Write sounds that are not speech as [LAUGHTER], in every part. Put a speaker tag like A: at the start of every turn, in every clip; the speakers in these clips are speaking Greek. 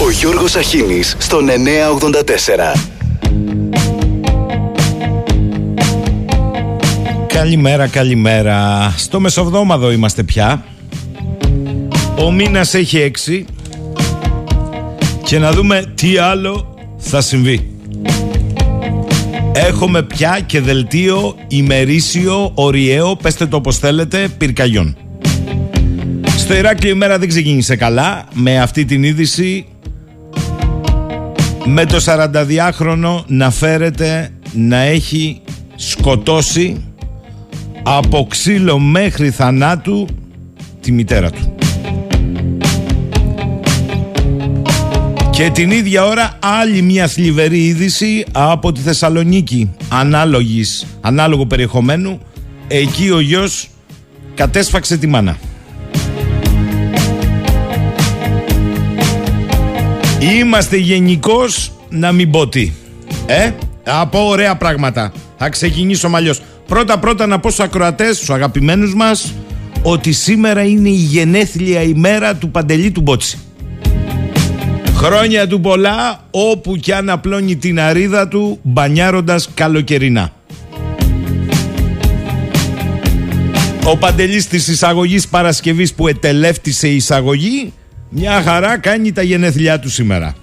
A: Ο Γιώργος Αχίνης στον 984.
B: Καλημέρα, καλημέρα. Στο μεσοβδόμαδο είμαστε πια. Ο μήνας έχει έξι. Και να δούμε τι άλλο θα συμβεί. Έχουμε πια και δελτίο ημερήσιο, ωριαίο, πέστε το όπως θέλετε, πυρκαγιών. Στο Ηράκλειο η μέρα δεν ξεκίνησε καλά με αυτή την είδηση με το 42χρονο να φέρεται να έχει σκοτώσει από ξύλο μέχρι θανάτου τη μητέρα του. Και την ίδια ώρα άλλη μια θλιβερή είδηση από τη Θεσσαλονίκη ανάλογης, ανάλογο περιεχομένου εκεί ο γιος κατέσφαξε τη μάνα. Είμαστε γενικώς να μην πω τι. Ε, από ωραία πράγματα. Θα ξεκινήσω μαλλιώς. Πρώτα πρώτα να πω στους ακροατές, στους αγαπημένους μας, ότι σήμερα είναι η γενέθλια ημέρα του Παντελή του Μπότσι. Χρόνια του πολλά, όπου κι αν απλώνει την αρίδα του, μπανιάροντας καλοκαιρινά. Ο Παντελής της εισαγωγής Παρασκευής που ετελεύτησε η εισαγωγή, μια χαρά κάνει τα γενέθλιά του σήμερα.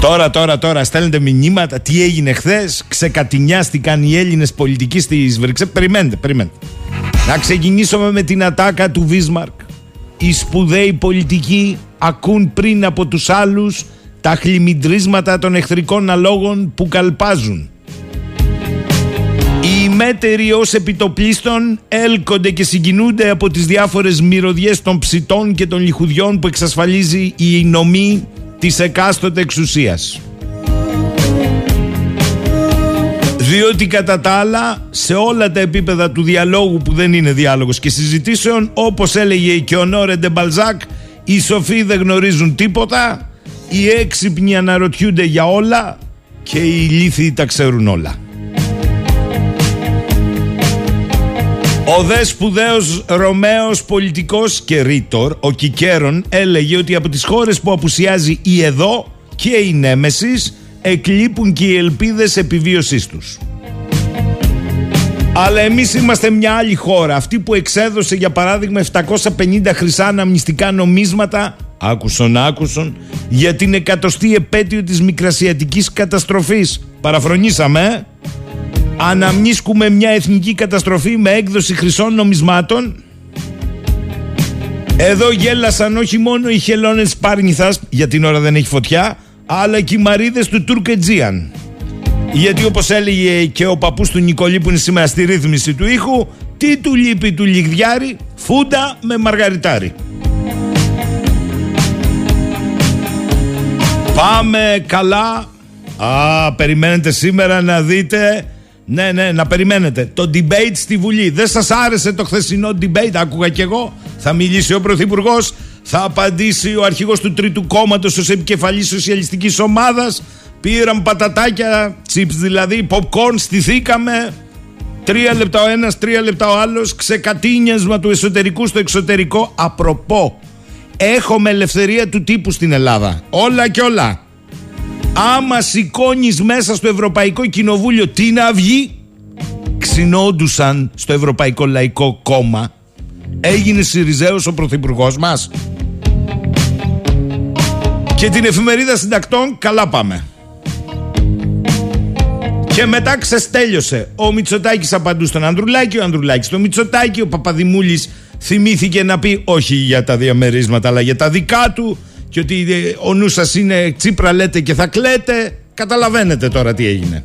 B: Τώρα, τώρα, τώρα στέλνετε μηνύματα. Τι έγινε χθες, ξεκατηνιάστηκαν οι Έλληνες πολιτικοί στη Βρυξέλλε. Περιμένετε, περιμένετε. Να ξεκινήσουμε με την ατάκα του Βίσμαρκ. Οι σπουδαίοι πολιτικοί ακούν πριν από τους άλλους τα χλιμιντρίσματα των εχθρικών αλόγων που καλπάζουν. Οι ημέτεροι ως επί το πλείστον έλκονται και συγκινούνται από τις διάφορες μυρωδιές των ψητών και των λιχουδιών που εξασφαλίζει η νομή της εκάστοτε εξουσίας. Διότι κατά τα άλλα σε όλα τα επίπεδα του διαλόγου που δεν είναι διάλογος και συζητήσεων όπως έλεγε και ο Ονορέ ντε Μπαλζάκ οι σοφοί δεν γνωρίζουν τίποτα, οι έξυπνοι αναρωτιούνται για όλα και οι ηλίθιοι τα ξέρουν όλα. Ο δε σπουδαίος Ρωμαίος πολιτικός και ρήτορ, ο Κικέρον, έλεγε ότι από τις χώρες που απουσιάζει η εδώ και η Νέμεσης εκλείπουν και οι ελπίδες επιβίωσής τους. Αλλά εμείς είμαστε μια άλλη χώρα, αυτή που εξέδωσε για παράδειγμα 750 χρυσά αναμνηστικά νομίσματα, άκουσον άκουσον, για την εκατοστή επέτειο της μικρασιατικής καταστροφής. Παραφρονήσαμε, ε; αναμνήσκουμε μια εθνική καταστροφή με έκδοση χρυσών νομισμάτων. Εδώ γέλασαν όχι μόνο οι χελώνες Πάρνηθας, για την ώρα δεν έχει φωτιά, αλλά και οι μαρίδες του Τουρκετζίαν. Γιατί όπως έλεγε και ο παππούς του Νικολή που είναι σήμερα στη ρύθμιση του ήχου, τι του λείπει του λιγδιάρι, φούντα με μαργαριτάρι. Πάμε καλά. Α, περιμένετε σήμερα να δείτε ναι, ναι, να περιμένετε. Το debate στη Βουλή. Δεν σας άρεσε το χθεσινό debate, άκουγα κι εγώ. Θα μιλήσει ο Πρωθυπουργός, θα απαντήσει ο αρχηγός του Τρίτου Κόμματος ως επικεφαλής Σοσιαλιστικής Ομάδας. Πήραν πατατάκια, chips δηλαδή, popcorn, στηθήκαμε. Τρία λεπτά ο ένας, τρία λεπτά ο άλλος. Ξεκατίνιασμα του εσωτερικού στο εξωτερικό. Απροπό. Έχουμε ελευθερία του τύπου στην Ελλάδα. Όλα και όλα άμα σηκώνεις μέσα στο Ευρωπαϊκό Κοινοβούλιο την αυγή, ξυνόντουσαν στο Ευρωπαϊκό Λαϊκό Κόμμα. Έγινε Σιριζέος ο Πρωθυπουργός μας. Και την εφημερίδα συντακτών καλά πάμε. Και μετά ξεστέλειωσε. Ο Μητσοτάκης απαντούσε στον Ανδρουλάκη, ο Ανδρουλάκης στο Μητσοτάκη, ο Παπαδημούλης θυμήθηκε να πει όχι για τα διαμερίσματα αλλά για τα δικά του και ότι ε, ο νους σας είναι τσίπρα λέτε και θα κλαίτε καταλαβαίνετε τώρα τι έγινε.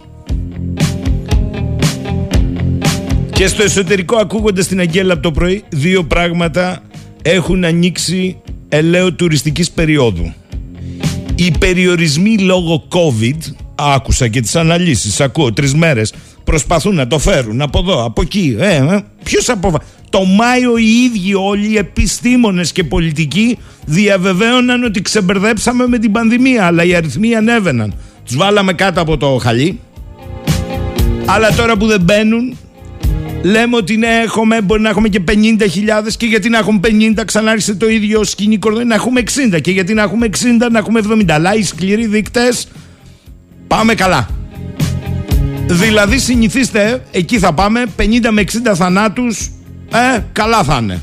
B: Και στο εσωτερικό ακούγονται στην Αγγέλα από το πρωί δύο πράγματα έχουν ανοίξει ελαίο τουριστικής περίοδου. Οι περιορισμοί λόγω COVID άκουσα και τις αναλύσεις ακούω τρεις μέρες προσπαθούν να το φέρουν από εδώ, από εκεί ε, ε, ποιος αποφασίζει το Μάιο οι ίδιοι όλοι οι επιστήμονες και πολιτικοί διαβεβαίωναν ότι ξεμπερδέψαμε με την πανδημία αλλά οι αριθμοί ανέβαιναν. Τους βάλαμε κάτω από το χαλί αλλά τώρα που δεν μπαίνουν Λέμε ότι ναι, έχουμε, μπορεί να έχουμε και 50.000 και γιατί να έχουμε 50, ξανά άρχισε το ίδιο σκηνικό. Να έχουμε 60 και γιατί να έχουμε 60, να έχουμε 70. Αλλά οι σκληροί δείκτες πάμε καλά. Δηλαδή συνηθίστε, εκεί θα πάμε, 50 με 60 θανάτους, ε, καλά θα είναι.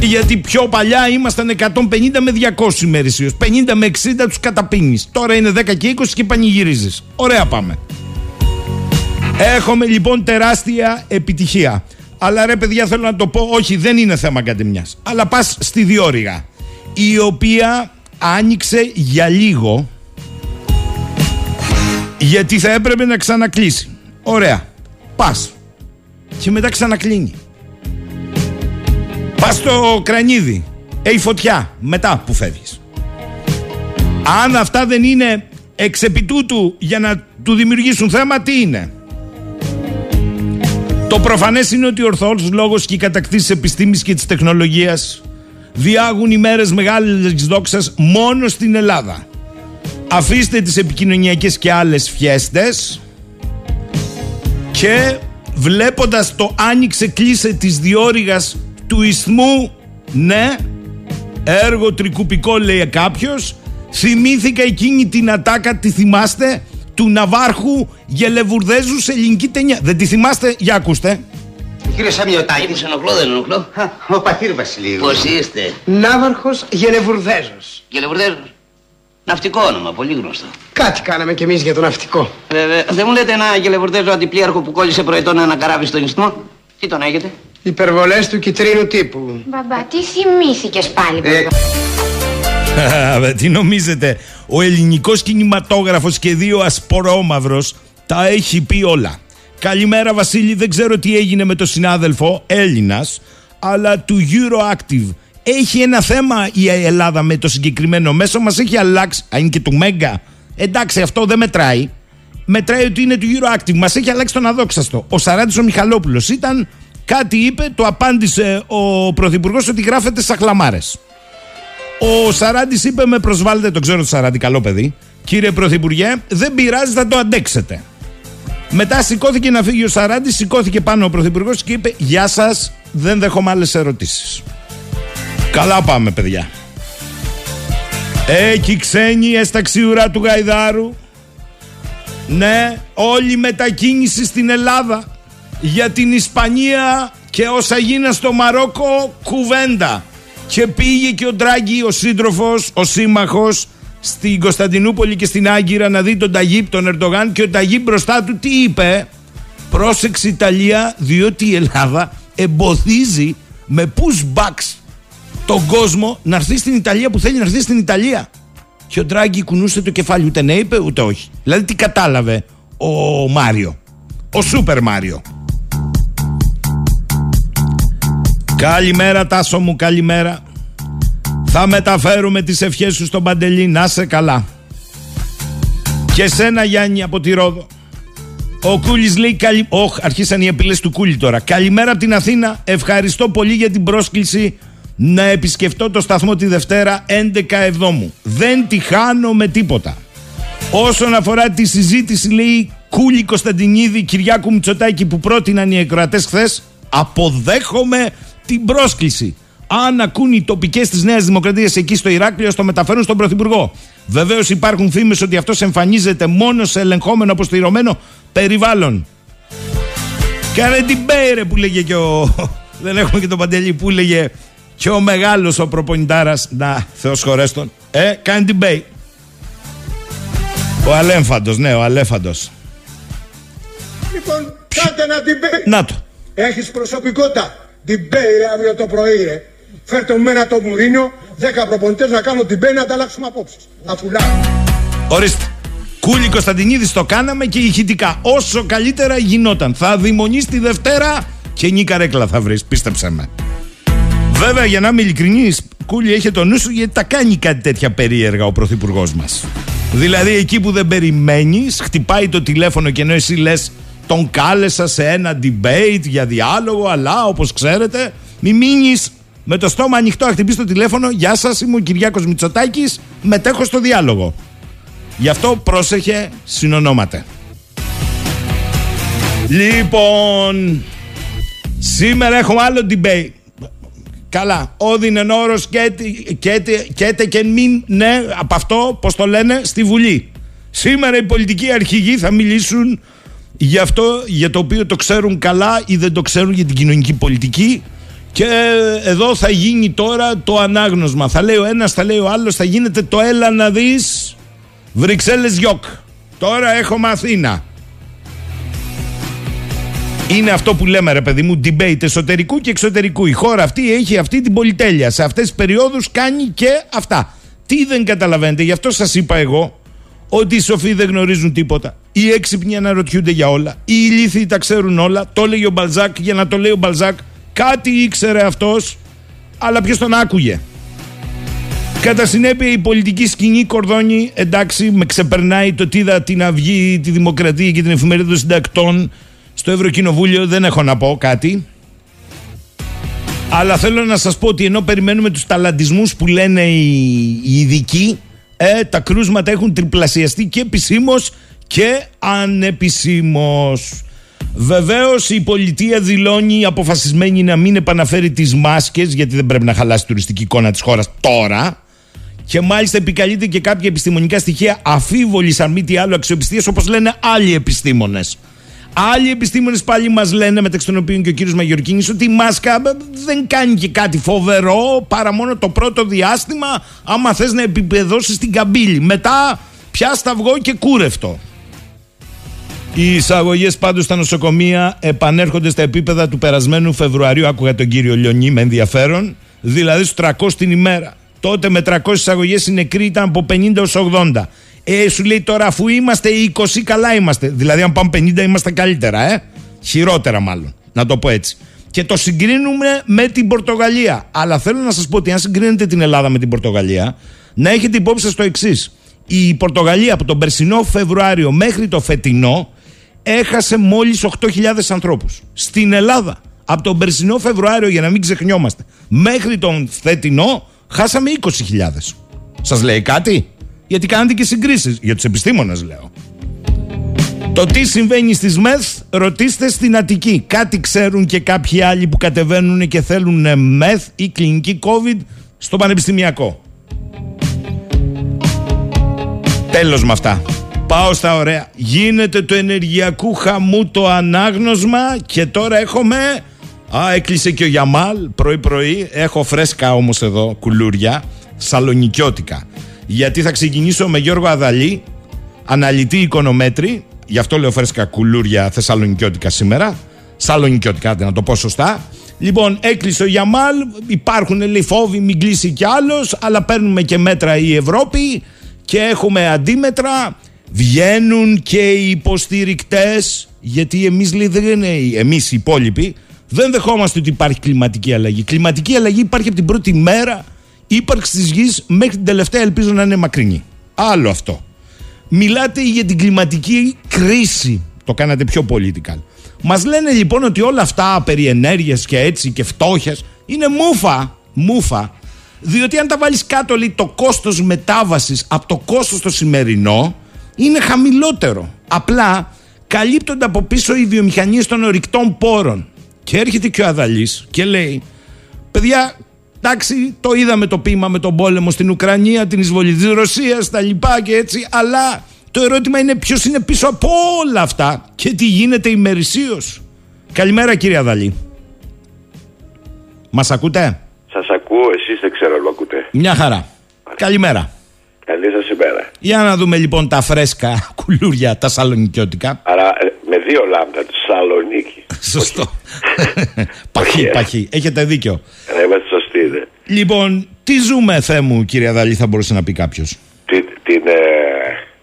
B: Γιατί πιο παλιά ήμασταν 150 με 200 ημερησίως. 50 με 60 τους καταπίνεις. Τώρα είναι 10 και 20 και πανηγυρίζεις. Ωραία πάμε. Έχουμε λοιπόν τεράστια επιτυχία. Αλλά ρε παιδιά θέλω να το πω, όχι δεν είναι θέμα κατεμιάς. Αλλά πας στη διόρυγα, η οποία άνοιξε για λίγο, γιατί θα έπρεπε να ξανακλείσει. Ωραία. Πας. Και μετά ξανακλίνει. Πας στο κρανίδι. Έχει φωτιά. Μετά που φεύγεις. Αν αυτά δεν είναι εξ για να του δημιουργήσουν θέμα, τι είναι; Το προφανές είναι ότι ο ορθός λόγος και οι κατακτήσεις επιστήμης και της τεχνολογίας διάγουν ημέρες μεγάλες δόξας μόνο στην Ελλάδα. Αφήστε τις επικοινωνιακές και άλλες φιέστες και βλέποντας το άνοιξε κλείσε της διόρυγας του ισθμού ναι έργο τρικουπικό λέει κάποιος θυμήθηκα εκείνη την ατάκα τη θυμάστε του Ναβάρχου Γελεβουρδέζου σε ελληνική ταινία. Δεν τη θυμάστε, για ακούστε.
C: Κύριε Σαμιωτάκη.
D: Μου σε ενοχλώ, δεν ενοχλώ.
C: Ο πατήρ Βασιλείου.
D: Πώς είστε;
C: Ναύαρχος Γελεβουρδέζος.
D: Γελεβουρδέζος. Ναυτικό όνομα, πολύ γνωστό.
C: Κάτι κάναμε κι εμείς για το ναυτικό.
D: Βέβαια. Δεν μου λέτε ένα γελεβουρδέζο αντιπλήρχο που κόλλησε προετών ένα καράβι στον ιστό. Τι τον έχετε;
C: Υπερβολές του κυτρίνου τύπου.
E: Μπαμπά, τι θυμήθηκες πάλι,
C: Ε,
B: Τι νομίζετε, ο ελληνικός κινηματόγραφος και δύο ασπορόμαυρος τα έχει πει όλα. Καλημέρα Βασίλη, δεν ξέρω τι έγινε με το συνάδελφο Έλληνας, αλλά του Euroactive. Έχει ένα θέμα η Ελλάδα με το συγκεκριμένο μέσο, μας έχει αλλάξει, αν είναι και του Μέγκα. Εντάξει, αυτό δεν μετράει. Μετράει ότι είναι του Euroactive. Μας έχει αλλάξει τον αδόξαστο. Ο Σαράντης ο Μιχαλόπουλος ήταν, κάτι είπε, το απάντησε ο Πρωθυπουργός ότι γράφεται σαχλαμάρες. Ο Σαράντης είπε: Με προσβάλλετε, το ξέρω το Σαράντη, καλό παιδί. Κύριε Πρωθυπουργέ, δεν πειράζει, θα το αντέξετε. Μετά σηκώθηκε να φύγει ο Σαράντης, σηκώθηκε πάνω ο Πρωθυπουργός και είπε: Γεια σας, δεν δέχομαι άλλες ερωτήσεις. Καλά πάμε, παιδιά. Έχει ξένοι έσταξη ουρά του Γαϊδάρου. Ναι, όλη μετακίνηση στην Ελλάδα για την Ισπανία και όσα γίνα στο Μαρόκο κουβέντα. Και πήγε και ο Ντράγκη, ο σύντροφος, ο σύμμαχος, στην Κωνσταντινούπολη και στην Άγκυρα να δει τον Ταγίπ, τον Ερντογάν. Και ο Ταγίπ μπροστά του τι είπε, Πρόσεξε Ιταλία, διότι η Ελλάδα εμποδίζει με pushbacks τον κόσμο να έρθει στην Ιταλία που θέλει να έρθει στην Ιταλία. Και ο Ντράγκη κουνούσε το κεφάλι, ούτε ναι είπε, ούτε όχι. Δηλαδή τι κατάλαβε ο Μάριο, ο Σούπερ Μάριο. Καλημέρα Τάσο μου, καλημέρα. Θα μεταφέρουμε τις ευχές σου στον Παντελή, να σε καλά. Και σένα Γιάννη από τη Ρόδο. Ο Κούλης λέει καλη... Όχ, αρχίσαν οι επιλές του Κούλη τώρα. Καλημέρα από την Αθήνα. Ευχαριστώ πολύ για την πρόσκληση να επισκεφτώ το σταθμό τη Δευτέρα 11 Εβδόμου. Δεν τη χάνω με τίποτα. Όσον αφορά τη συζήτηση λέει Κούλη Κωνσταντινίδη Κυριάκου Μητσοτάκη που πρότειναν οι εκροατές χθες, αποδέχομαι την πρόσκληση. Αν ακούν οι τοπικές της Νέας Δημοκρατίας εκεί στο Ηράκλειο, το μεταφέρουν στον Πρωθυπουργό. Βεβαίως υπάρχουν φήμες ότι αυτός εμφανίζεται μόνο σε ελεγχόμενο αποστηρωμένο περιβάλλον. Κάνε την πέιρε που λέγε και ο. [LAUGHS] Δεν έχουμε και τον Παντελή που λέγε και ο μεγάλος ο προπονητάρας. Να, Θεός χωρέστον. Ε, κάνει την πέι. Ο Αλέμφαντος, ναι, ο Αλέφαντος.
F: Λοιπόν, κάντε να την πέι.
B: Να το.
F: Έχεις προσωπικότητα. Την πέι ρε αύριο το πρωί ρε. Φέρτε μου μένα το Μουρίνιο, 10 προπονητές να κάνω την πέι να ανταλλάξουμε απόψεις. Να πουλάω.
B: Ορίστε. Κούλη Κωνσταντινίδης το κάναμε και ηχητικά. Όσο καλύτερα γινόταν. Θα δημονεί τη Δευτέρα και νη καρέκλα θα βρεις. Πίστεψε με. Βέβαια, για να είμαι ειλικρινής, Κούλη έχει το νου σου γιατί τα κάνει κάτι τέτοια περίεργα ο πρωθυπουργός μας. Δηλαδή, εκεί που δεν περιμένεις, χτυπάει το τηλέφωνο και ενώ εσύ λες, τον κάλεσα σε ένα debate για διάλογο, αλλά όπως ξέρετε, μη μείνεις με το στόμα ανοιχτό, να χτυπήσεις το τηλέφωνο. Γεια σας, είμαι ο Κυριάκος Μητσοτάκης, μετέχω στο διάλογο. Γι' αυτό πρόσεχε, συνονόματε. Λοιπόν, Σήμερα έχουμε άλλο debate. Καλά. Όδιν εν όρος και και μην ναι, από αυτό, πώς το λένε, στη Βουλή. Σήμερα οι πολιτικοί αρχηγοί θα μιλήσουν για αυτό για το οποίο το ξέρουν καλά ή δεν το ξέρουν για την κοινωνική πολιτική. Και εδώ θα γίνει τώρα το ανάγνωσμα. Θα λέει ο ένας, θα λέει ο άλλος, θα γίνεται το έλα να δεις Βρυξέλλε Γιόκ. Τώρα έχουμε Αθήνα. Είναι αυτό που λέμε ρε παιδί μου, debate εσωτερικού και εξωτερικού. Η χώρα αυτή έχει αυτή την πολυτέλεια. Σε αυτές τις περιόδους κάνει και αυτά. Τι δεν καταλαβαίνετε, γι' αυτό σας είπα εγώ ότι οι σοφοί δεν γνωρίζουν τίποτα. Οι έξυπνοι αναρωτιούνται για όλα. Οι ηλίθιοι τα ξέρουν όλα. Το έλεγε ο Μπαλζάκ για να το λέει ο Μπαλζάκ. Κάτι ήξερε αυτός, αλλά ποιος τον άκουγε. Κατά συνέπεια η πολιτική σκηνή κορδόνι εντάξει με ξεπερνάει το τι είδα την Αυγή, τη Δημοκρατία και την Εφημερίδα των Συντακτών στο Ευρωκοινοβούλιο δεν έχω να πω κάτι. Αλλά θέλω να σας πω ότι ενώ περιμένουμε τους ταλαντισμούς που λένε οι, ειδικοί, ε, τα κρούσματα έχουν τριπλασιαστεί και επισήμως και ανεπισήμως. Βεβαίως η πολιτεία δηλώνει αποφασισμένη να μην επαναφέρει τις μάσκες, γιατί δεν πρέπει να χαλάσει η τουριστική εικόνα της χώρας τώρα. Και μάλιστα επικαλείται και κάποια επιστημονικά στοιχεία αφίβολη, αν μη τι άλλο, αξιοπιστίας, όπως λένε άλλοι επιστήμονες. Άλλοι επιστήμονες πάλι μας λένε, μεταξύ των οποίων και ο κύριος Μαγιορκίνης, ότι η μάσκα δεν κάνει και κάτι φοβερό παρά μόνο το πρώτο διάστημα, άμα θες να επιπεδώσεις την καμπύλη. Μετά πια σταυγό και κούρευτο. Οι εισαγωγές πάντως στα νοσοκομεία επανέρχονται στα επίπεδα του περασμένου Φεβρουαρίου. Άκουγα τον κύριο Λιονί με ενδιαφέρον. Δηλαδή στους 300 την ημέρα. Τότε με 300 εισαγωγές οι νεκροί ήταν από 50 έω 80. Ε, σου λέει τώρα, αφού είμαστε 20, καλά είμαστε. Δηλαδή, αν πάμε 50, είμαστε καλύτερα, ε. Χειρότερα, μάλλον. Να το πω έτσι. Και το συγκρίνουμε με την Πορτογαλία. Αλλά θέλω να σας πω ότι αν συγκρίνετε την Ελλάδα με την Πορτογαλία, να έχετε υπόψη σας το εξής. Η Πορτογαλία από τον περσινό Φεβρουάριο μέχρι το φετινό έχασε μόλις 8.000 ανθρώπους. Στην Ελλάδα, από τον περσινό Φεβρουάριο, για να μην ξεχνιόμαστε, μέχρι τον φετινό, χάσαμε 20.000. Σας λέει κάτι; Γιατί κάνετε και συγκρίσεις. Για τους επιστήμονες λέω. Το τι συμβαίνει στις ΜΕΘ ρωτήστε στην Αττική. Κάτι ξέρουν και κάποιοι άλλοι που κατεβαίνουν και θέλουν ΜΕΘ ή κλινική COVID στο πανεπιστημιακό. Τέλος με αυτά. Πάω στα ωραία. Γίνεται το ενεργειακού χαμού το ανάγνωσμα και τώρα έχουμε... Α, έκλεισε και ο Γιαμάλ πρωί πρωί. Έχω φρέσκα όμως εδώ κουλούρια. Σαλονικιώτικα γιατί θα ξεκινήσω με Γιώργο Αδαλή, αναλυτή οικονομέτρη, γι' αυτό λέω φρέσκα κουλούρια θεσσαλονικιώτικα σήμερα, σαλονικιώτικα, να το πω σωστά. Λοιπόν, έκλεισε ο Γιαμάλ, υπάρχουν λέει φόβοι, μην κλείσει κι άλλος, αλλά παίρνουμε και μέτρα η Ευρώπη και έχουμε αντίμετρα. Βγαίνουν και οι υποστηρικτές, γιατί εμείς λέει δεν είναι εμείς οι υπόλοιποι, δεν δεχόμαστε ότι υπάρχει κλιματική αλλαγή. Κλιματική αλλαγή υπάρχει από την πρώτη μέρα ύπαρξη της γης μέχρι την τελευταία ελπίζω να είναι μακρινή. Άλλο αυτό. Μιλάτε για την κλιματική κρίση. Το κάνατε πιο political. Μας λένε λοιπόν ότι όλα αυτά περί ενέργειας και έτσι και φτώχειας είναι μούφα. Μούφα. Διότι αν τα βάλεις κάτω, λέει, το κόστος μετάβασης από το κόστος το σημερινό είναι χαμηλότερο. Απλά καλύπτονται από πίσω οι βιομηχανίες των ορυκτών πόρων. Και έρχεται και ο Αδαλής και λέει: Παιδιά, Εντάξει, το είδαμε το πείμα με τον πόλεμο στην Ουκρανία, την εισβολή της Ρωσίας, τα λοιπά και έτσι. Αλλά το ερώτημα είναι ποιος είναι πίσω από όλα αυτά και τι γίνεται ημερησίως. Καλημέρα, κύριε Αδαλή. Μας ακούτε;
G: Σας ακούω, εσείς δεν ξέρω αν ακούτε.
B: Μια χαρά. Καλημέρα.
G: Καλή σας ημέρα.
B: Για να δούμε λοιπόν τα φρέσκα [LAUGHS] κουλούρια, τα σαλονικιώτικα.
G: Άρα ε, με δύο λάμδα, τη Σαλονίκη.
B: Σωστό. [LAUGHS] παχύ, παχύ. Έχετε δίκιο.
G: Ε, είμαστε σωστοί,
B: Λοιπόν, τι ζούμε, Θεέ μου, κύριε Αδαλή, θα μπορούσε να πει κάποιος;
G: Την, την ε,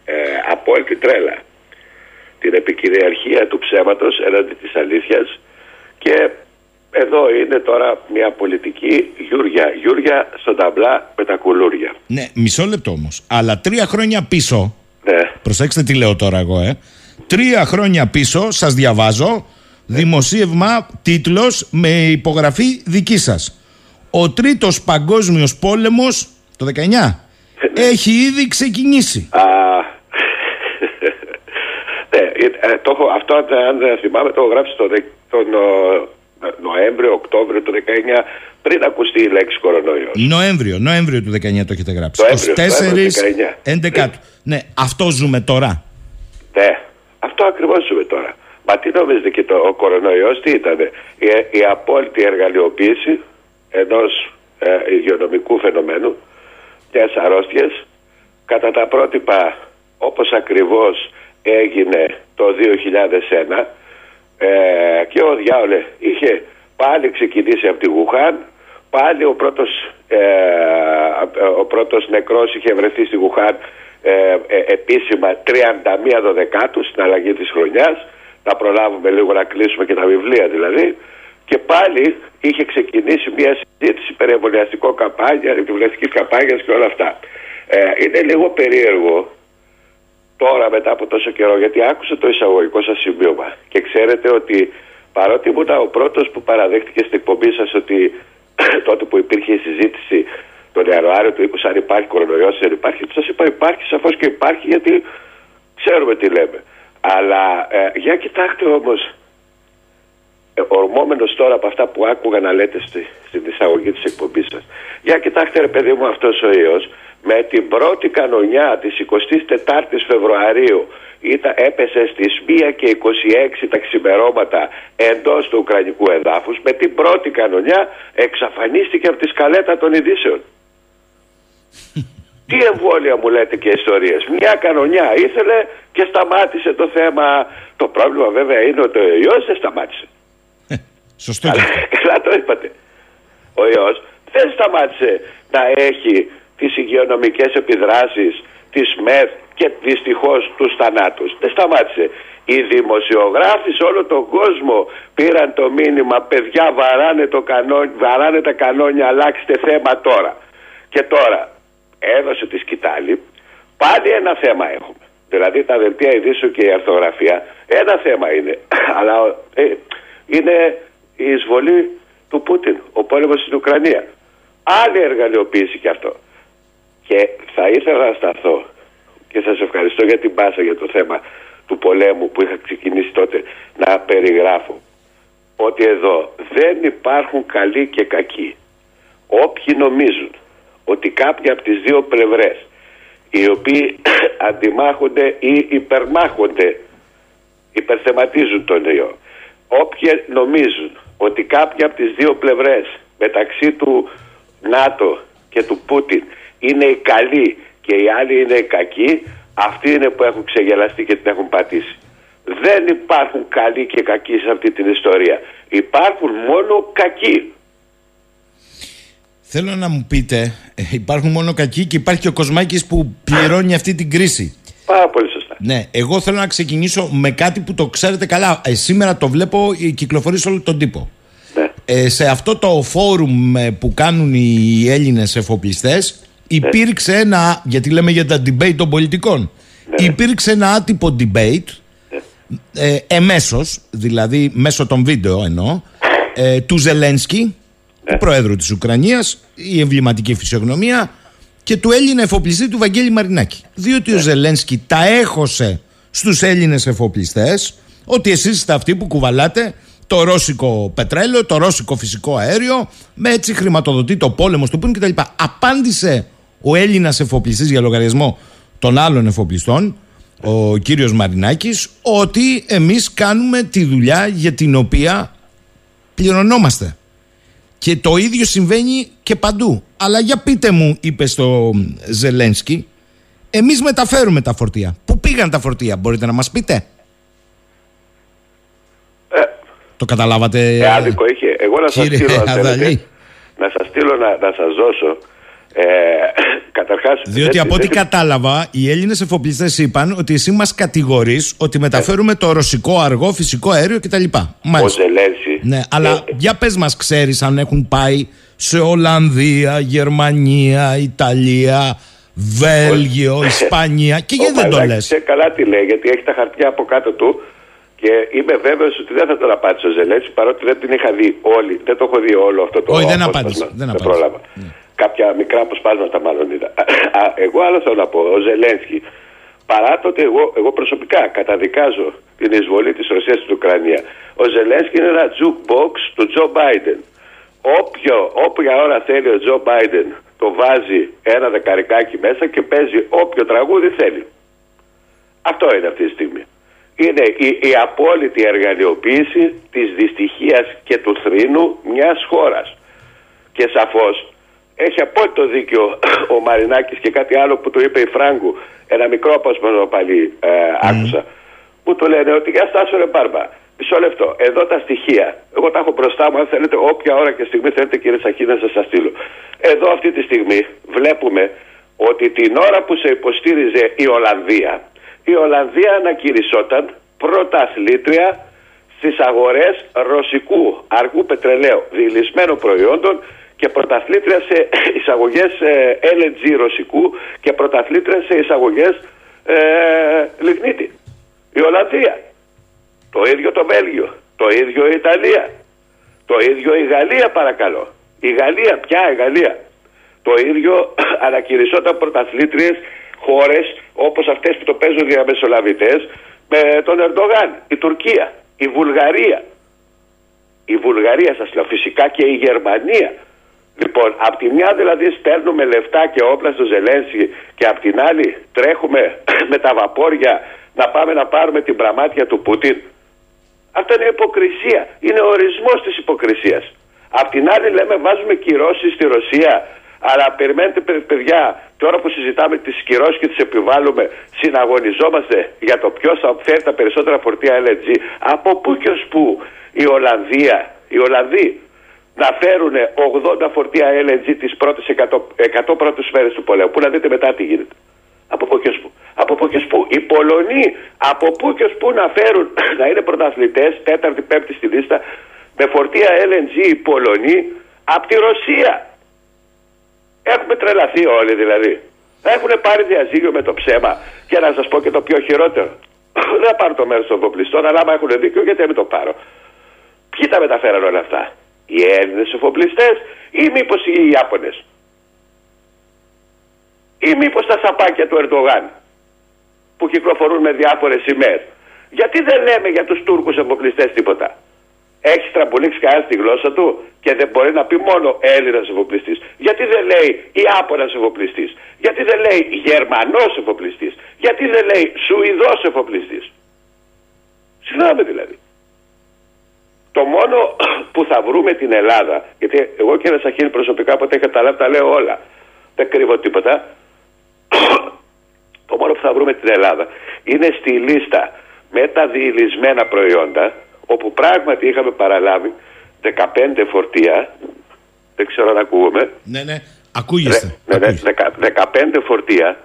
G: ε, απόλυτη τρέλα. Την επικυριαρχία του ψέματος έναντι της αλήθειας και εδώ είναι τώρα μια πολιτική γιούρια, γιούρια στον ταμπλά με τα κουλούρια.
B: Ναι, μισό λεπτό όμως. Αλλά τρία χρόνια πίσω,
G: Ναι.
B: προσέξτε τι λέω τώρα εγώ, ε. Τρία χρόνια πίσω, σας διαβάζω, δημοσίευμα, τίτλος με υπογραφή δική σας. Ο τρίτος παγκόσμιος πόλεμος, το 19, έχει ήδη ξεκινήσει.
G: Α, [LAUGHS] ναι, ε, το έχω, αυτό αν δεν θυμάμαι το έχω γράψει στον, τον, ο, Νοέμβριο, Οκτώβριο του 19, πριν ακουστεί η λέξη κορονοϊός.
B: Νοέμβριο, Νοέμβριο του 19 το έχετε γράψει.
G: Νοέμβριο,
B: 24
G: Νοέμβριο,
B: 11. Ναι, αυτό ζούμε τώρα.
G: Ναι, αυτό ακριβώς ζούμε τώρα. Μα τι νομίζετε και το, ο κορονοϊός τι ήταν, η, η απόλυτη εργαλειοποίηση ενός ε, υγειονομικού φαινομένου, μιας αρρώστιας, κατά τα πρότυπα όπως ακριβώς έγινε το 2001 ε, και ο Διάολε είχε πάλι ξεκινήσει από τη Γουχάν πάλι ο πρώτος, ε, ο πρώτος νεκρός είχε βρεθεί στη Γουχάν ε, ε, επίσημα 31 Δεκάτου στην αλλαγή της χρονιάς. Να προλάβουμε λίγο να κλείσουμε και τα βιβλία δηλαδή και πάλι είχε ξεκινήσει μια συζήτηση περί εμβολιαστικών καμπάνια, εμβολιαστική καμπάνια και όλα αυτά. Ε, είναι λίγο περίεργο τώρα μετά από τόσο καιρό, γιατί άκουσα το εισαγωγικό σας σημείωμα και ξέρετε ότι παρότι ήμουν ο πρώτος που παραδέχτηκε στην εκπομπή σας ότι [CLEARS THROAT] τότε που υπήρχε η συζήτηση τον Ιανουάριο του 20 αν υπάρχει κορονοϊός, δεν υπάρχει, σας είπα υπάρχει, σαφώς και υπάρχει γιατί ξέρουμε τι λέμε. Αλλά ε, για κοιτάξτε όμως, ε, ορμόμενο τώρα από αυτά που άκουγα να λέτε στη, στην εισαγωγή της εκπομπής σας. Για κοιτάξτε, ρε παιδί μου, αυτός ο ιός με την πρώτη κανονιά της 24ης Φεβρουαρίου ήταν, έπεσε στις 1 και 26 τα ξημερώματα εντός του Ουκρανικού εδάφους με την πρώτη κανονιά εξαφανίστηκε από τη σκαλέτα των ειδήσεων. Τι εμβόλια μου λέτε και ιστορίες. Μια κανονιά ήθελε και σταμάτησε το θέμα. Το πρόβλημα βέβαια είναι ότι ο ιός δεν σταμάτησε.
B: Σωστό. [LAUGHS]
G: Καλά το είπατε. Ο ιός δεν σταμάτησε να έχει τις υγειονομικές επιδράσεις της ΜΕΘ και δυστυχώς τους θανάτους. Δεν σταμάτησε. Οι δημοσιογράφοι σε όλο τον κόσμο πήραν το μήνυμα παιδιά βαράνε, το κανόνι, βαράνε τα κανόνια αλλάξτε θέμα τώρα. Και τώρα έδωσε τη σκητάλη πάλι ένα θέμα έχουμε. Δηλαδή τα δελτία ειδήσεων και η αρθογραφία ένα θέμα είναι. [COUGHS] Αλλά ε, είναι η εισβολή του Πούτιν, ο πόλεμος στην Ουκρανία. Άλλη εργαλειοποίηση και αυτό. Και θα ήθελα να σταθώ και σας ευχαριστώ για την πάσα για το θέμα του πολέμου που είχα ξεκινήσει τότε να περιγράφω ότι εδώ δεν υπάρχουν καλοί και κακοί. Όποιοι νομίζουν ότι κάποιοι από τις δύο πλευρές οι οποίοι [COUGHS] αντιμάχονται ή υπερμάχονται υπερθεματίζουν τον ιό. Όποιοι νομίζουν ότι κάποιοι από τις δύο πλευρές μεταξύ του ΝΑΤΟ και του Πούτιν είναι οι καλοί και οι άλλοι είναι οι κακοί, αυτοί είναι που έχουν ξεγελαστεί και την έχουν πατήσει. Δεν υπάρχουν καλοί και κακοί σε αυτή την ιστορία. Υπάρχουν μόνο κακοί.
B: Θέλω να μου πείτε, ε, υπάρχουν μόνο κακοί και υπάρχει και ο Κοσμάκης που πληρώνει αυτή την κρίση.
G: Πάρα πολύ σωστά.
B: Ναι, εγώ θέλω να ξεκινήσω με κάτι που το ξέρετε καλά. Ε, σήμερα το βλέπω, ε, κυκλοφορεί σε όλο τον τύπο.
G: Ναι.
B: Ε, σε αυτό το φόρουμ ε, που κάνουν οι Έλληνες εφοπλιστές υπήρξε ένα, γιατί λέμε για τα debate των πολιτικών, υπήρξε ένα άτυπο debate ε, εμέσως, δηλαδή μέσω των βίντεο εννοώ, ε, του Ζελένσκι, του Προέδρου της Ουκρανίας, η εμβληματική φυσιογνωμία και του Έλληνα εφοπλιστή του Βαγγέλη Μαρινάκη. Διότι ο Ζελένσκι τα έχωσε στους Έλληνες εφοπλιστές ότι εσείς είστε αυτοί που κουβαλάτε το ρώσικο πετρέλαιο, το ρώσικο φυσικό αέριο, με έτσι χρηματοδοτεί το πόλεμο στο Πούν κτλ. Απάντησε ο Έλληνας εφοπλιστής για λογαριασμό των άλλων εφοπλιστών, ο κύριος Μαρινάκης, ότι εμείς κάνουμε τη δουλειά για την οποία πληρωνόμαστε. Και το ίδιο συμβαίνει και παντού. Αλλά για πείτε μου, είπε στο Ζελένσκι, εμείς μεταφέρουμε τα φορτία. Πού πήγαν τα φορτία, μπορείτε να μας πείτε;
G: Ε,
B: το καταλάβατε.
G: Ε, άδικο είχε. Εγώ να σας
B: κύριε
G: στείλω, αν θέλετε,
B: Αδαλή.
G: να σας στείλω να, να σας δώσω. Ε, [COUGHS] καταρχάς,
B: Διότι
G: δεν-
B: από ό,τι
G: δεν-
B: κατάλαβα, οι Έλληνες εφοπλιστές είπαν ότι εσύ μας κατηγορείς ότι μεταφέρουμε το ρωσικό αργό φυσικό αέριο κτλ.
G: ο
B: Μάλιστα.
G: Ζελένσκι
B: Ναι, αλλά
G: ε,
B: για πες μας, ξέρεις αν έχουν πάει σε Ολλανδία, Γερμανία, Ιταλία, Βέλγιο, Ισπανία. Και
G: ο
B: γιατί δεν το λες;
G: Μαρινάκης ξέρει καλά τι λέει, γιατί έχει τα χαρτιά από κάτω του και είμαι βέβαιος ότι δεν θα τον απάντησε ο Ζελένσκι παρότι δεν την είχα δει όλη. Δεν το έχω δει όλο αυτό το
B: Όχι, δεν
G: απόσπασμα.
B: απάντησε, δεν
G: Δεν
B: απάντησε.
G: πρόλαβα. Κάποια μικρά αποσπάσματα μάλλον είδα. Α, Εγώ άλλο θέλω να πω. Ο Ζελένσκι Παρά το ότι εγώ, εγώ προσωπικά καταδικάζω την εισβολή της Ρωσίας στην Ουκρανία. Ο Ζελένσκι είναι ένα jukebox του Τζο Μπάιντεν. Όποιο, όποια ώρα θέλει ο Τζο Μπάιντεν το βάζει ένα δεκαρικάκι μέσα και παίζει όποιο τραγούδι θέλει. Αυτό είναι αυτή τη στιγμή. Είναι η, η απόλυτη εργαλειοποίηση της δυστυχίας και του θρήνου μιας χώρας. Και σαφώς έχει απόλυτο δίκιο ο Μαρινάκης και κάτι άλλο που του είπε η Φράγκου, ένα μικρό απόσπασμα πάλι ε, άκουσα, που του λένε ότι για στάσου ρε μπάρμπα, μισό λεπτό, εδώ τα στοιχεία, εγώ τα έχω μπροστά μου, αν θέλετε όποια ώρα και στιγμή θέλετε κύριε Σαχή να σας τα στείλω. Εδώ αυτή τη στιγμή βλέπουμε ότι την ώρα που σε υποστήριζε η Ολλανδία, η Ολλανδία ανακηρυσσόταν πρωταθλήτρια στις αγορές ρωσικού αργού πετρελαίου διηλυσμένων προϊόντων και πρωταθλήτρια σε εισαγωγές ε, LNG ρωσικού και πρωταθλήτρια σε εισαγωγές ε, λιγνίτη. Η Ολλανδία. Το ίδιο το Βέλγιο. Το ίδιο η Ιταλία. Το ίδιο η Γαλλία παρακαλώ. Η Γαλλία, πια η Γαλλία. Το ίδιο [CLEARS THROAT] ανακηρυσσόταν πρωταθλήτριες χώρες όπως αυτές που το παίζουν διαμεσολαβητές με τον Ερντογάν. Η Τουρκία, η Βουλγαρία. Η Βουλγαρία σας λέω φυσικά και η Γερμανία Λοιπόν, απ' τη μια δηλαδή στέλνουμε λεφτά και όπλα στο Ζελένσκι και απ' την άλλη τρέχουμε [CLEARS THROAT] με τα βαπόρια να πάμε να πάρουμε την πραμάτια του Πούτιν. Αυτό είναι υποκρισία. Είναι ο ορισμός της υποκρισίας. Απ' την άλλη λέμε βάζουμε κυρώσεις στη Ρωσία αλλά περιμένετε παιδιά, τώρα που συζητάμε τις κυρώσεις και τις επιβάλλουμε, συναγωνιζόμαστε για το ποιος θα φέρει τα περισσότερα φορτία LNG. Από πού και ως πού η Ολλανδία, οι Ολλανδοί να φέρουν 80 φορτία LNG τις πρώτες 100, 100 πρώτες μέρες του πολέμου. Πού να δείτε μετά τι γίνεται. Από πού και πού. Από πού και πού. Οι Πολωνοί από πού και πού να φέρουν [CLEARS THROAT] να είναι πρωταθλητές, τέταρτη, πέμπτη στη λίστα, με φορτία LNG οι Πολωνοί από τη Ρωσία. Έχουμε τρελαθεί όλοι δηλαδή. Έχουν πάρει διαζύγιο με το ψέμα και να σας πω και το πιο χειρότερο. [CLEARS THROAT] Δεν θα πάρω το μέρος των εφοπλιστών, αλλά άμα έχουν δίκιο, γιατί δεν το πάρω. Ποιοι τα μεταφέραν όλα αυτά; Οι Έλληνες εφοπλιστέ ή μήπως οι Ιάπωνες; Ή μήπως τα σαπάκια του Ερντογάν που κυκλοφορούν με διάφορες σημαίες; Γιατί δεν λέμε για τους Τούρκους εφοπλιστέ τίποτα; Έχει τραμπουλήξει κανένας τη γλώσσα του και δεν μπορεί να πει μόνο Έλληνας εφοπλιστή. Γιατί δεν λέει Ιάπωνας εφοπλιστή. Γιατί δεν λέει Γερμανός εφοπλιστή. Γιατί δεν λέει Σουηδός εφοπλιστή. Συγγνώμη δηλαδή. Το μόνο [CLEARS THROAT] που θα βρούμε την Ελλάδα, γιατί εγώ και ένα Σαχίνη προσωπικά ποτέ είχα καταλάβει, τα λέω όλα. Δεν κρύβω τίποτα. [CLEARS THROAT] Το μόνο που θα βρούμε την Ελλάδα είναι στη λίστα με τα διηλυσμένα προϊόντα, όπου πράγματι είχαμε παραλάβει 15 φορτία. Δεν ξέρω αν ακούγομαι.
B: Ναι, ναι, ακούγεστε.
G: Ναι, ναι, 15 φορτία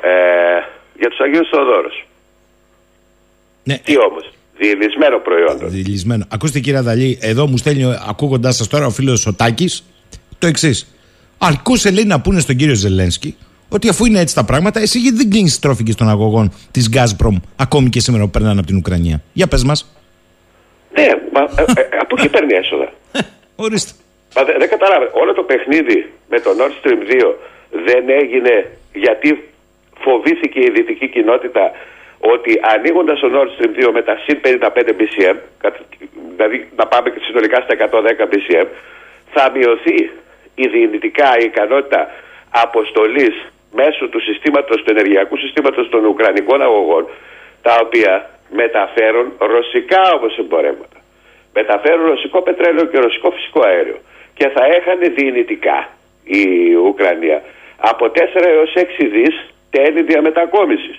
G: ε, για τους Αγίους Θεοδόρους.
B: Ναι.
G: Τι όμως, Διελισμένο προϊόντος.
B: Διελισμένο. Ακούστε κύριε Αδαλή, εδώ μου στέλνει ακούγοντάς σας τώρα ο φίλος Σωτάκης το εξής. Αρκούσε λέει να πούνε στον κύριο Ζελένσκι ότι αφού είναι έτσι τα πράγματα, εσύ γιατί δεν κλείνεις τρόφιγγε των αγωγών της Gazprom ακόμη και σήμερα που περνάνε από την Ουκρανία. Για πες μας.
G: Ναι, μα, ε, ε, από εκεί παίρνει έσοδα. [LAUGHS]
B: Ορίστε.
G: Μα δεν, δεν καταλάβει. Όλο το παιχνίδι με το Nord Stream 2 δεν έγινε γιατί φοβήθηκε η δυτική κοινότητα ότι ανοίγοντας το Nord Stream 2 με τα συν 55 BCM, δηλαδή να πάμε συνολικά στα 110 BCM, θα μειωθεί η δυνητικά η ικανότητα αποστολής μέσω του συστήματος, του ενεργειακού συστήματος των Ουκρανικών αγωγών, τα οποία μεταφέρουν ρωσικά όμως εμπορεύματα. Μεταφέρουν ρωσικό πετρέλαιο και ρωσικό φυσικό αέριο. Και θα έχανε δυνητικά η Ουκρανία από 4 έως 6 δις τέλη διαμετακόμισης.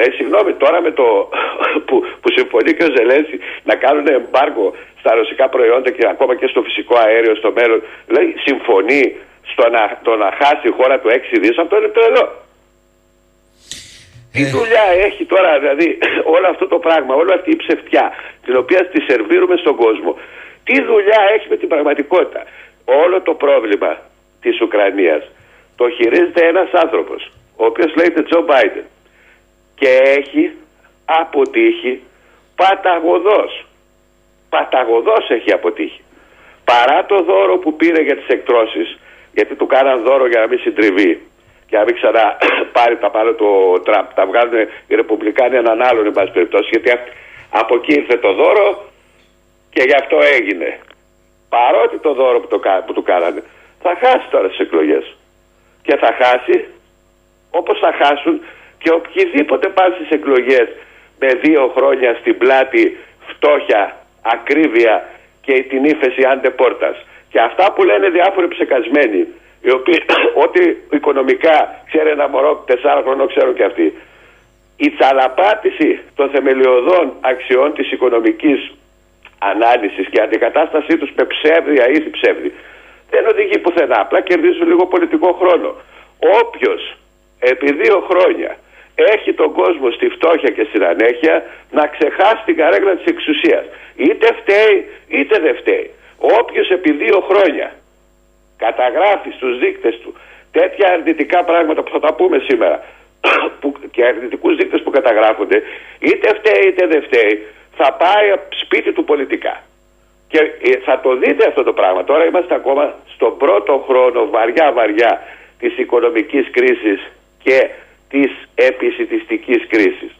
G: Ε, συγγνώμη, τώρα με το [LAUGHS] που, που συμφωνεί και ο Ζελένση να κάνουν εμπάργκο στα ρωσικά προϊόντα και ακόμα και στο φυσικό αέριο στο μέλλον, δηλαδή συμφωνεί στο να, το να χάσει η χώρα του 6 δις, αυτό είναι τρελό. Τι ε. δουλειά έχει τώρα, δηλαδή, [CLEARS THROAT] όλο αυτό το πράγμα, όλη αυτή η ψευτιά, την οποία τη σερβίρουμε στον κόσμο, τι δουλειά έχει με την πραγματικότητα; Όλο το πρόβλημα της Ουκρανίας το χειρίζεται ένας άνθρωπος, ο οποίος λέγεται Τζο Μπάιντεν και έχει αποτύχει παταγωδός. Παταγωδός έχει αποτύχει. Παρά το δώρο που πήρε για τις εκτρώσεις, γιατί του κάναν δώρο για να μην συντριβεί, και να μην ξανά [COUGHS] πάρει τα πάνω το Τραμπ. Τα βγάλουν οι Ρεπουμπλικάνοι έναν άλλον, εν πάση περιπτώσει, γιατί αυ- από εκεί ήρθε το δώρο και γι' αυτό έγινε. Παρότι το δώρο που, το, κα- που του κάνανε, θα χάσει τώρα τι εκλογές. Και θα χάσει όπως θα χάσουν και οποιοδήποτε πάνε στι εκλογές με δύο χρόνια στην πλάτη φτώχεια, ακρίβεια και την ύφεση αντεπόρτας. Και αυτά που λένε διάφοροι ψεκασμένοι, οι οποίοι [COUGHS] ότι οικονομικά ξέρει ένα μωρό τεσσάρων χρονών ξέρουν και αυτοί. Η τσαλαπάτηση των θεμελιωδών αξιών της οικονομικής ανάλυσης και αντικατάστασή τους με ψεύδια ή ψεύδι δεν οδηγεί πουθενά. Απλά κερδίζουν λίγο πολιτικό χρόνο. Όποιος επί δύο χρόνια έχει τον κόσμο στη φτώχεια και στην ανέχεια να ξεχάσει την καρέκλα της εξουσίας. Είτε φταίει είτε δεν φταίει. Όποιος επί δύο χρόνια καταγράφει στους δείκτες του τέτοια αρνητικά πράγματα που θα τα πούμε σήμερα [COUGHS] που, και αρνητικούς δείκτες που καταγράφονται είτε φταίει είτε δεν φταίει θα πάει σπίτι του πολιτικά. Και ε, θα το δείτε αυτό το πράγμα. Τώρα είμαστε ακόμα στον πρώτο χρόνο βαριά βαριά της οικονομικής κρίσης και της επισητιστικής κρίσης.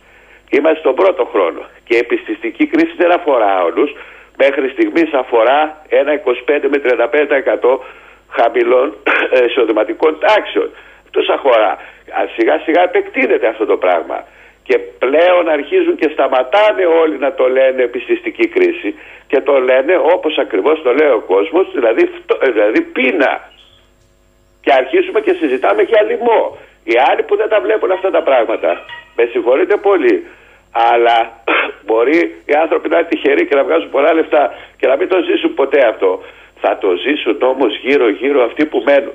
G: Είμαστε στον πρώτο χρόνο και η επιστηστική κρίση δεν αφορά όλους. Μέχρι στιγμής αφορά ένα 25 με 35% χαμηλών [COUGHS] ε, εισοδηματικών τάξεων. Τους αφορά. Α, Σιγά σιγά επεκτείνεται αυτό το πράγμα. Και πλέον αρχίζουν και σταματάνε όλοι να το λένε επιστηστική κρίση και το λένε όπως ακριβώς το λέει ο κόσμος, δηλαδή, φτω- ε, δηλαδή πείνα. Και αρχίζουμε και συζητάμε για λοιμό. Οι άλλοι που δεν τα βλέπουν αυτά τα πράγματα, με συγχωρείτε πολύ, αλλά [COUGHS] μπορεί οι άνθρωποι να είναι τυχεροί και να βγάζουν πολλά λεφτά και να μην το ζήσουν ποτέ αυτό. Θα το ζήσουν όμως γύρω γύρω αυτοί που μένουν.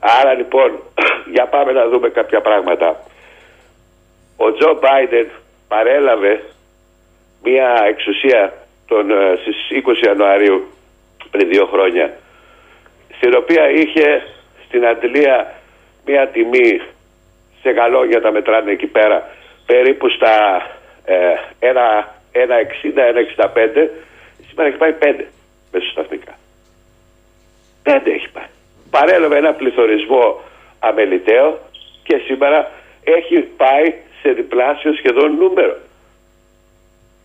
G: Άρα λοιπόν, [COUGHS] για πάμε να δούμε κάποια πράγματα. Ο Τζο Μπάιντεν παρέλαβε μια εξουσία τον, ε, στις 20 Ιανουαρίου πριν δύο χρόνια στην οποία είχε στην αντλία μια τιμή σε γαλόγια τα μετράνε εκεί πέρα. Περίπου στα ε, 1,60-1,65 σήμερα έχει πάει 5 μεσοσταθμικά 5 έχει πάει. Παρέλαβε ένα πληθωρισμό αμεληταίο και σήμερα έχει πάει σε διπλάσιο σχεδόν νούμερο.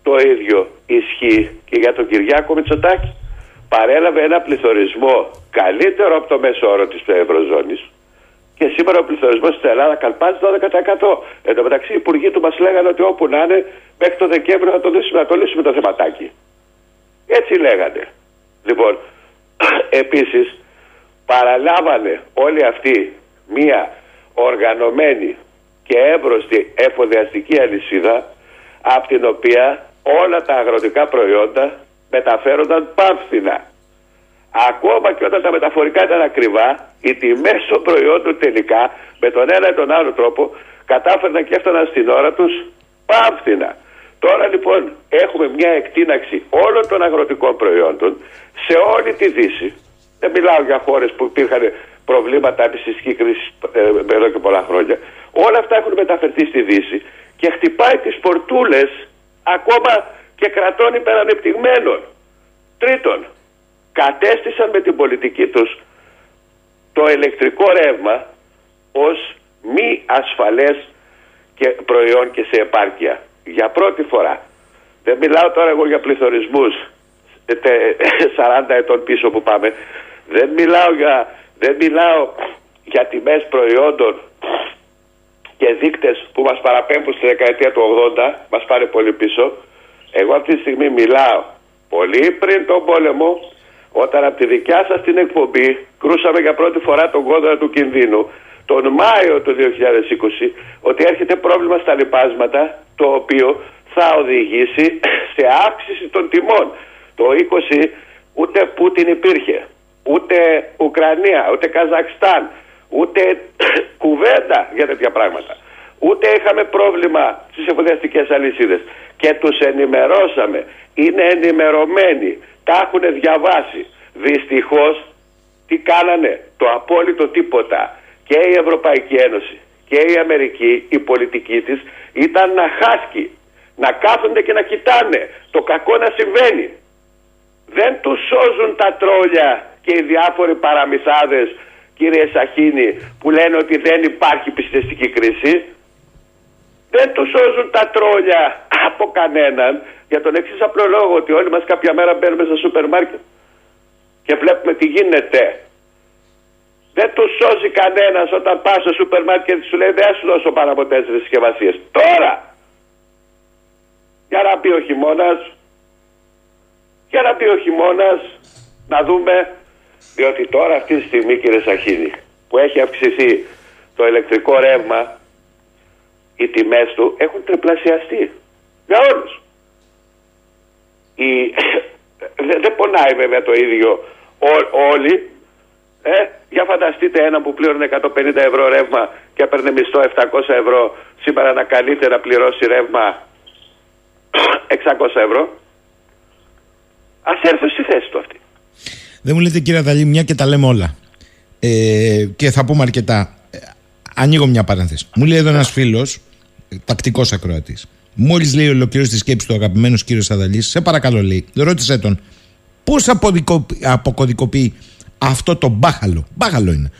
G: Το ίδιο ισχύει και για τον Κυριάκο Μητσοτάκη. Παρέλαβε ένα πληθωρισμό καλύτερο από το μέσο όρο της Ευρωζώνης και σήμερα ο πληθωρισμός στην Ελλάδα καλπάζει 12%. Εν τω μεταξύ οι υπουργοί του μας λέγανε ότι όπου να είναι μέχρι το Δεκέμβριο να το, λύσουμε, να το λύσουμε το θεματάκι. Έτσι λέγανε. Λοιπόν, [CLEARS THROAT] επίσης παραλάβανε όλοι αυτοί μία οργανωμένη και εύρωστη εφοδιαστική αλυσίδα από την οποία όλα τα αγροτικά προϊόντα μεταφέρονταν πάμφθηνα. Ακόμα και όταν τα μεταφορικά ήταν ακριβά, οι τιμές των προϊόντων τελικά με τον ένα ή τον άλλο τρόπο κατάφερναν και έφταναν στην ώρα τους πάμφθηνα. Τώρα λοιπόν έχουμε μια εκτείναξη όλων των αγροτικών προϊόντων σε όλη τη Δύση. Δεν μιλάω για χώρες που υπήρχαν προβλήματα επιστηστική κρίση ε, εδώ και πολλά χρόνια. Όλα αυτά έχουν μεταφερθεί στη Δύση και χτυπάει τις πορτούλες ακόμα και κρατών υπερανεπτυγμένων. Τρίτον, κατέστησαν με την πολιτική τους το ηλεκτρικό ρεύμα ως μη ασφαλές και προϊόν και σε επάρκεια. Για πρώτη φορά. Δεν μιλάω τώρα εγώ για πληθωρισμούς ε, τε- 40 ετών πίσω που πάμε. Δεν μιλάω για, δεν μιλάω για τιμές προϊόντων και δείκτες που μας παραπέμπουν στη δεκαετία του 80, μας πάρει πολύ πίσω. Εγώ αυτή τη στιγμή μιλάω πολύ πριν τον πόλεμο, όταν από τη δικιά σας την εκπομπή κρούσαμε για πρώτη φορά τον κόδωνα του κινδύνου, τον Μάιο του 2020, ότι έρχεται πρόβλημα στα λοιπάσματα, το οποίο θα οδηγήσει [CLEARS THROAT] σε αύξηση των τιμών. Το 20 ούτε Πούτιν υπήρχε, ούτε Ουκρανία, ούτε Καζακστάν, ούτε [CLEARS THROAT] κουβέντα για τέτοια πράγματα. Ούτε είχαμε πρόβλημα στις εφοδιαστικές αλυσίδες και τους ενημερώσαμε. Είναι ενημερωμένοι, τα έχουν διαβάσει. Δυστυχώς τι κάνανε, το απόλυτο τίποτα. Και η Ευρωπαϊκή Ένωση και η Αμερική, η πολιτική της ήταν να χάσκει, να κάθονται και να κοιτάνε το κακό να συμβαίνει. Δεν τους σώζουν τα τρόλια και οι διάφοροι παραμυθάδες κύριε Σαχίνη, που λένε ότι δεν υπάρχει πιστιστική κρίση, δεν τους σώζουν τα τρόλια από κανέναν για τον εξής απλό λόγο ότι όλοι μας κάποια μέρα μπαίνουμε στο σούπερ μάρκετ και βλέπουμε τι γίνεται. Δεν τους σώζει κανένας όταν πας στο σούπερ μάρκετ και σου λέει δεν σου δώσω πάνω από τέσσερις συσκευασίες. Τώρα! Για να πει ο χειμώνας, για να πει ο χειμώνας, να δούμε, διότι τώρα αυτή τη στιγμή κύριε Σαχίνη, που έχει αυξηθεί το ηλεκτρικό ρεύμα, οι τιμές του έχουν τριπλασιαστεί. Για όλους. Η... δεν, [LAUGHS] δεν πονάει βέβαια το ίδιο ό- όλοι. Ε, για φανταστείτε ένα που πλήρωνε 150 ευρώ ρεύμα και έπαιρνε μισθό 700 ευρώ σήμερα να καλείται να πληρώσει ρεύμα [CLEARS THROAT] 600 ευρώ. Ας έρθω στη θέση του αυτή.
B: Δεν μου λέτε κύριε Δαλή μια και τα λέμε όλα. Ε, και θα πούμε αρκετά. Ε, ανοίγω μια παρένθεση. Μου λέει εδώ ένας φίλος, τακτικός ακροατής. Μόλις λέει ολοκλήρωση της σκέψης του αγαπημένος κύριος Αδαλής, σε παρακαλώ λέει, ρώτησε τον, πώς αποκωδικοποιεί αυτό το μπάχαλο, μπάχαλο είναι,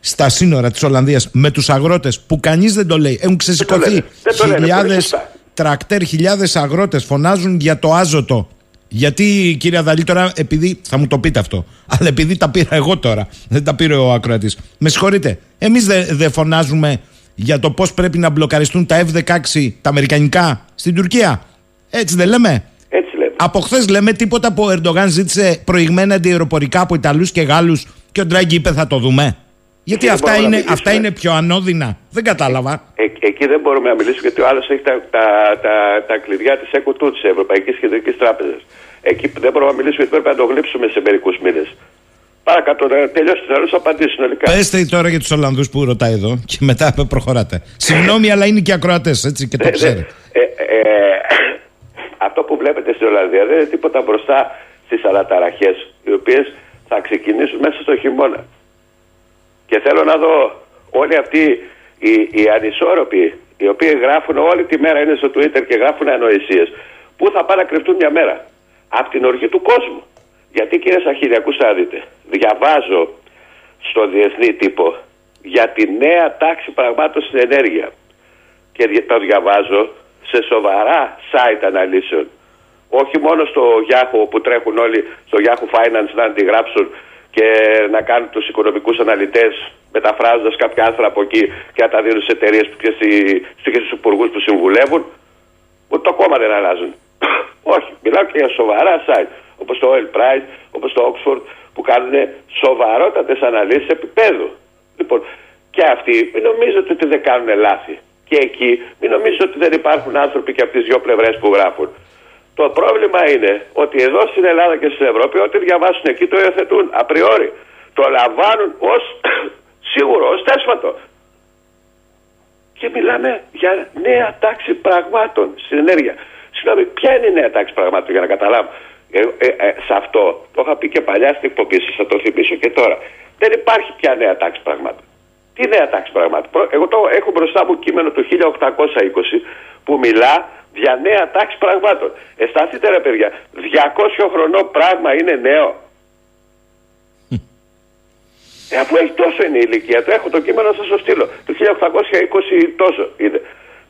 B: στα σύνορα της Ολλανδίας με τους αγρότες που κανείς δεν το λέει. Έχουν ξεσηκωθεί
G: λένε. Δεν το λένε,
B: χιλιάδες
G: πολύ σωστά.
B: τρακτέρ, χιλιάδες αγρότες φωνάζουν για το άζωτο. Γιατί κύριε Αδαλή τώρα, επειδή θα μου το πείτε αυτό, αλλά επειδή τα πήρα εγώ τώρα, δεν τα πήρε ο ακροατής. Με συγχωρείτε, εμείς δεν δεν φωνάζουμε για το πώς πρέπει να μπλοκαριστούν τα F-16, τα αμερικανικά, στην Τουρκία. Έτσι δεν λέμε;
G: Έτσι λέμε.
B: Από χθες λέμε τίποτα που ο Ερντογάν ζήτησε προηγμένα αντιεροπορικά από Ιταλούς και Γάλλους και ο Ντράγκη είπε θα το δούμε. Γιατί
G: δεν
B: αυτά
G: μπορούμε να
B: είναι,
G: μιλήσουμε.
B: αυτά είναι πιο ανώδυνα. Δεν κατάλαβα.
G: Ε, εκεί δεν μπορούμε να μιλήσουμε γιατί ο άλλος έχει τα, τα, τα, τα κλειδιά της ΕΚΟΤΟΥ, της Ευρωπαϊκής Κεντρικής Τράπεζας. Εκεί δεν μπορούμε να μιλήσουμε γιατί πρέπει να το γλύψουμε σε μερικούς μήνες. Παρακάτω, να τελειώσει την άλλη, απαντήσει συνολικά.
B: Πέστε τώρα για τους Ολλανδούς που ρωτάει εδώ και μετά [LAUGHS] προχωράτε. Συγγνώμη, αλλά είναι και ακροατές, έτσι και το
G: Ε,
B: ξέρετε.
G: ε, ε, αυτό που βλέπετε στην Ολλανδία δεν είναι τίποτα μπροστά στις αναταραχές, οι οποίες θα ξεκινήσουν μέσα στο χειμώνα. Και θέλω να δω όλοι αυτοί οι, οι ανισόρροποι, οι οποίοι γράφουν όλη τη μέρα είναι στο Twitter και γράφουν ανοησίες, πού θα πάνε να κρυφτούν μια μέρα. Από την οργή του κόσμου. Γιατί κύριε Σαχίδη, ακούστε να δείτε. Διαβάζω στο διεθνή τύπο για τη νέα τάξη πραγμάτων στην ενέργεια και δι- το διαβάζω σε σοβαρά site αναλύσεων. Όχι μόνο στο Yahoo που τρέχουν όλοι στο Yahoo Finance να αντιγράψουν και να κάνουν τους οικονομικούς αναλυτές μεταφράζοντας κάποια άρθρα από εκεί και να τα δίνουν σε εταιρείες και, στη- και στους υπουργούς που συμβουλεύουν που το κόμμα δεν αλλάζουν. [COUGHS] Όχι, μιλάω και για σοβαρά site όπως το Oil Price, όπως το Oxford που κάνουν σοβαρότατες αναλύσεις επίπεδου. Λοιπόν, και αυτοί μην νομίζετε ότι δεν κάνουν λάθη. Και εκεί μην νομίζετε ότι δεν υπάρχουν άνθρωποι και από τις δύο πλευρές που γράφουν. Το πρόβλημα είναι ότι εδώ στην Ελλάδα και στην Ευρώπη ό,τι διαβάσουν εκεί το υιοθετούν απριόρι. Το λαμβάνουν ως [COUGHS] σίγουρο, ως τέσματο. Και μιλάμε για νέα τάξη πραγμάτων στην ενέργεια. Συγγνώμη, ποια είναι η νέα τάξη πραγμάτων για να καταλάβω. Ε, ε, ε, σε αυτό το είχα πει και παλιά στην εκπομπή σας, θα το θυμίσω και τώρα. Δεν υπάρχει πια νέα τάξη πραγμάτων. Τι νέα τάξη πραγμάτων; Προ- Εγώ το έχω μπροστά μου κείμενο του 1820 που μιλά για νέα τάξη πραγμάτων. Αισθανθείτε ρε παιδιά, 200 χρονών πράγμα είναι νέο. Ε, αφού έχει τόσο είναι η ηλικία του, έχω το κείμενο να σα το στείλω. Το 1820 τόσο είναι.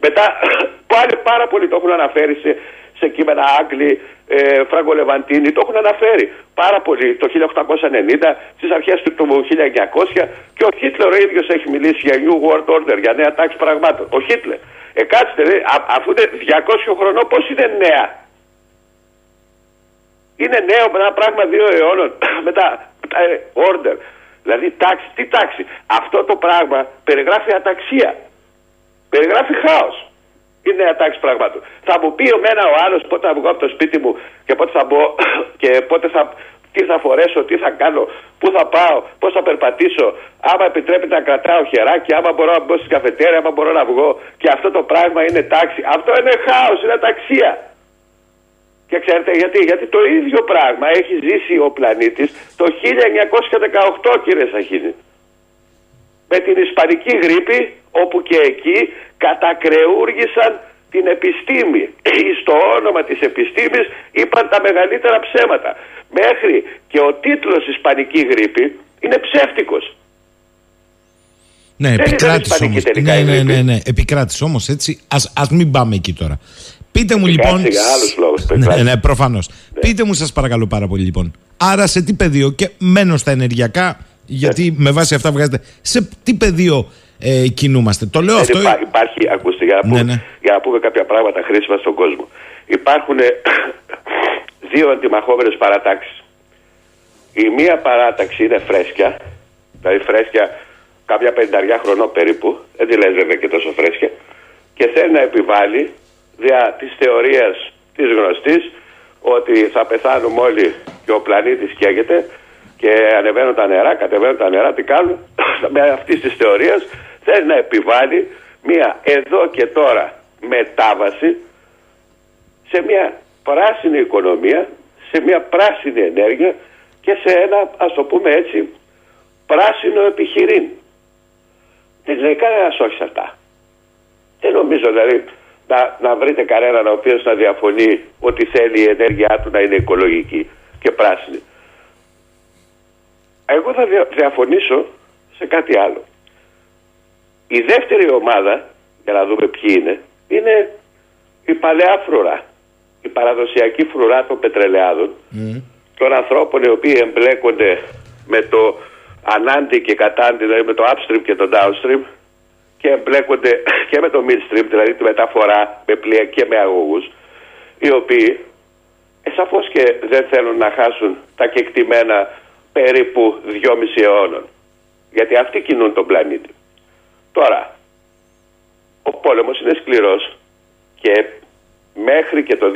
G: Μετά [COUGHS] πάλι πάρα πολλοί το έχουν αναφέρει σε, σε κείμενα Άγγλοι, ε, Φράγκο Λεβαντίνη, το έχουν αναφέρει πάρα πολύ το 1890, στις αρχές του, του 1900 και ο Χίτλερ ο ίδιος έχει μιλήσει για New World Order, για νέα τάξη πραγμάτων. Ο Χίτλερ. Ε, κάτσε, ρε, α, αφού είναι 200 χρονών, πώς είναι νέα; Είναι νέο με ένα πράγμα δύο αιώνων. [COUGHS] Μετά, ε, order. Δηλαδή τάξη, τι τάξη. Αυτό το πράγμα περιγράφει αταξία. Περιγράφει χάος. Είναι νέα τάξη πραγμάτων. Θα μου πει εμένα ο άλλος πότε θα βγω από το σπίτι μου και πότε θα μπω [COUGHS] και πότε θα, τι θα φορέσω, τι θα κάνω, πού θα πάω, πώς θα περπατήσω, άμα επιτρέπεται να κρατάω χεράκι, άμα μπορώ να μπω στην καφετέρια, άμα μπορώ να βγω και αυτό το πράγμα είναι τάξη. Αυτό είναι χάος, είναι αταξία. Και ξέρετε γιατί, γιατί το ίδιο πράγμα έχει ζήσει ο πλανήτης το 1918 κύριε Σαχίνη. Με την Ισπανική γρήπη όπου και εκεί κατακρεούργησαν την επιστήμη. Στο όνομα της επιστήμης είπαν τα μεγαλύτερα ψέματα. Μέχρι και ο τίτλος Ισπανική γρήπη είναι ψεύτικος.
B: Ναι,
G: Δεν ήταν
B: επικράτησε
G: ισπανική
B: όμως.
G: τελικά
B: Ναι,
G: η
B: ναι,
G: γρήπη.
B: ναι, ναι. Επικράτησε όμως έτσι. Α ας μην πάμε εκεί τώρα. Πείτε μου λοιπόν.
G: για άλλους λόγους
B: Ναι,
G: επικράτησε.
B: ναι, προφανώς. Πείτε μου, σας παρακαλώ πάρα πολύ λοιπόν. Άρα σε τι πεδίο και μένω στα ενεργειακά, γιατί με βάση αυτά βγάζετε. Σε τι πεδίο ε, κινούμαστε. Το λέω
G: Δεν
B: αυτό.
G: υπά- υπάρχει, ακούστε, για να,
B: Ναι,
G: πούμε,
B: ναι.
G: για να πούμε κάποια πράγματα χρήσιμα στον κόσμο. Υπάρχουν ε, [COUGHS] δύο αντιμαχόμενες παρατάξεις. Η μία παράταξη είναι φρέσκια, δηλαδή φρέσκια κάποια πενταριά χρονών περίπου, δεν τη λες βέβαια και τόσο φρέσκια, και θέλει να επιβάλλει δια της θεωρίας της γνωστής ότι θα πεθάνουμε όλοι και ο πλανήτης καίγεται και ανεβαίνουν τα νερά, κατεβαίνουν τα νερά, τι κάνουν. [COUGHS] Με αυτής της θεωρίας θέλει να επιβάλλει μια εδώ και τώρα μετάβαση σε μια πράσινη οικονομία, σε μια πράσινη ενέργεια και σε ένα, ας το πούμε έτσι, πράσινο επιχειρήν. Δεν λέει κανένα όχι σε αυτά. Δεν νομίζω δηλαδή να, να βρείτε κανέναν ο οποίος να διαφωνεί ότι θέλει η ενέργειά του να είναι οικολογική και πράσινη. Εγώ θα δια- διαφωνήσω σε κάτι άλλο. Η δεύτερη ομάδα, για να δούμε ποιοι είναι, είναι η παλαιά φρουρά. Η παραδοσιακή φρουρά των πετρελαιάδων, των ανθρώπων οι οποίοι εμπλέκονται με το ανάντι και κατάντι, δηλαδή με το upstream και το downstream και εμπλέκονται [CLEARS THROAT] και με το midstream, δηλαδή τη μεταφορά με πλοία και με αγωγούς, οι οποίοι ε, σαφώς και δεν θέλουν να χάσουν τα κεκτημένα περίπου 2,5 αιώνων. Γιατί αυτοί κινούν τον πλανήτη. Τώρα, ο πόλεμος είναι σκληρός και μέχρι και το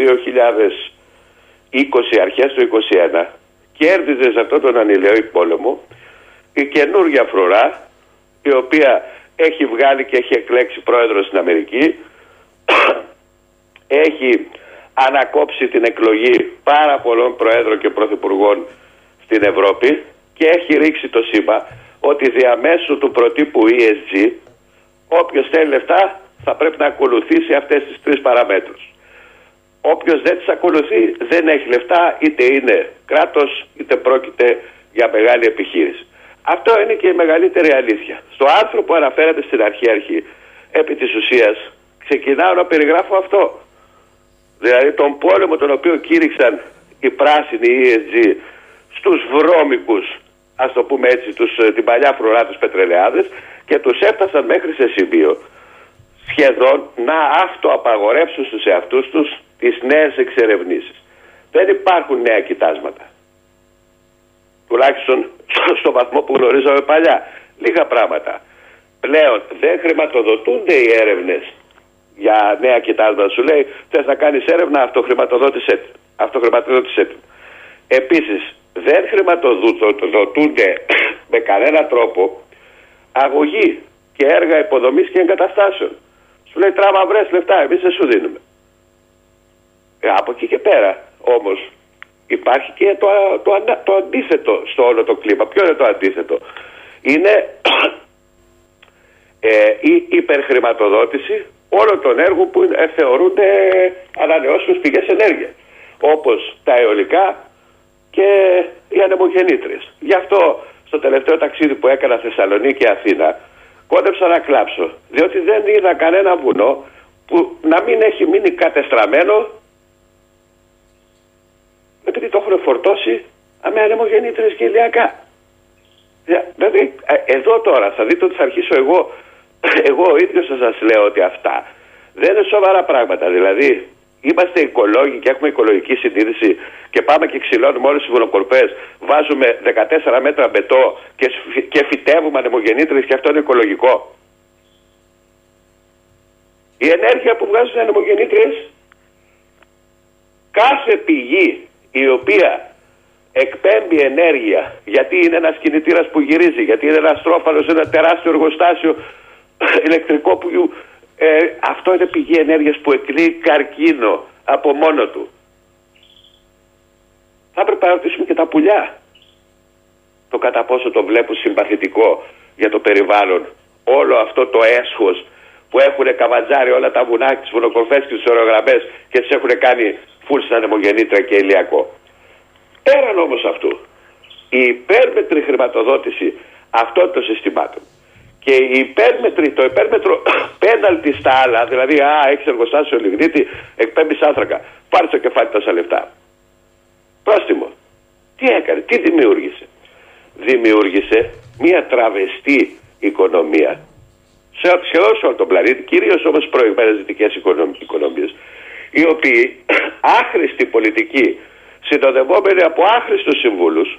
G: 2020, αρχές του 2021, κέρδιζες σε αυτόν τον ανηλαιό πόλεμο η καινούργια φρουρά, η οποία έχει βγάλει και έχει εκλέξει πρόεδρο στην Αμερική, [COUGHS] έχει ανακόψει την εκλογή πάρα πολλών προέδρων και πρωθυπουργών στην Ευρώπη και έχει ρίξει το σήμα ότι διαμέσου του προτύπου ESG όποιος θέλει λεφτά θα πρέπει να ακολουθήσει αυτές τις τρεις παραμέτρους. Όποιος δεν τις ακολουθεί δεν έχει λεφτά είτε είναι κράτος είτε πρόκειται για μεγάλη επιχείρηση. Αυτό είναι και η μεγαλύτερη αλήθεια. Στο άρθρο που αναφέρατε στην αρχή αρχή επί της ουσίας ξεκινάω να περιγράφω αυτό. Δηλαδή τον πόλεμο τον οποίο κήρυξαν οι πράσινοι οι ESG στους βρώμικους ας το πούμε έτσι τους, ε, την παλιά φρουρά τους πετρελαιάδες και τους έφτασαν μέχρι σε σημείο σχεδόν να αυτοαπαγορεύσουν στους εαυτούς τους τις νέες εξερευνήσεις. Δεν υπάρχουν νέα κοιτάσματα. Τουλάχιστον στο βαθμό που γνωρίζαμε παλιά. Λίγα πράγματα. Πλέον δεν χρηματοδοτούνται οι έρευνες για νέα κοιτάσματα. Σου λέει θες να κάνεις έρευνα αυτοχρηματοδότησέ την. Αυτοχρηματοδότησέ την. Επίσης δεν χρηματοδοτούνται με κανένα τρόπο αγωγή και έργα υποδομής και εγκαταστάσεων. Σου λέει τράβα βρες λεφτά, εμείς δεν σου δίνουμε. Ε, από εκεί και πέρα όμως υπάρχει και το, το, ανα- το αντίθετο στο όλο το κλίμα. Ποιο είναι το αντίθετο; Είναι ε, η υπερχρηματοδότηση όλων των έργων που ε, θεωρούνται ανανεώσιμες πηγές ενέργειας. Όπως τα αιωλικά και οι ανεμογεννήτρες. Γι' αυτό στο τελευταίο ταξίδι που έκανα Θεσσαλονίκη και Αθήνα κόντεψα να κλάψω. Διότι δεν είδα κανένα βουνό που να μην έχει μείνει κατεστραμμένο επειδή το έχουν φορτώσει με ανεμογεννήτρες και ηλιακά. Ε, Δηλαδή, ε, εδώ τώρα θα δείτε ότι θα αρχίσω εγώ, [CLEARS THROAT] εγώ ο ίδιος θα σας λέω ότι αυτά δεν είναι σοβαρά πράγματα. Δηλαδή, είμαστε οικολόγοι και έχουμε οικολογική συνείδηση και πάμε και ξυλώνουμε όλες τις βουνοκορπές, βάζουμε 14 μέτρα μπετό και, σφ- και φυτεύουμε ανεμογεννήτρες και αυτό είναι οικολογικό. Η ενέργεια που βγάζουν οι ανεμογεννήτρες κάθε πηγή η οποία εκπέμπει ενέργεια γιατί είναι ένας κινητήρας που γυρίζει, γιατί είναι ένας τρόφαλος, ένα τεράστιο εργοστάσιο [COUGHS] ηλεκτρικό που ε, αυτό είναι πηγή ενέργειας που εκλείει καρκίνο από μόνο του. Θα έπρεπε να ρωτήσουμε και τα πουλιά το κατά πόσο το βλέπουν συμπαθητικό για το περιβάλλον όλο αυτό το έσχος που έχουν καβατζάρει όλα τα βουνά, τις βουνοκορφές και τις ορογραμμές και τις έχουν κάνει φουλ σαν αιμογεννήτρα και ηλιακό. Πέραν όμως αυτού, η υπέρμετρη χρηματοδότηση αυτών των συστημάτων και και η υπέρμετρη, το υπέρμετρο [COUGHS] πέναλτι στα άλλα, δηλαδή, α, έχει εργοστάσιο λιγνίτη, εκπέμπεις άνθρακα. Πάρε το κεφάλι τόσα λεφτά. Πρόστιμο. Τι έκανε, τι δημιούργησε. Δημιούργησε μια τραβεστή οικονομία σε, σε όσο τον πλανήτη, κυρίως όμως προηγμένες δυτικές οικονομίες, οι οποίοι [COUGHS] άχρηστοι πολιτικοί, συνοδευόμενοι από άχρηστους συμβούλους,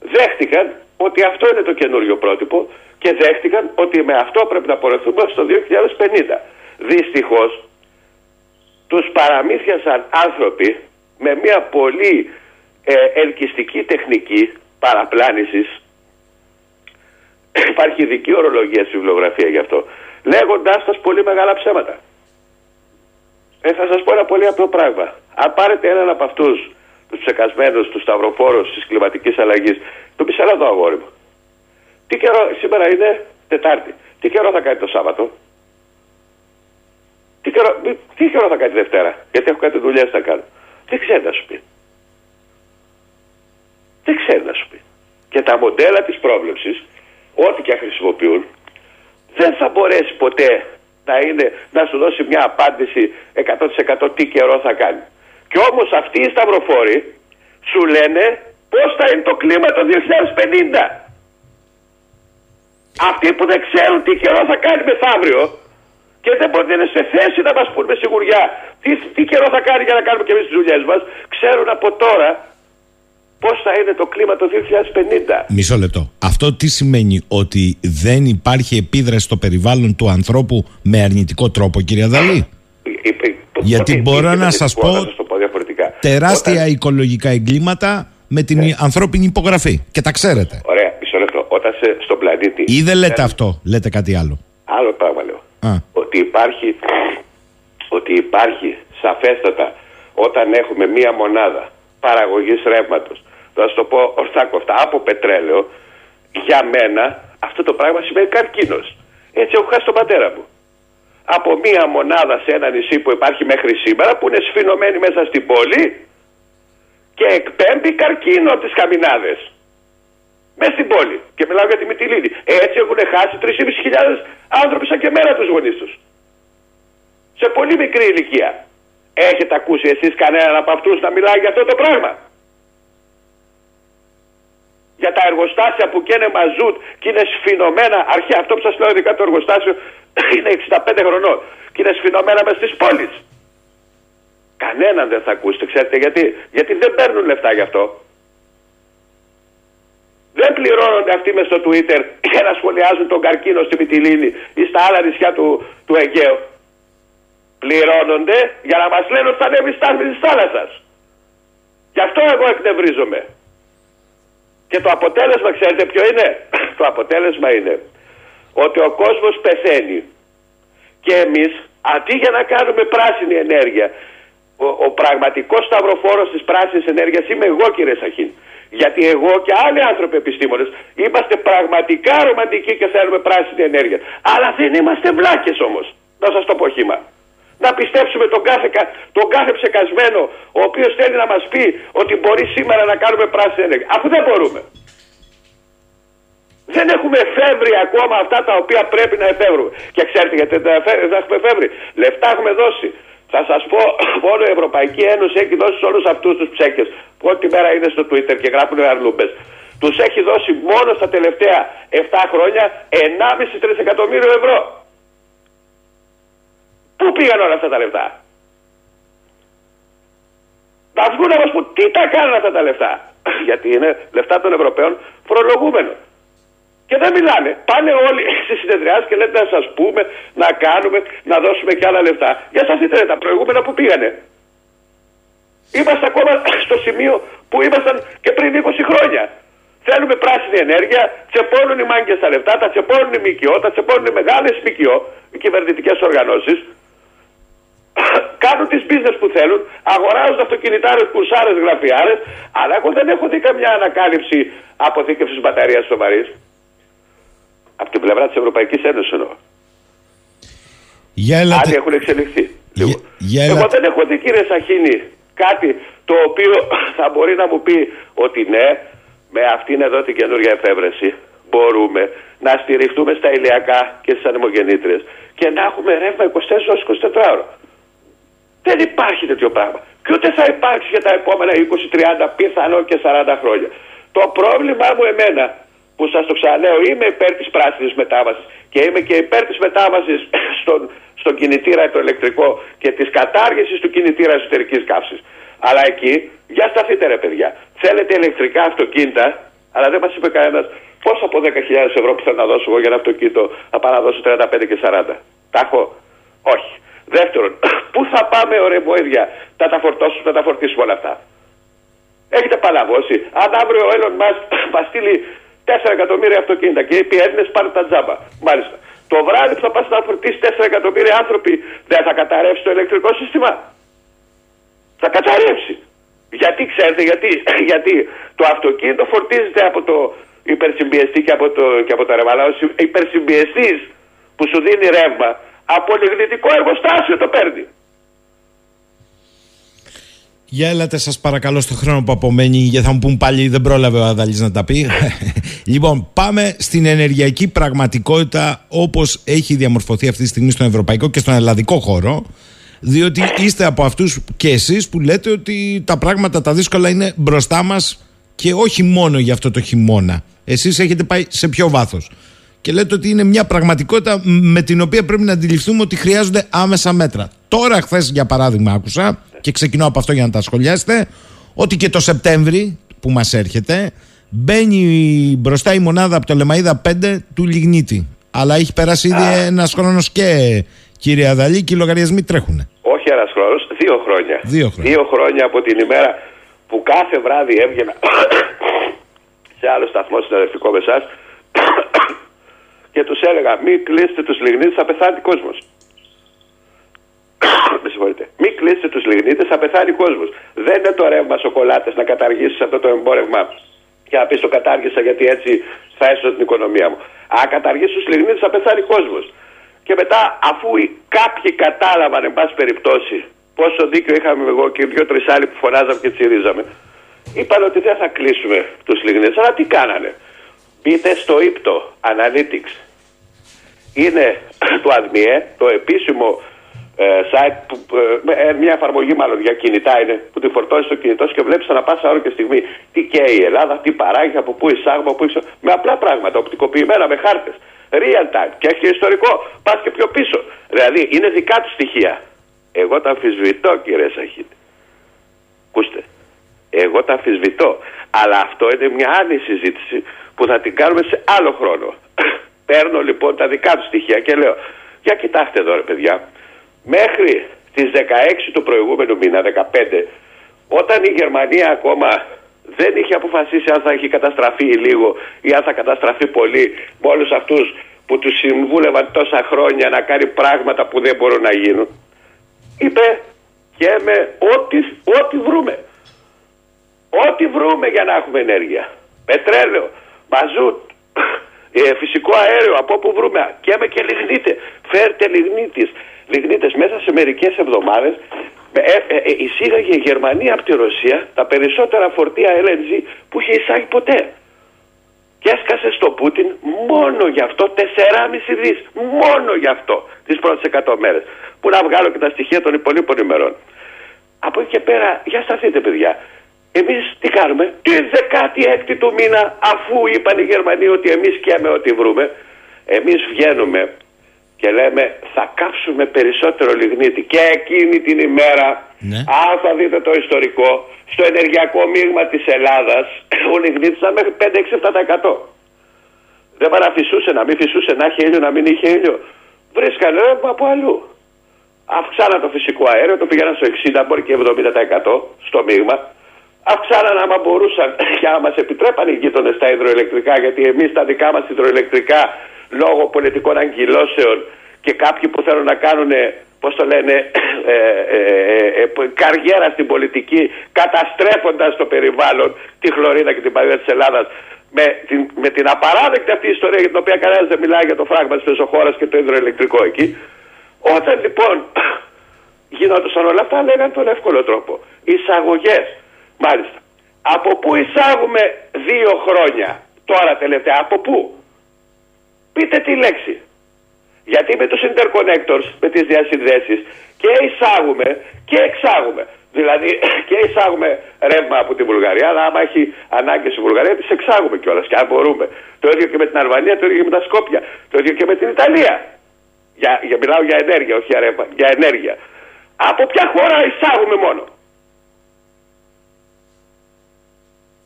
G: δέχτηκαν ότι αυτό είναι το καινούριο πρότυπο και δέχτηκαν ότι με αυτό πρέπει να πορευθούμε στο 2050. Δυστυχώς, τους παραμύθιασαν άνθρωποι με μια πολύ ε, ελκυστική τεχνική παραπλάνησης. [COUGHS] Υπάρχει ειδική ορολογία στη βιβλιογραφία γι' αυτό λέγοντάς σας πολύ μεγάλα ψέματα. Ε, θα σας πω ένα πολύ απλό πράγμα. Αν πάρετε έναν από αυτούς τους ψεκασμένους, τους σταυροφόρους της κλιματικής αλλαγής, το πει έλα εδώ αγόρι μου. Τι καιρό, σήμερα είναι Τετάρτη. Τι καιρό θα κάνει το Σάββατο; Τι καιρό, τι καιρό θα κάνει Δευτέρα; Γιατί έχω κάτι δουλειές να κάνω. Δεν ξέρει να σου πει. Δεν ξέρει να σου πει. Και τα μοντέλα της πρόβλεψης, ό,τι και χρησιμοποιούν, δεν θα μπορέσει ποτέ να, είναι, να σου δώσει μια απάντηση 100% τι καιρό θα κάνει. Και όμως αυτοί οι σταυροφόροι σου λένε πώς θα είναι το κλίμα το 2050. Αυτοί που δεν ξέρουν τι καιρό θα κάνει μεθαύριο και δεν μπορεί να είναι σε θέση να μας πούν με σιγουριά τι, τι καιρό θα κάνει για να κάνουμε και εμείς τις δουλειές μας, ξέρουν από τώρα πώς θα είναι το κλίμα το 2050.
B: Μισό λεπτό. Αυτό τι σημαίνει ότι δεν υπάρχει επίδραση στο περιβάλλον του ανθρώπου με αρνητικό τρόπο, κύριε Δαλή. Γιατί μπορώ να σας πω τεράστια οικολογικά εγκλήματα με την ναι. ανθρώπινη υπογραφή. Και τα ξέρετε.
G: Ωραία, μισό λεπτό. Όταν σε, στον πλανήτη.
B: Ή δεν λέτε αυτό, λέτε κάτι άλλο.
G: Άλλο πράγμα λέω. Ότι υπάρχει, ότι υπάρχει σαφέστατα όταν έχουμε μία μονάδα παραγωγής ρεύματος. Θα σου το πω ορθά κοφτά από πετρέλαιο. Για μένα αυτό το πράγμα σημαίνει καρκίνο. Έτσι έχω χάσει τον πατέρα μου από μία μονάδα σε ένα νησί που υπάρχει μέχρι σήμερα που είναι σφινωμένη μέσα στην πόλη και εκπέμπει καρκίνο από τις καμινάδες. Μέσα στην πόλη. Και μιλάω για τη Μυτιλίνη. Έτσι έχουν χάσει 3.500 άνθρωποι σαν και μέρα τους γονείς τους. Σε πολύ μικρή ηλικία. Έχετε ακούσει εσείς κανέναν από αυτούς να μιλάει για αυτό το πράγμα; Για τα εργοστάσια που καίνε μαζούτ και είναι σφινωμένα. Αρχαία αυτό που σας λέω ειδικά το εργοστάσιο [CLEARS THROAT] είναι 65 χρονών και είναι σφινωμένα μες στις πόλεις. Κανέναν δεν θα ακούσετε, ξέρετε γιατί. Γιατί δεν παίρνουν λεφτά γι' αυτό. Δεν πληρώνονται αυτοί μες στο Twitter για να σχολιάζουν τον καρκίνο στη Μυτιλίνη ή στα άλλα νησιά του, του Αιγαίου. Πληρώνονται για να μας λένε ότι θα ανέβει στάθμη της θάλασσας. Γι' αυτό εγώ εκνευρίζομαι. Και το αποτέλεσμα, ξέρετε ποιο είναι; [CLEARS THROAT] Το αποτέλεσμα είναι ότι ο κόσμος πεθαίνει και εμείς αντί για να κάνουμε πράσινη ενέργεια ο, ο πραγματικός σταυροφόρος της πράσινης ενέργειας είμαι εγώ κύριε Σαχίν. Γιατί εγώ και άλλοι άνθρωποι επιστήμονες είμαστε πραγματικά ρομαντικοί και θέλουμε πράσινη ενέργεια. Αλλά δεν είμαστε βλάκες όμως. Να σας το πω χήμα να πιστέψουμε τον κάθε, τον κάθε ψεκασμένο ο οποίος θέλει να μας πει ότι μπορεί σήμερα να κάνουμε πράσινη ενέργεια. Αφού δεν μπορούμε. Δεν έχουμε εφεύρει ακόμα αυτά τα οποία πρέπει να εφεύρουμε. Και ξέρετε γιατί δεν έχουμε εφεύρει. Λεφτά έχουμε δώσει. Θα σας πω, [CLEARS THROAT] μόνο η Ευρωπαϊκή Ένωση έχει δώσει σε όλους αυτούς τους ψέκες που ό,τι μέρα είναι στο Twitter και γράφουν αρλούμπες. Τους έχει δώσει μόνο στα τελευταία 7 χρόνια 1,5 τρισεκατομμύριο ευρώ. Πού πήγαν όλα αυτά τα λεφτά; Να βγουν να μα πούν τι τα κάνουν αυτά τα λεφτά; [CLEARS THROAT] Γιατί είναι λεφτά των Ευρωπαίων φορολογούμενων. Και δεν μιλάνε. Πάνε όλοι [LAUGHS] στις συνεδριάσεις και λένε να σας πούμε, να κάνουμε, να δώσουμε και άλλα λεφτά. Για σας δείτε τα προηγούμενα που πήγανε. Είμαστε ακόμα [LAUGHS] στο σημείο που ήμασταν και πριν 20 χρόνια. Θέλουμε πράσινη ενέργεια, τσεπώνουν οι μάγκες τα λεφτά, τα τσεπώνουν οι ΜΚΟ, τα τσεπώνουν οι μεγάλες ΜΚΟ, οι κυβερνητικές οργανώσεις [COUGHS] κάνουν τις business που θέλουν, αγοράζουν αυτοκινητάρες, κουρσάρες, γραφιάρες, αλλά εγώ δεν έχω δει καμιά ανακάλυψη αποθήκευσης μπαταρίας σοβαρής. Από την πλευρά της Ευρωπαϊκής Ένωσης εννοώ.
B: Για ελατε...
G: Άλλοι έχουν εξελιχθεί. Για, για Εγώ δεν έχω δει κύριε Σαχίνη κάτι το οποίο [LAUGHS] θα μπορεί να μου πει ότι ναι, με αυτήν εδώ την καινούργια εφεύρεση μπορούμε να στηριχτούμε στα ηλιακά και στις ανεμογεννήτριες και να έχουμε ρεύμα 24 ώρες 24 ώρε. Δεν υπάρχει τέτοιο πράγμα. Και ούτε θα υπάρξει για τα επόμενα 20, 30, πιθανό και 40 χρόνια. Το πρόβλημά μου εμένα, που σας το ξαναλέω, είμαι υπέρ της πράσινης μετάβασης και είμαι και υπέρ της μετάβασης [COUGHS] στον, στον κινητήρα το ηλεκτρικό και της κατάργησης του κινητήρα εσωτερικής καύσης. Αλλά εκεί, για σταθείτε ρε παιδιά. Θέλετε ηλεκτρικά αυτοκίνητα, αλλά δεν μας είπε κανένας πόσο από 10.000 ευρώ που θέλω να δώσω εγώ για ένα αυτοκίνητο θα πάω να δώσω 35 και 40. Τα έχω; Όχι. Δεύτερον, [COUGHS] πού θα πάμε, ωραία βοήθεια, θα τα φορτώσουμε, θα τα φορτίσουμε όλα αυτά; Έχετε παλαβώσει. Αν αύριο ο Έλλον μα [COUGHS] μας στείλει 4 εκατομμύρια αυτοκίνητα και είπε οι Έλληνες πάρουν τα τζάμπα. Μάλιστα. Το βράδυ που θα πας να φορτίσει 4 εκατομμύρια άνθρωποι, δεν θα καταρρεύσει το ηλεκτρικό σύστημα. Θα καταρρεύσει. Γιατί ξέρετε, γιατί, [CLEARS THROAT] γιατί το αυτοκίνητο φορτίζεται από το υπερσυμπιεστή και από το, και από το ρεύμα. ο υπερσυμπιεστής που σου δίνει ρεύμα από λιγνητικό εργοστάσιο το παίρνει.
B: Για έλατε σας παρακαλώ στο χρόνο που απομένει γιατί θα μου πούν πάλι δεν πρόλαβε ο Αδαλής να τα πει. [LAUGHS] λοιπόν πάμε στην ενεργειακή πραγματικότητα όπως έχει διαμορφωθεί αυτή τη στιγμή στον ευρωπαϊκό και στον ελλαδικό χώρο διότι είστε από αυτούς και εσείς που λέτε ότι τα πράγματα τα δύσκολα είναι μπροστά μας και όχι μόνο για αυτό το χειμώνα. Εσείς έχετε πάει σε πιο βάθος; Και λέτε ότι είναι μια πραγματικότητα με την οποία πρέπει να αντιληφθούμε ότι χρειάζονται άμεσα μέτρα. Τώρα, χθες για παράδειγμα, άκουσα και ξεκινάω από αυτό για να τα σχολιάσετε, ότι και το Σεπτέμβρη που μας έρχεται μπαίνει μπροστά η μονάδα από το Λεμαίδα 5 του Λιγνίτη. Αλλά έχει περάσει ήδη ένας χρόνος και κύριε Αδαλή και οι λογαριασμοί τρέχουν.
G: Όχι ένας χρόνος, δύο χρόνια.
B: Δύο χρόνια.
G: Δύο χρόνια από την ημέρα που κάθε βράδυ έβγαινα [COUGHS] σε άλλο σταθμό συναδελφικό με εσάς και τους έλεγα: Μην κλείσετε τους λιγνίτες, θα πεθάνει κόσμος. [COUGHS] Με συγχωρείτε. Μην κλείσετε τους λιγνίτες, θα πεθάνει κόσμος. Δεν είναι το ρεύμα σοκολάτες να καταργήσεις αυτό το εμπόρευμα και να πεις το κατάργησα γιατί έτσι θα έσω την οικονομία μου. Αν καταργήσεις τους λιγνίτες, θα πεθάνει κόσμος. Και μετά, αφού κάποιοι κατάλαβαν, εν πάση περιπτώσει, πόσο δίκιο είχαμε εγώ και δύο-τρει άλλοι που φωνάζαμε και τσιρίζαμε, είπαν ότι δεν θα κλείσουμε τους λιγνίτες. Αλλά τι κάνανε; Μπείτε στο ύπτο Analytics. Είναι [CLEARS THROAT] το ΑΔΜΙΕ, το επίσημο ε, site, που, ε, ε, μια εφαρμογή μάλλον για κινητά είναι, που τη φορτώσει στο κινητό και βλέπεις ανά πάσα ώρα και στιγμή τι καίει η Ελλάδα, τι παράγει, από πού εισάγουμε, από πού εισάγουμε. Με απλά πράγματα, οπτικοποιημένα, με χάρτες. Real time και έχει ιστορικό. Πας και πιο πίσω. Δηλαδή είναι δικά του στοιχεία. Εγώ τα αμφισβητώ, κύριε Σαχίτ. Ακούστε. Εγώ τα αμφισβητώ. Αλλά αυτό είναι μια άλλη συζήτηση που θα την κάνουμε σε άλλο χρόνο. [COUGHS] Παίρνω λοιπόν τα δικά τους στοιχεία και λέω, για κοιτάξτε εδώ ρε παιδιά, μέχρι τις 16 του προηγούμενου μήνα, 15, όταν η Γερμανία ακόμα δεν είχε αποφασίσει αν θα έχει καταστραφεί λίγο ή αν θα καταστραφεί πολύ με όλους αυτούς που τους συμβούλευαν τόσα χρόνια να κάνει πράγματα που δεν μπορούν να γίνουν. Είπε και με ό,τι, ό,τι βρούμε. Ό,τι βρούμε για να έχουμε ενέργεια. Πετρέλαιο, μαζούτ, ε, φυσικό αέριο από όπου βρούμε και με και λιγνίτε. Φέρτε λιγνίτες. Λιγνίτες μέσα σε μερικές εβδομάδες ε, ε, ε, εισήγαγε η Γερμανία από τη Ρωσία τα περισσότερα φορτία LNG που είχε εισάγει ποτέ. Και έσκασε στο Πούτιν μόνο γι' αυτό 4,5 δις. Μόνο γι' αυτό τις πρώτες 100 μέρες. Που να βγάλω και τα στοιχεία των υπολείπων ημερών. Από εκεί και πέρα, για σταθείτε παιδιά, Εμείς τι κάνουμε, τη 16η του μήνα, αφού είπαν οι Γερμανοί ότι εμείς καίμε ό,τι βρούμε, εμείς βγαίνουμε και λέμε θα κάψουμε περισσότερο λιγνίτη. Και εκείνη την ημέρα,
B: Ναι.
G: αν θα δείτε το ιστορικό, στο ενεργειακό μείγμα της Ελλάδας, ο λιγνίτης ήταν μέχρι 5-6-7%. Δεν παραφυσούσε να μην φυσούσε, να έχει ήλιο, να μην είχε ήλιο. Βρίσκανε ρεύμα από αλλού. Αυξάναν το φυσικό αέριο, το πήγαιναν στο 60, μπορεί και 70% στο μείγμα αυξάναν άμα μπορούσαν [CLEARS THROAT] και άμα μας επιτρέπαν οι γείτονες τα υδροελεκτρικά, γιατί εμείς τα δικά μας υδροελεκτρικά λόγω πολιτικών αγκυλώσεων και κάποιοι που θέλουν να κάνουν, πώς το λένε, [CLEARS THROAT] ε, ε, ε, καριέρα στην πολιτική, καταστρέφοντας το περιβάλλον, τη χλωρίδα και την παλιά της Ελλάδας, με την, με την απαράδεκτη αυτή ιστορία για την οποία κανένας δεν μιλάει για το φράγμα της πεζοχώρα και το υδροελεκτρικό εκεί. Όταν λοιπόν [CLEARS THROAT] γινόντουσαν όλα αυτά, λέγανε τον εύκολο τρόπο. Εισαγωγές. Μάλιστα. Από πού εισάγουμε δύο χρόνια; Τώρα τελευταία, από πού; τη λέξη. Γιατί με τους interconnectors, με τις διασυνδέσεις και εισάγουμε και εξάγουμε. Δηλαδή [CLEARS THROAT] και εισάγουμε ρεύμα από τη Βουλγαρία, αλλά άμα έχει ανάγκη η Βουλγαρία, τις εξάγουμε κιόλας και αν μπορούμε. Το ίδιο και με την Αλβανία, το ίδιο και με τα Σκόπια, το ίδιο και με την Ιταλία. Για, για, μιλάω για ενέργεια, όχι για ρεύμα, για ενέργεια. Από ποια χώρα εισάγουμε μόνο;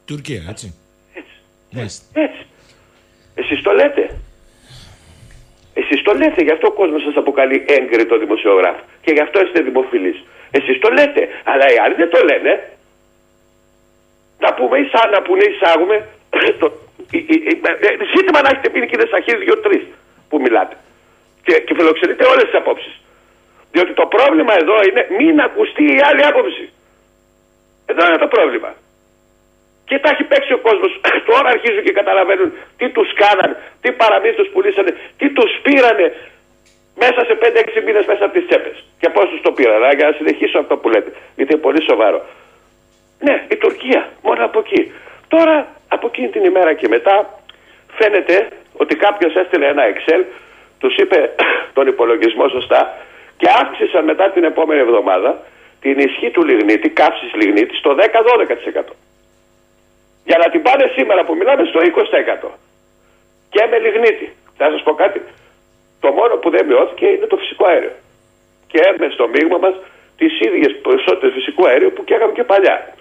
B: Τουρκία, έτσι.
G: Έτσι.
B: Μάλιστα.
G: Έτσι. Εσείς το λέτε. Εσείς το λέτε, γι' αυτό ο κόσμος σας αποκαλεί έγκριτο δημοσιογράφο. Και γι' αυτό είστε δημοφιλείς. Εσείς το λέτε, αλλά οι άλλοι δεν το λένε. Να πούμε εισά, να πούνε εισάγουμε. [COUGHS] το, η, η, η, ε, ζήτημα να έχετε πει κύριε Σαχίδη δύο-τρεις που μιλάτε. Και, και φιλοξενείτε όλες τις απόψεις. Διότι το πρόβλημα εδώ είναι μην ακουστεί η άλλη άποψη. Εδώ είναι το πρόβλημα. Και τα έχει παίξει ο κόσμος. [CLEARS THROAT] Τώρα αρχίζουν και καταλαβαίνουν τι τους κάναν, τι παραμύθι τους πουλήσανε, τι τους πήρανε μέσα σε 5-6 μήνες μέσα από τις τσέπες. Και πώς τους το πήραν. Αλλά για να συνεχίσω αυτό που λέτε, γιατί είναι πολύ σοβαρό. Ναι, η Τουρκία, μόνο από εκεί. Τώρα, από εκείνη την ημέρα και μετά, φαίνεται ότι κάποιος έστειλε ένα Excel, τους είπε [CLEARS THROAT] τον υπολογισμό σωστά και αύξησαν μετά την επόμενη εβδομάδα την ισχύ του λιγνίτη, καύσης λιγνίτη, στο 10-12% για να την πάνε σήμερα που μιλάμε στο 20% και με λιγνίτη. Θα σας πω κάτι. Το μόνο που δεν μειώθηκε είναι το φυσικό αέριο. Και έρμε στο μείγμα μας τις ίδιες ποσότητες φυσικού αέριου που καίγαμε και παλιά.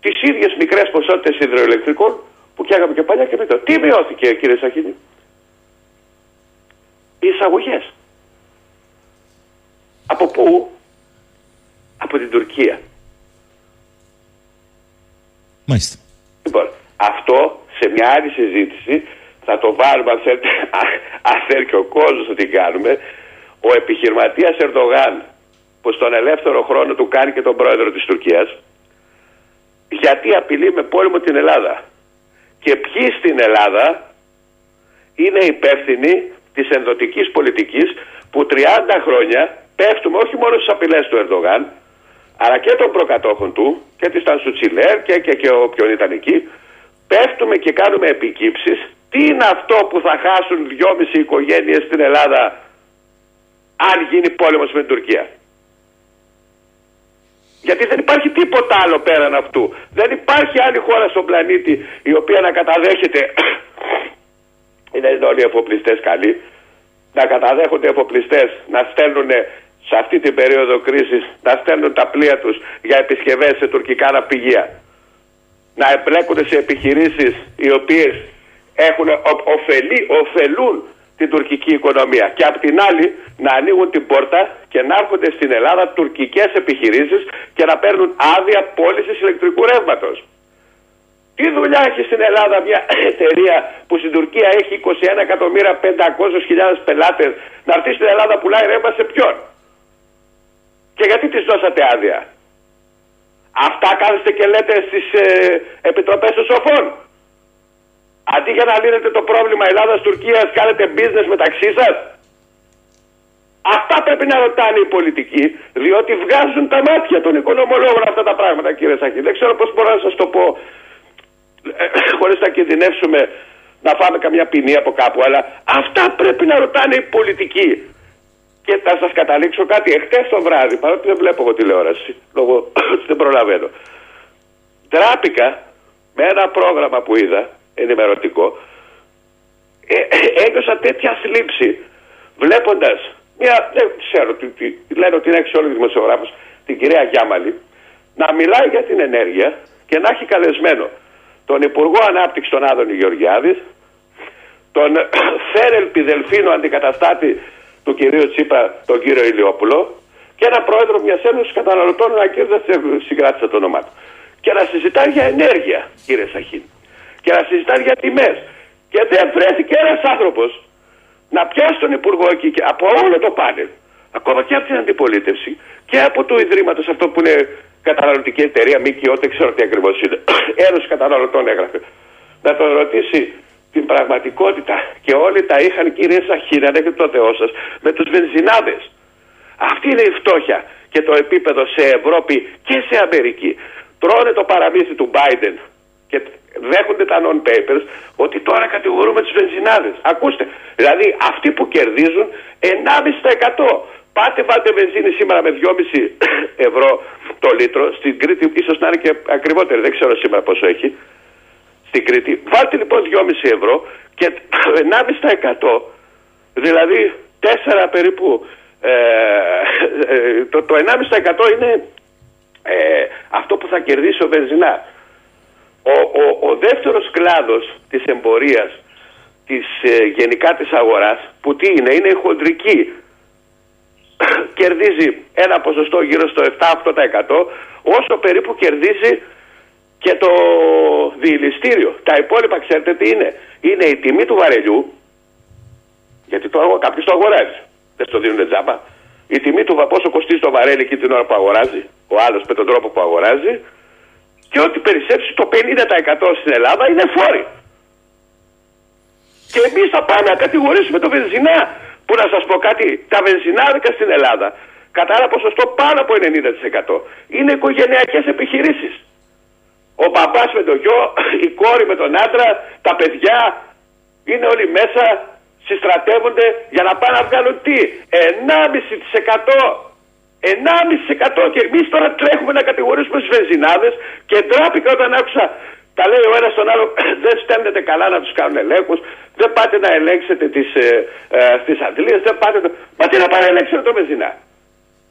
G: Τις ίδιες μικρές ποσότητες υδροελεκτρικών που καίγαμε και παλιά και μετά. Τι μειώθηκε κύριε Σαχίνη; Οι εισαγωγές. Από πού; Από την Τουρκία.
B: Μάλιστα.
G: Λοιπόν, αυτό σε μια άλλη συζήτηση θα το βάλουμε αν θέλετε, [LAUGHS] αν θέλει και ο κόσμος να την κάνουμε. Ο επιχειρηματίας Ερντογάν που στον ελεύθερο χρόνο του κάνει και τον πρόεδρο της Τουρκίας γιατί απειλεί με πόλεμο την Ελλάδα. Και ποιοι στην Ελλάδα είναι υπεύθυνοι της ενδοτικής πολιτικής που 30 χρόνια πέφτουμε όχι μόνο στις απειλές του Ερντογάν αλλά και των προκατόχων του και της Τανσουτσιλέρ και, και, και όποιον ήταν εκεί πέφτουμε και κάνουμε επικύψεις τι είναι αυτό που θα χάσουν δυόμιση οικογένειες στην Ελλάδα αν γίνει πόλεμος με την Τουρκία; Γιατί δεν υπάρχει τίποτα άλλο πέραν αυτού. Δεν υπάρχει άλλη χώρα στον πλανήτη η οποία να καταδέχεται [COUGHS] είναι όλοι οι εφοπλιστές καλοί να καταδέχονται εφοπλιστές να στέλνουν σε αυτή την περίοδο κρίσης να στέλνουν τα πλοία τους για επισκευές σε τουρκικά ναυπηγεία. Να εμπλέκονται σε επιχειρήσεις οι οποίες έχουν, ωφελεί, ωφελούν την τουρκική οικονομία. Και απ' την άλλη να ανοίγουν την πόρτα και να έρχονται στην Ελλάδα τουρκικές επιχειρήσεις και να παίρνουν άδεια πώλησης ηλεκτρικού ρεύματος. Τι δουλειά έχει στην Ελλάδα μια [COUGHS] εταιρεία που στην Τουρκία έχει 21.500.000 πελάτες να έρθει στην Ελλάδα πουλάει ρεύμα σε ποιον; Και γιατί τις δώσατε άδεια; Αυτά κάνετε και λέτε στις ε, επιτροπές των σοφών. Αντί για να λύνετε το πρόβλημα Ελλάδας-Τουρκίας κάνετε business μεταξύ σας. Αυτά πρέπει να ρωτάνε οι πολιτικοί, διότι βγάζουν τα μάτια των οικονομολόγων αυτά τα πράγματα, κύριε Σαχή. Δεν ξέρω πώς μπορώ να σας το πω, ε, [COUGHS] χωρίς να κινδυνεύσουμε να φάμε καμιά ποινή από κάπου, αλλά αυτά πρέπει να ρωτάνε οι πολιτικοί. Και θα σας καταλήξω κάτι. Εχθές το βράδυ, παρότι δεν βλέπω εγώ τηλεόραση, λόγω ότι [COUGHS] δεν προλαβαίνω, τράπηκα με ένα πρόγραμμα που είδα, ενημερωτικό, ε, ε, ένιωσα τέτοια θλίψη βλέποντας μια, δεν ξέρω, τι, τι, λένε ότι είναι αξιόλογη δημοσιογράφος, την κυρία Γιάμαλη, να μιλάει για την ενέργεια και να έχει καλεσμένο τον Υπουργό Ανάπτυξης τον Άδωνη Γεωργιάδης, τον [COUGHS] Φέρελ Πιδελφίνο αντικαταστάτη του κυρίου Τσίπρα, τον κύριο Ηλιόπουλο, και ένα πρόεδρο μιας ένωσης καταναλωτών, ένα κύριο δεν συγκράτησα το όνομά του. Και να συζητάει για ενέργεια, κύριε Σαχίν. Και να συζητάει για τιμές. Και δεν βρέθηκε ένας άνθρωπος να πιάσει τον Υπουργό εκεί και από όλο το πάνελ, ακόμα και από την αντιπολίτευση και από το Ιδρύματος αυτό που είναι καταναλωτική εταιρεία, ΜΚΟ, δεν ξέρω τι ακριβώς είναι. [COUGHS] Ένωση καταναλωτών έγραφε. Να τον ρωτήσει την πραγματικότητα και όλοι τα είχαν κύριε Σαχίρ, αν έχετε το Θεό σας, με τους βενζινάδες. Αυτή είναι η φτώχεια και το επίπεδο σε Ευρώπη και σε Αμερική. Τρώνε το παραμύθι του Biden και δέχονται τα non-papers ότι τώρα κατηγορούμε τους βενζινάδες. Ακούστε, δηλαδή αυτοί που κερδίζουν 1,5% Πάτε βάλτε βενζίνη σήμερα με 2,5 ευρώ το λίτρο. Στην Κρήτη ίσως να είναι και ακριβότερη, δεν ξέρω σήμερα πόσο έχει. Στην Κρήτη. Βάλτε λοιπόν 2,5 ευρώ και 1,5% δηλαδή 4 περίπου ε, ε, το, το 1,5% είναι ε, αυτό που θα κερδίσει ο βενζινά. Ο, ο, ο δεύτερος κλάδος της εμπορίας της, ε, γενικά της αγοράς που τι είναι, είναι η χοντρική κερδίζει ένα ποσοστό γύρω στο 7-8% όσο περίπου κερδίζει και το διηληστήριο. Τα υπόλοιπα ξέρετε τι είναι. Είναι η τιμή του βαρελιού γιατί το, κάποιος το αγοράζει. Δεν στο δίνουν τζάμπα. Η τιμή του πόσο κοστίζει το βαρέλι εκεί την ώρα που αγοράζει. Ο άλλος με τον τρόπο που αγοράζει. Και ό,τι περισσέψει το 50% στην Ελλάδα είναι φόροι. Και εμείς θα πάμε να κατηγορήσουμε το βενζινά που να σας πω κάτι, τα βενζινάδικα στην Ελλάδα κατά ένα ποσοστό πάνω από 90% είναι οικογενειακές επιχειρήσεις. Ο παπάς με το γιο, η κόρη με τον άντρα, τα παιδιά είναι όλοι μέσα, συστρατεύονται για να πάνε να βγάλουν τι, 1,5%. 1,5% και εμείς τώρα τρέχουμε να κατηγορήσουμε τους βενζινάδες και ντράπηκα όταν άκουσα τα λέει ο ένας στον άλλο, [CLEARS THROAT] δεν στέλνετε καλά να τους κάνουν ελέγχους, δεν πάτε να ελέγξετε τις ε, ε, αντλίες, δεν πάτε. Μα τι να παραελέξετε το βενζινά.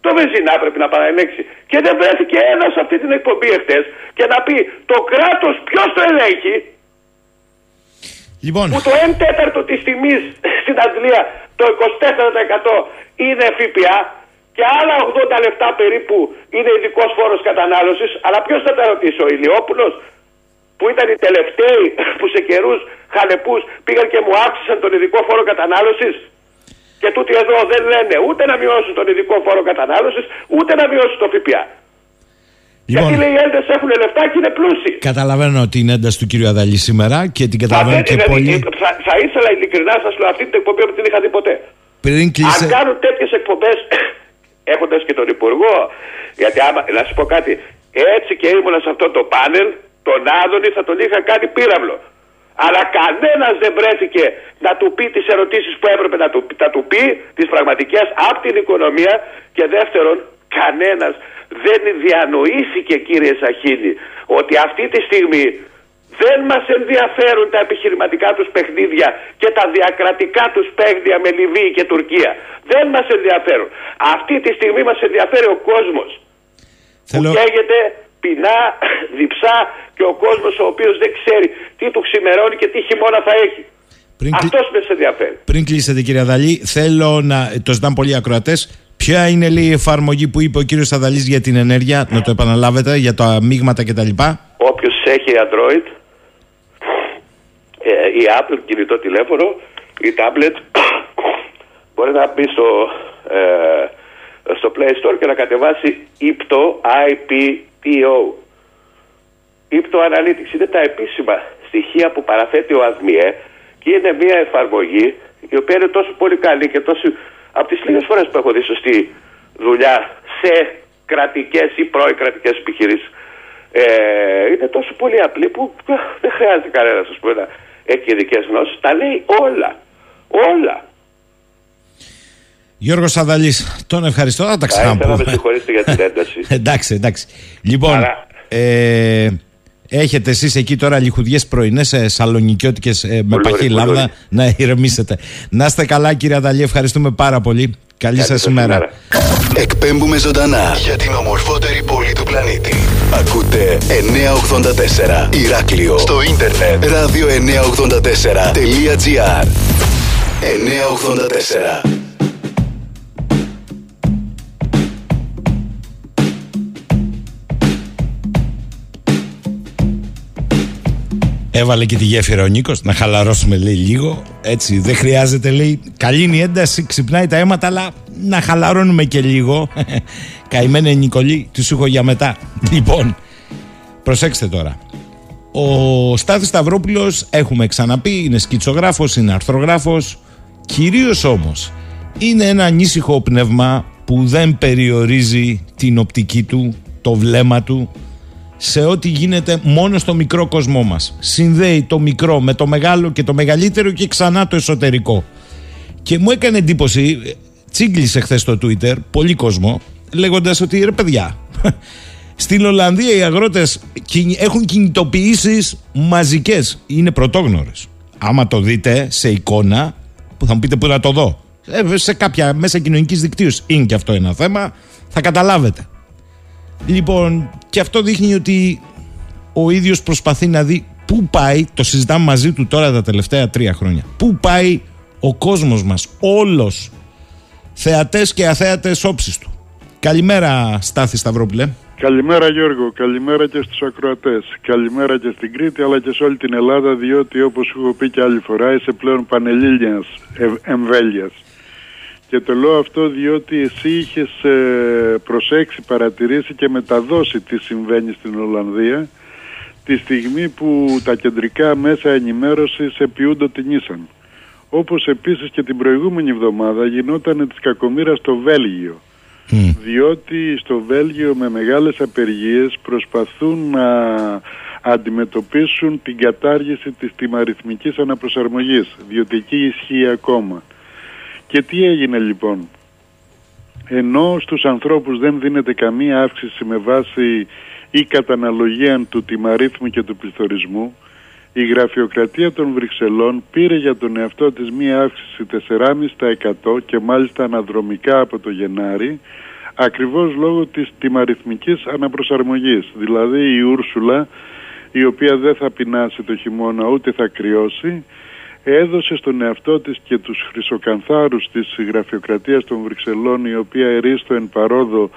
G: Το βενζινά πρέπει να παραελέξει. Και δεν βρέθηκε ένας σε αυτή την εκπομπή εχθές και να πει το κράτος ποιος το ελέγχει;
B: Λοιπόν.
G: Που το 1 τέταρτο της τιμής [LAUGHS] στην Αγγλία, το 24% είναι ΦΠΑ και άλλα 80 λεπτά περίπου είναι ειδικός φόρος κατανάλωσης. Αλλά ποιος θα τα ρωτήσει, ο Ηλιόπουλος, που ήταν οι τελευταίοι [LAUGHS] που σε καιρούς χαλεπούς πήγαν και μου αύξησαν τον ειδικό φόρο κατανάλωσης; Και τούτοι εδώ δεν λένε ούτε να μειώσουν τον ειδικό φόρο κατανάλωσης, ούτε να μειώσουν το ΦΠΑ. Λοιπόν, Γιατί λέει οι Έλληνες έχουν λεφτά και είναι πλούσιοι.
B: Καταλαβαίνω την ένταση του κύριου Αδαλή σήμερα και την καταλαβαίνω και πολύ.
G: Θα, θα ήθελα ειλικρινά σας λέω αυτή την εκπομπή που την είχα δει ποτέ.
B: Πριν κλείσε...
G: Αν κάνουν τέτοιες εκπομπές [COUGHS] έχοντας και τον Υπουργό, γιατί άμα, να σου πω κάτι, έτσι και ήμουν σε αυτό το πάνελ, τον Άδωνη θα τον είχα κάνει πύραυλο. Αλλά κανένας δεν βρέθηκε να του πει τις ερωτήσεις που έπρεπε να του, να του πει, τις πραγματικές, από την οικονομία. Και δεύτερον, κανένας δεν διανοήθηκε, κύριε Σαχίνη, ότι αυτή τη στιγμή δεν μας ενδιαφέρουν τα επιχειρηματικά τους παιχνίδια και τα διακρατικά τους παιχνίδια με Λιβύη και Τουρκία. Δεν μας ενδιαφέρουν. Αυτή τη στιγμή μας ενδιαφέρει ο κόσμος. Θέλω... Που καίγεται πεινά, διψά και ο κόσμος ο οποίος δεν ξέρει τι του ξημερώνει και τι χειμώνα θα έχει. Πριν Αυτός με σε ενδιαφέρει.
B: Πριν κλείσετε κύριε Αδαλή, θέλω να το ζητάνε πολλοί ακροατές. Ποια είναι λέει, η εφαρμογή που είπε ο κύριος Αδαλής για την ενέργεια, να το επαναλάβετε, για τα μείγματα κτλ.
G: Όποιος έχει Android, ε, η Apple κινητό τηλέφωνο, η tablet, [COUGHS] μπορεί να μπει στο, ε, στο Play Store και να κατεβάσει IPTO, IPTO. IPTO Analytics είναι τα επίσημα στοιχεία που παραθέτει ο ΑΔΜΙΕ και είναι μια εφαρμογή η οποία είναι τόσο πολύ καλή και τόσο από τις λίγες φορές που έχω δει σωστή δουλειά σε κρατικές ή πρώοι κρατικές επιχειρήσεις ε, είναι τόσο πολύ απλή που δεν χρειάζεται κανένας να έχει ειδικές γνώσεις. Τα λέει όλα. Όλα.
B: Γιώργος Σαδαλής, τον ευχαριστώ. Θα τα ξαναπούμε.
G: Θα με συγχωρήσετε για την ένταση. [LAUGHS]
B: εντάξει, εντάξει. Λοιπόν, ε, έχετε εσείς εκεί τώρα λιχουδιές πρωινές ε, σαλονικιώτικες ε, με παχύ λάμδα να ηρεμήσετε. Να είστε καλά κύριε Αδαλή, ευχαριστούμε πάρα πολύ. Καλή σας ημέρα.
A: Εκπέμπουμε ζωντανά για την ομορφότερη πόλη του πλανήτη. Ακούτε 984 Ηράκλειο στο ίντερνετ radio984.gr 984
B: Έβαλε και τη γέφυρα ο Νίκος να χαλαρώσουμε λέει λίγο. Έτσι, δεν χρειάζεται λέει. Καλή είναι η ένταση, ξυπνάει τα αίματα, αλλά να χαλαρώνουμε και λίγο. [LAUGHS] Καημένη Νικολή, του σου για μετά. [LAUGHS] Λοιπόν, προσέξτε τώρα. Ο Στάθης Σταυρόπουλος έχουμε ξαναπεί, είναι σκητσογράφος, είναι αρθρογράφος. Κυρίως όμως είναι ένα ανήσυχο πνεύμα που δεν περιορίζει την οπτική του, το βλέμμα του σε ό,τι γίνεται μόνο στο μικρό κοσμό μας. Συνδέει το μικρό με το μεγάλο και το μεγαλύτερο και ξανά το εσωτερικό. Και μου έκανε εντύπωση, τσίγκλισε χθες στο Twitter, πολύ κόσμο, λέγοντας ότι ρε παιδιά, [LAUGHS] στην Ολλανδία οι αγρότες έχουν κινητοποιήσεις μαζικές, είναι πρωτόγνωρες. Άμα το δείτε σε εικόνα, που θα μου πείτε που να το δω, ε, σε κάποια μέσα κοινωνικής δικτύωσης είναι και αυτό ένα θέμα, θα καταλάβετε. Λοιπόν, και αυτό δείχνει ότι ο ίδιος προσπαθεί να δει πού πάει, το συζητάμε μαζί του τώρα τα τελευταία τρία χρόνια, πού πάει ο κόσμος μας, όλος, θεατές και αθέατες όψεις του. Καλημέρα Στάθη Σταυρόπουλε.
H: Καλημέρα Γιώργο, καλημέρα και στους ακροατές. Καλημέρα και στην Κρήτη αλλά και σε όλη την Ελλάδα διότι όπως σου έχω πει και άλλη φορά είσαι πλέον πανελλήνιας εμβέλειας. Και το λέω αυτό διότι εσύ είχες ε, προσέξει, παρατηρήσει και μεταδώσει τι συμβαίνει στην Ολλανδία τη στιγμή που τα κεντρικά μέσα ενημέρωσης επιούνται την ίσαν. Όπως επίσης και την προηγούμενη εβδομάδα γινόταν της κακομήρα στο Βέλγιο. Διότι στο Βέλγιο με μεγάλες απεργίες προσπαθούν να αντιμετωπίσουν την κατάργηση της τιμαριθμικής αναπροσαρμογής, διότι εκεί ισχύει ακόμα. Και τι έγινε λοιπόν; Ενώ στους ανθρώπους δεν δίνεται καμία αύξηση με βάση ή καταναλογία του τιμαρίθμου και του πληθωρισμού, η γραφειοκρατία των Βρυξελών πήρε για τον εαυτό της μία αύξηση 4,5% και μάλιστα αναδρομικά από το Γενάρη, ακριβώς λόγω της τιμαριθμικής αναπροσαρμογής. Δηλαδή η Ούρσουλα, η οποία δεν θα πεινάσει το χειμώνα ούτε θα κρυώσει, έδωσε στον εαυτό της και τους χρυσοκανθάρους της γραφειοκρατίας των Βρυξελών η οποία ερίστο εν παρόδο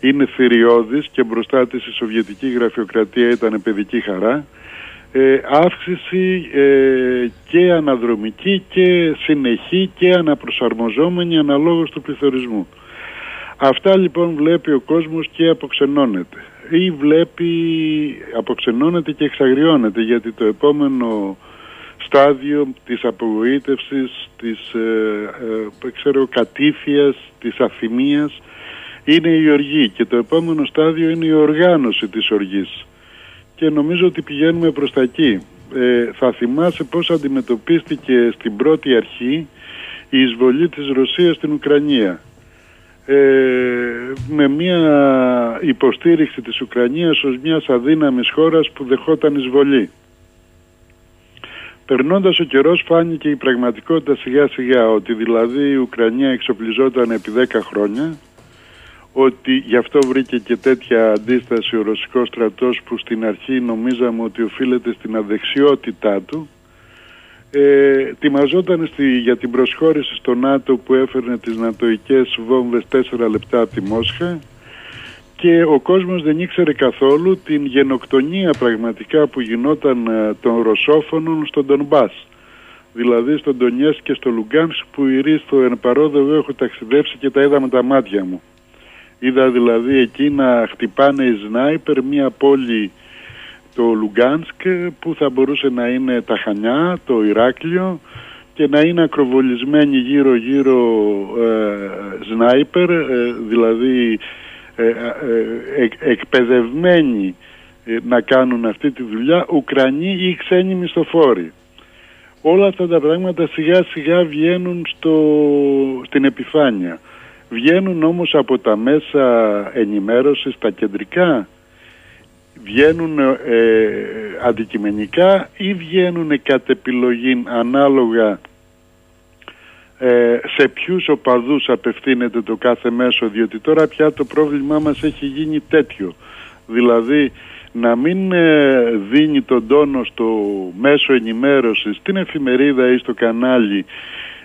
H: είναι θηριώδης και μπροστά της η Σοβιετική γραφειοκρατία ήταν παιδική χαρά ε, αύξηση ε, και αναδρομική και συνεχή και αναπροσαρμοζόμενη αναλόγως του πληθωρισμού. Αυτά λοιπόν βλέπει ο κόσμος και αποξενώνεται ή βλέπει αποξενώνεται και εξαγριώνεται γιατί το επόμενο στάδιο της απογοήτευσης, της ε, ε, ξέρω, κατήφιας, της αφημίας είναι η οργή και το επόμενο στάδιο είναι η οργάνωση της οργής και νομίζω ότι πηγαίνουμε προς τα εκεί. Ε, θα θυμάσαι πώς αντιμετωπίστηκε στην πρώτη αρχή η εισβολή της Ρωσίας στην Ουκρανία. Ε, με μια υποστήριξη της Ουκρανίας ως μιας αδύναμης χώρας που δεχόταν εισβολή. Περνώντας ο καιρός φάνηκε η πραγματικότητα σιγά σιγά ότι δηλαδή η Ουκρανία εξοπλιζόταν επί 10 χρόνια ότι γι' αυτό βρήκε και τέτοια αντίσταση ο ρωσικός στρατός που στην αρχή νομίζαμε ότι οφείλεται στην αδεξιότητά του ε, τιμαζόταν στη, για την προσχώρηση στο ΝΑΤΟ που έφερνε τις νατοικές βόμβες 4 λεπτά από τη Μόσχα και ο κόσμος δεν ήξερε καθόλου την γενοκτονία πραγματικά που γινόταν ε, των ρωσόφωνων στον Ντονμπάς. Δηλαδή στον Ντονιές και στο Λουγκάνσκ που η στο εν παρόδο εγώ έχω ταξιδέψει και τα είδα με τα μάτια μου. Είδα δηλαδή εκεί να χτυπάνε οι σνάιπερ μια πόλη το Λουγκάνσκ που θα μπορούσε να είναι τα Χανιά, το Ηράκλειο και να είναι ακροβολισμένοι γύρω γύρω ε, σνάιπερ, ε, δηλαδή ε, ε εκπαιδευμένοι να κάνουν αυτή τη δουλειά Ουκρανοί ή ξένοι μισθοφόροι. Όλα αυτά τα πράγματα σιγά σιγά βγαίνουν στο, στην επιφάνεια. Βγαίνουν όμως από τα μέσα ενημέρωσης τα κεντρικά, βγαίνουν ε, αντικειμενικά ή βγαίνουν κατ' επιλογή ανάλογα ε, σε ποιους οπαδούς απευθύνεται το κάθε μέσο διότι τώρα πια το πρόβλημά μας έχει γίνει τέτοιο δηλαδή να μην ε, δίνει τον τόνο στο μέσο ενημέρωσης στην εφημερίδα ή στο κανάλι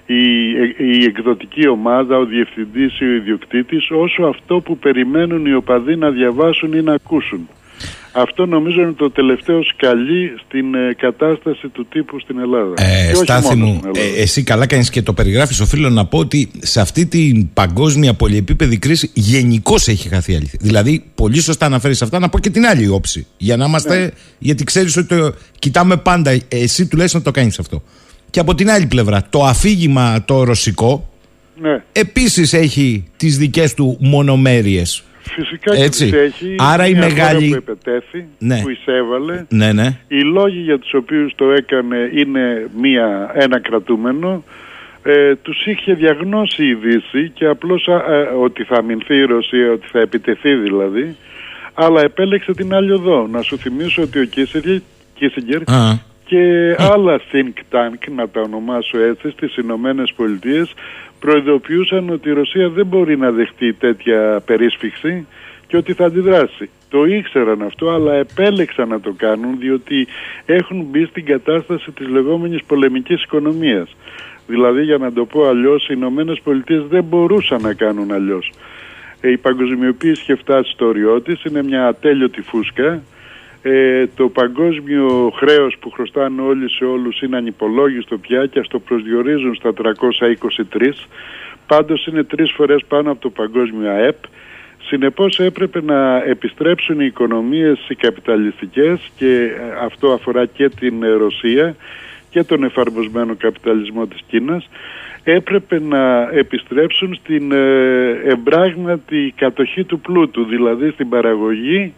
H: η, η εκδοτική ομάδα, ο διευθυντής ή ο ιδιοκτήτης όσο αυτό που περιμένουν οι οπαδοί να διαβάσουν ή να ακούσουν. Αυτό νομίζω είναι το τελευταίο σκαλί στην ε, κατάσταση του τύπου στην Ελλάδα.
B: Ε, στάθη μου, ε, εσύ καλά κάνεις και το περιγράφεις. Οφείλω να πω ότι σε αυτή την παγκόσμια πολυεπίπεδη κρίση γενικώ έχει χαθεί αλήθεια. Δηλαδή, πολύ σωστά αναφέρεις αυτά, να πω και την άλλη όψη. Για να είμαστε. Ναι. Γιατί ξέρεις ότι το κοιτάμε πάντα. Εσύ τουλάχιστον το κάνεις αυτό. Και από την άλλη πλευρά, το αφήγημα το ρωσικό ναι. επίσης έχει τις δικές του μονομέρειες.
H: Φυσικά και
B: Έτσι.
H: τις έχει.
B: Άρα η
H: Είναι μια χώρα
B: μεγάλη-
H: που επετέθη,
B: Ναι.
H: που εισέβαλε.
B: Ναι, ναι.
H: Οι λόγοι για τους οποίους το έκανε είναι μία, ένα κρατούμενο. Ε, τους είχε διαγνώσει η Δύση και απλώς α, ε, ότι θα αμυνθεί η Ρωσία, ότι θα επιτεθεί δηλαδή. Αλλά επέλεξε την άλλη οδό. Να σου θυμίσω ότι ο Κίσιγκερ, Κίσιγκερ
B: Α,
H: και άλλα think tank, να τα ονομάσω έτσι, στις Ηνωμένες Πολιτείες προειδοποιούσαν ότι η Ρωσία δεν μπορεί να δεχτεί τέτοια περίσφυξη και ότι θα αντιδράσει. Το ήξεραν αυτό, αλλά επέλεξαν να το κάνουν διότι έχουν μπει στην κατάσταση της λεγόμενης πολεμικής οικονομίας. Δηλαδή, για να το πω αλλιώς, οι Ηνωμένες Πολιτείες δεν μπορούσαν να κάνουν αλλιώς. Ε, η παγκοσμιοποίηση είχε φτάσει στο όριό της, είναι μια ατέλειωτη φούσκα. Ε, το παγκόσμιο χρέος που χρωστάνε όλοι σε όλους είναι ανυπολόγιστο πια και ας το προσδιορίζουν στα 323. Πάντως είναι τρεις φορές πάνω από το παγκόσμιο ΑΕΠ. Συνεπώς έπρεπε να επιστρέψουν οι οικονομίες οι καπιταλιστικές και ε, αυτό αφορά και την ε, Ρωσία και τον εφαρμοσμένο καπιταλισμό της Κίνας έπρεπε να επιστρέψουν στην ε, εμπράγματη κατοχή του πλούτου, δηλαδή στην παραγωγή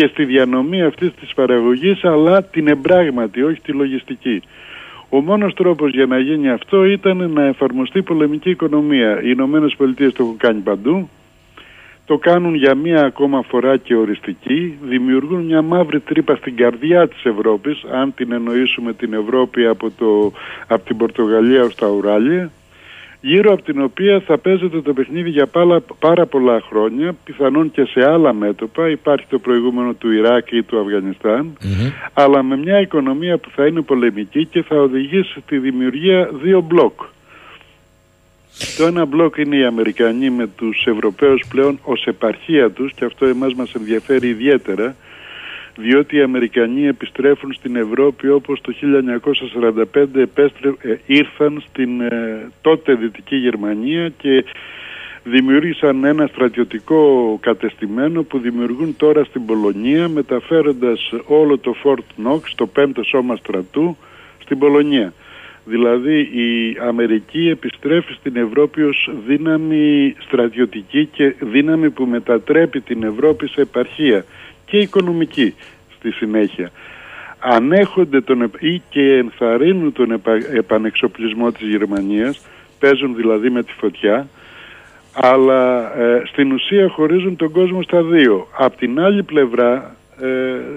H: και στη διανομή αυτής της παραγωγής, αλλά την εμπράγματη, όχι τη λογιστική. Ο μόνος τρόπος για να γίνει αυτό ήταν να εφαρμοστεί πολεμική οικονομία. Οι Ηνωμένες Πολιτείες το έχουν κάνει παντού, το κάνουν για μία ακόμα φορά και οριστική, δημιουργούν μια μαύρη τρύπα στην καρδιά της Ευρώπης, αν την εννοήσουμε την Ευρώπη από, το, από την Πορτογαλία ως τα Ουράλια, γύρω από την οποία θα παίζεται το παιχνίδι για πάρα, πάρα πολλά χρόνια, πιθανόν και σε άλλα μέτωπα, υπάρχει το προηγούμενο του Ιράκ ή του αφγανισταν αλλά με μια οικονομία που θα είναι πολεμική και θα οδηγήσει στη δημιουργία δύο μπλοκ. Το ένα μπλοκ είναι οι Αμερικανοί με τους Ευρωπαίους πλέον ως επαρχία τους και αυτό εμάς μας ενδιαφέρει ιδιαίτερα διότι οι Αμερικανοί επιστρέφουν στην Ευρώπη όπως το 1945 επέστρε, ε, ήρθαν στην ε, τότε Δυτική Γερμανία και δημιούργησαν ένα στρατιωτικό κατεστημένο που δημιουργούν τώρα στην Πολωνία μεταφέροντας όλο το Fort Knox, το πέμπτο σώμα στρατού, στην Πολωνία. Δηλαδή η Αμερική επιστρέφει στην Ευρώπη ως δύναμη στρατιωτική και δύναμη που μετατρέπει την Ευρώπη σε επαρχία και οικονομική στη συνέχεια. Ανέχονται τον, επ- ή και ενθαρρύνουν τον επα- επανεξοπλισμό της Γερμανίας, παίζουν δηλαδή με τη φωτιά, αλλά ε, στην ουσία χωρίζουν τον κόσμο στα δύο. Απ' την άλλη πλευρά ε,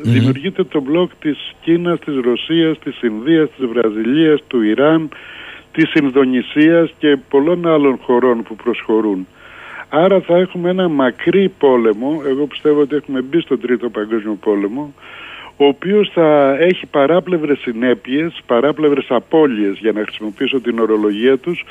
H: δημιουργείται το μπλοκ της Κίνας, της Ρωσίας, της Ινδίας, της Βραζιλίας, του Ιράν, της Ινδονησίας και πολλών άλλων χωρών που προσχωρούν. Άρα θα έχουμε ένα μακρύ πόλεμο, εγώ πιστεύω ότι έχουμε μπει στον τρίτο παγκόσμιο πόλεμο, ο οποίος θα έχει παράπλευρες συνέπειες, παράπλευρες απώλειες για να χρησιμοποιήσω την ορολογία τους,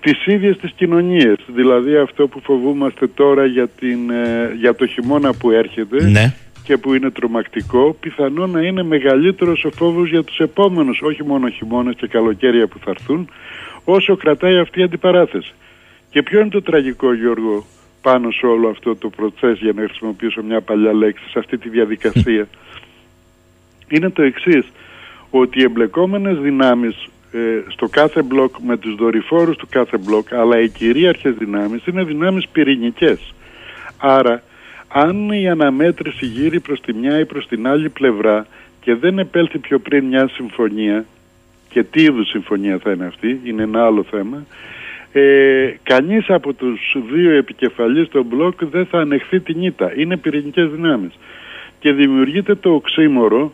H: τις ίδιες τις κοινωνίες. Δηλαδή αυτό που φοβούμαστε τώρα για, την, ε, για το χειμώνα που έρχεται
B: ναι.
H: και που είναι τρομακτικό, πιθανό να είναι μεγαλύτερος ο φόβος για τους επόμενους, όχι μόνο χειμώνες και καλοκαίρια που θα έρθουν, όσο κρατάει αυτή η αντιπαράθεση. Και ποιο είναι το τραγικό, Γιώργο, πάνω σε όλο αυτό το προτσές, για να χρησιμοποιήσω μια παλιά λέξη, σε αυτή τη διαδικασία; [LAUGHS] Είναι το εξής, ότι οι εμπλεκόμενες δυνάμεις ε, στο κάθε μπλοκ με τους δορυφόρους του κάθε μπλοκ, αλλά οι κυρίαρχες δυνάμεις είναι δυνάμεις πυρηνικές. Άρα, αν η αναμέτρηση γύρει προς τη μια ή προς την άλλη πλευρά και δεν επέλθει πιο πριν μια συμφωνία, και τι είδους συμφωνία θα είναι αυτή, είναι ένα άλλο θέμα, ε, κανείς από τους δύο επικεφαλείς των μπλοκ δεν θα ανεχθεί την ήττα. Είναι πυρηνικές δυνάμεις. Και δημιουργείται το οξύμορο,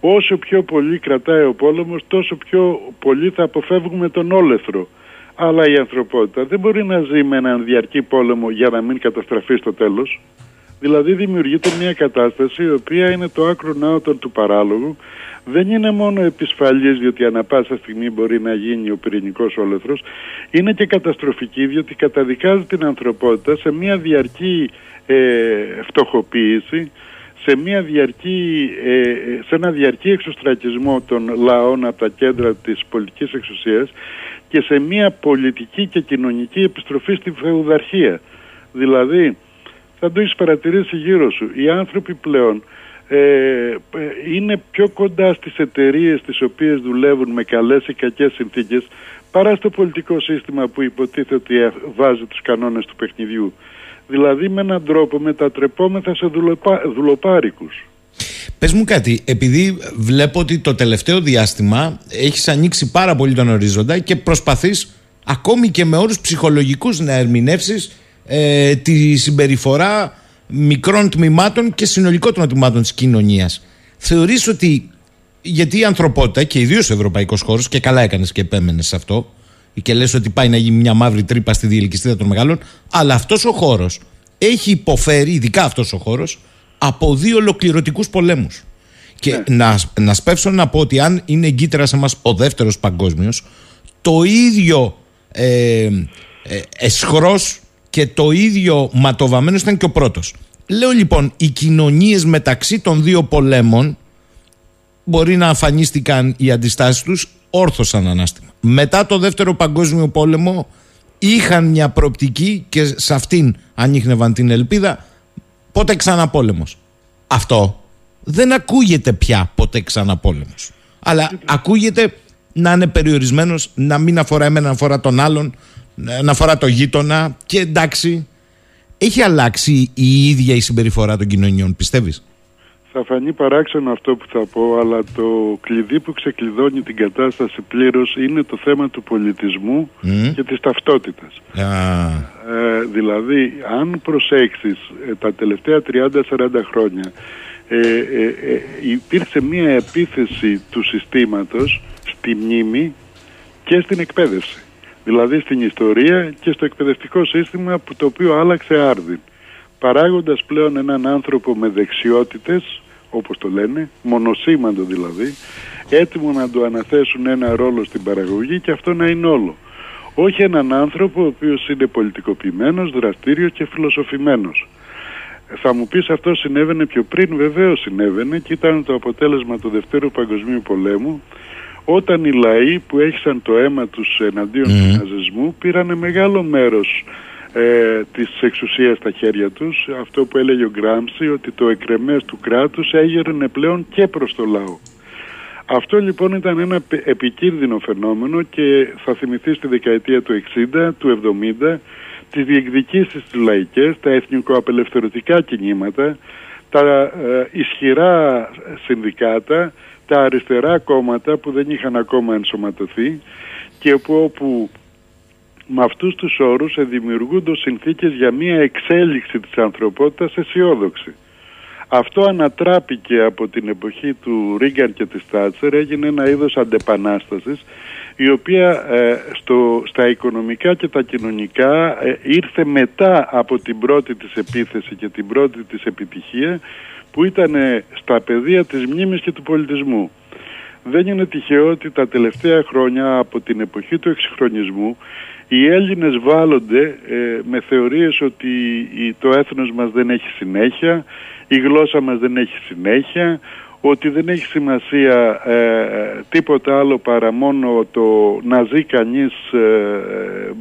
H: όσο πιο πολύ κρατάει ο πόλεμος, τόσο πιο πολύ θα αποφεύγουμε τον όλεθρο. Αλλά η ανθρωπότητα δεν μπορεί να ζει με έναν διαρκή πόλεμο για να μην καταστραφεί στο τέλος. Δηλαδή δημιουργείται μια κατάσταση η οποία είναι το άκρο ναότον του παράλογου. Δεν είναι μόνο επισφαλής διότι ανα πάσα στιγμή μπορεί να γίνει ο πυρηνικός όλεθρος. Είναι και καταστροφική διότι καταδικάζει την ανθρωπότητα σε μια διαρκή ε, φτωχοποίηση, σε, μια διαρκή, ε, σε ένα διαρκή εξωστρακισμό των λαών από τα κέντρα της πολιτικής εξουσίας και σε μια πολιτική και κοινωνική επιστροφή στη φεουδαρχία. Δηλαδή, θα το έχεις παρατηρήσει γύρω σου. Οι άνθρωποι πλέον ε, είναι πιο κοντά στις εταιρείες τις οποίες δουλεύουν με καλές ή κακές συνθήκες παρά στο πολιτικό σύστημα που υποτίθεται ότι βάζει τους κανόνες του παιχνιδιού. Δηλαδή με έναν τρόπο μετατρεπόμεθα σε δουλοπα... δουλοπάρικους.
B: Πες μου κάτι, επειδή βλέπω ότι το τελευταίο διάστημα έχεις ανοίξει πάρα πολύ τον ορίζοντα και προσπαθείς ακόμη και με όρους ψυχολογικούς να ερμηνεύσεις ε, τη συμπεριφορά μικρών τμήματων και συνολικών τμήματων της κοινωνίας. Θεωρείς ότι γιατί η ανθρωπότητα και ιδίως ο ευρωπαϊκός χώρος, και καλά έκανες και επέμενες σε αυτό, και λες ότι πάει να γίνει μια μαύρη τρύπα στη διελκυστίδα των μεγάλων, αλλά αυτός ο χώρος έχει υποφέρει, ειδικά αυτός ο χώρος, από δύο ολοκληρωτικούς πολέμους. Και να, να σπεύσω να πω ότι αν είναι εγκύτερα σε μας ο δεύτερος παγκόσμιος το ίδιο ε, ε, εσχρός και το ίδιο ματοβαμένος ήταν και ο πρώτος. Λέω λοιπόν οι κοινωνίες μεταξύ των δύο πολέμων μπορεί να αφανίστηκαν οι αντιστάσεις τους όρθωσαν ανάστημα. Μετά το δεύτερο παγκόσμιο πόλεμο είχαν μια προοπτική και σε αυτήν ανείχνευαν την ελπίδα πότε ξανά πόλεμος. Αυτό δεν ακούγεται πια ποτέ ξανά πόλεμος. Αλλά ακούγεται να είναι περιορισμένος, να μην αφορά εμένα, να αφορά τον άλλον, να αφορά το γείτονα και εντάξει. Έχει αλλάξει η ίδια η συμπεριφορά των κοινωνιών, πιστεύεις;
H: Θα φανεί παράξενο αυτό που θα πω, αλλά το κλειδί που ξεκλειδώνει την κατάσταση πλήρως είναι το θέμα του πολιτισμού και της ταυτότητας. Ε, δηλαδή, αν προσέξεις ε, τα τελευταία 30-40 χρόνια ε, ε, ε, υπήρξε μία επίθεση του συστήματος στη μνήμη και στην εκπαίδευση. Δηλαδή στην ιστορία και στο εκπαιδευτικό σύστημα που το οποίο άλλαξε άρδιν παράγοντας πλέον έναν άνθρωπο με δεξιότητες, όπως το λένε, μονοσήμαντο δηλαδή, έτοιμο να του αναθέσουν ένα ρόλο στην παραγωγή και αυτό να είναι όλο. Όχι έναν άνθρωπο ο οποίος είναι πολιτικοποιημένος, δραστήριος και φιλοσοφημένος. Θα μου πεις αυτό συνέβαινε πιο πριν, βεβαίως συνέβαινε και ήταν το αποτέλεσμα του Δευτέρου Παγκοσμίου Πολέμου όταν οι λαοί που έχησαν το αίμα τους εναντίον του ναζισμού πήραν μεγάλο μέρος ε, της εξουσίας στα χέρια τους. Αυτό που έλεγε ο Γκράμψη ότι το εκρεμές του κράτους έγερνε πλέον και προς το λαό. Αυτό λοιπόν ήταν ένα επικίνδυνο φαινόμενο και θα θυμηθείς στη δεκαετία του 60, του 70 τις διεκδικήσεις του λαϊκές, τα εθνικοαπελευθερωτικά κινήματα, τα ε, ισχυρά συνδικάτα, τα αριστερά κόμματα που δεν είχαν ακόμα ενσωματωθεί και που όπου με αυτούς τους όρους δημιουργούνται συνθήκες για μια εξέλιξη της ανθρωπότητας αισιόδοξη. Αυτό ανατράπηκε από την εποχή του Ρίγκαν και της Τάτσερ, έγινε ένα είδος αντεπανάστασης η οποία ε, στο, στα οικονομικά και τα κοινωνικά ε, ήρθε μετά από την πρώτη της επίθεση και την πρώτη της επιτυχία που ήταν στα πεδία της μνήμης και του πολιτισμού. Δεν είναι τυχαίο ότι τα τελευταία χρόνια από την εποχή του εξυγχρονισμού οι Έλληνες βάλλονται ε, με θεωρίες ότι το έθνος μας δεν έχει συνέχεια, η γλώσσα μας δεν έχει συνέχεια, ότι δεν έχει σημασία ε, τίποτα άλλο παρά μόνο το να ζει κανείς ε,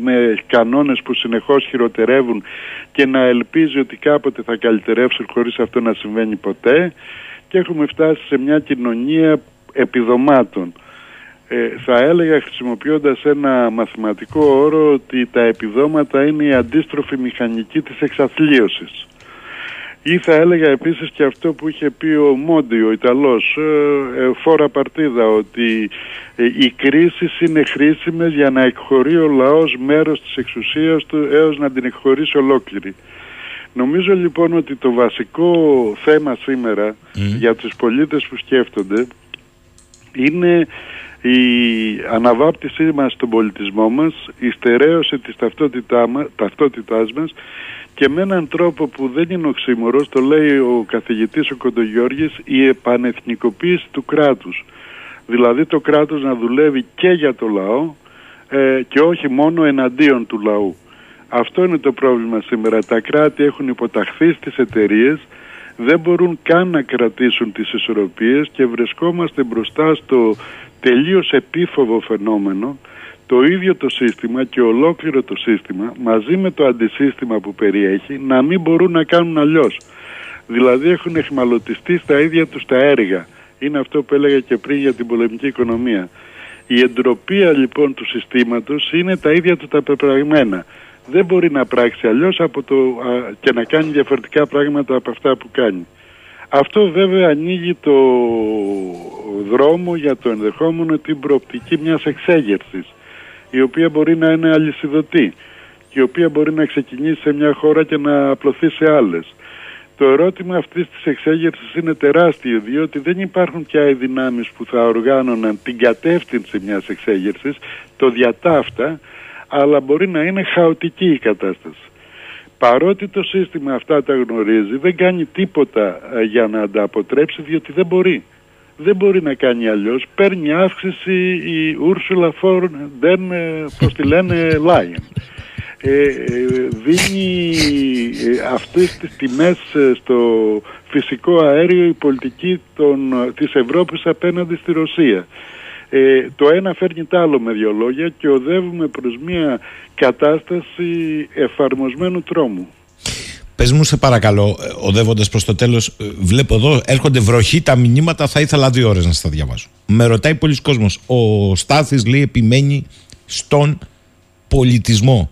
H: με κανόνες που συνεχώς χειροτερεύουν και να ελπίζει ότι κάποτε θα καλυτερεύσουν χωρίς αυτό να συμβαίνει ποτέ και έχουμε φτάσει σε μια κοινωνία επιδομάτων. Ε, θα έλεγα χρησιμοποιώντας ένα μαθηματικό όρο ότι τα επιδόματα είναι η αντίστροφη μηχανική της εξαθλίωσης. Ή θα έλεγα επίσης και αυτό που είχε πει ο Μόντι, ο Ιταλός, ε, ε, φόρα παρτίδα, ότι ε, οι κρίσεις είναι χρήσιμες για να εκχωρεί ο λαός μέρος της εξουσίας του έως να την εκχωρήσει ολόκληρη. Νομίζω λοιπόν ότι το βασικό θέμα σήμερα για τους πολίτες που σκέφτονται είναι η αναβάπτισή μας στον πολιτισμό μας, η στερέωση της ταυτότητάς μας και με έναν τρόπο που δεν είναι οξύμορος, το λέει ο καθηγητής ο Κοντογιώργης, η επανεθνικοποίηση του κράτους. Δηλαδή το κράτος να δουλεύει και για το λαό ε, και όχι μόνο εναντίον του λαού. Αυτό είναι το πρόβλημα σήμερα. Τα κράτη έχουν υποταχθεί στις εταιρείες, δεν μπορούν καν να κρατήσουν τις ισορροπίες και βρισκόμαστε μπροστά στο τελείως επίφοβο φαινόμενο το ίδιο το σύστημα και ολόκληρο το σύστημα μαζί με το αντισύστημα που περιέχει να μην μπορούν να κάνουν αλλιώς. Δηλαδή έχουν εχμαλωτιστεί στα ίδια τους τα έργα. Είναι αυτό που έλεγα και πριν για την πολεμική οικονομία. Η εντροπία λοιπόν του συστήματος είναι τα ίδια του τα πεπραγμένα. Δεν μπορεί να πράξει αλλιώς από το, α, και να κάνει διαφορετικά πράγματα από αυτά που κάνει. Αυτό βέβαια ανοίγει το δρόμο για το ενδεχόμενο την προοπτική μιας εξέγερσης η οποία μπορεί να είναι αλυσιδωτή και η οποία μπορεί να ξεκινήσει σε μια χώρα και να απλωθεί σε άλλες. Το ερώτημα αυτής της εξέγερσης είναι τεράστιο διότι δεν υπάρχουν πια οι δυνάμεις που θα οργάνωναν την κατεύθυνση μιας εξέγερσης, το διατάφτα, αλλά μπορεί να είναι χαοτική η κατάσταση. Παρότι το σύστημα αυτά τα γνωρίζει, δεν κάνει τίποτα ε, για να τα αποτρέψει διότι δεν μπορεί. Δεν μπορεί να κάνει αλλιώς. Παίρνει αύξηση η Ursula von der, πώς τη λένε, [LAUGHS] Lion. Ε, ε, δίνει ε, αυτές τις τιμές ε, στο φυσικό αέριο η πολιτική των, της Ευρώπης απέναντι στη Ρωσία. Ε, το ένα φέρνει το άλλο με δύο λόγια και οδεύουμε προς μια κατάσταση εφαρμοσμένου τρόμου.
B: Πες μου σε παρακαλώ, οδεύοντας προς το τέλος, βλέπω εδώ έρχονται βροχή τα μηνύματα, θα ήθελα δύο ώρες να στα διαβάσω. Με ρωτάει πολλοί κόσμος, ο Στάθης λέει επιμένει στον πολιτισμό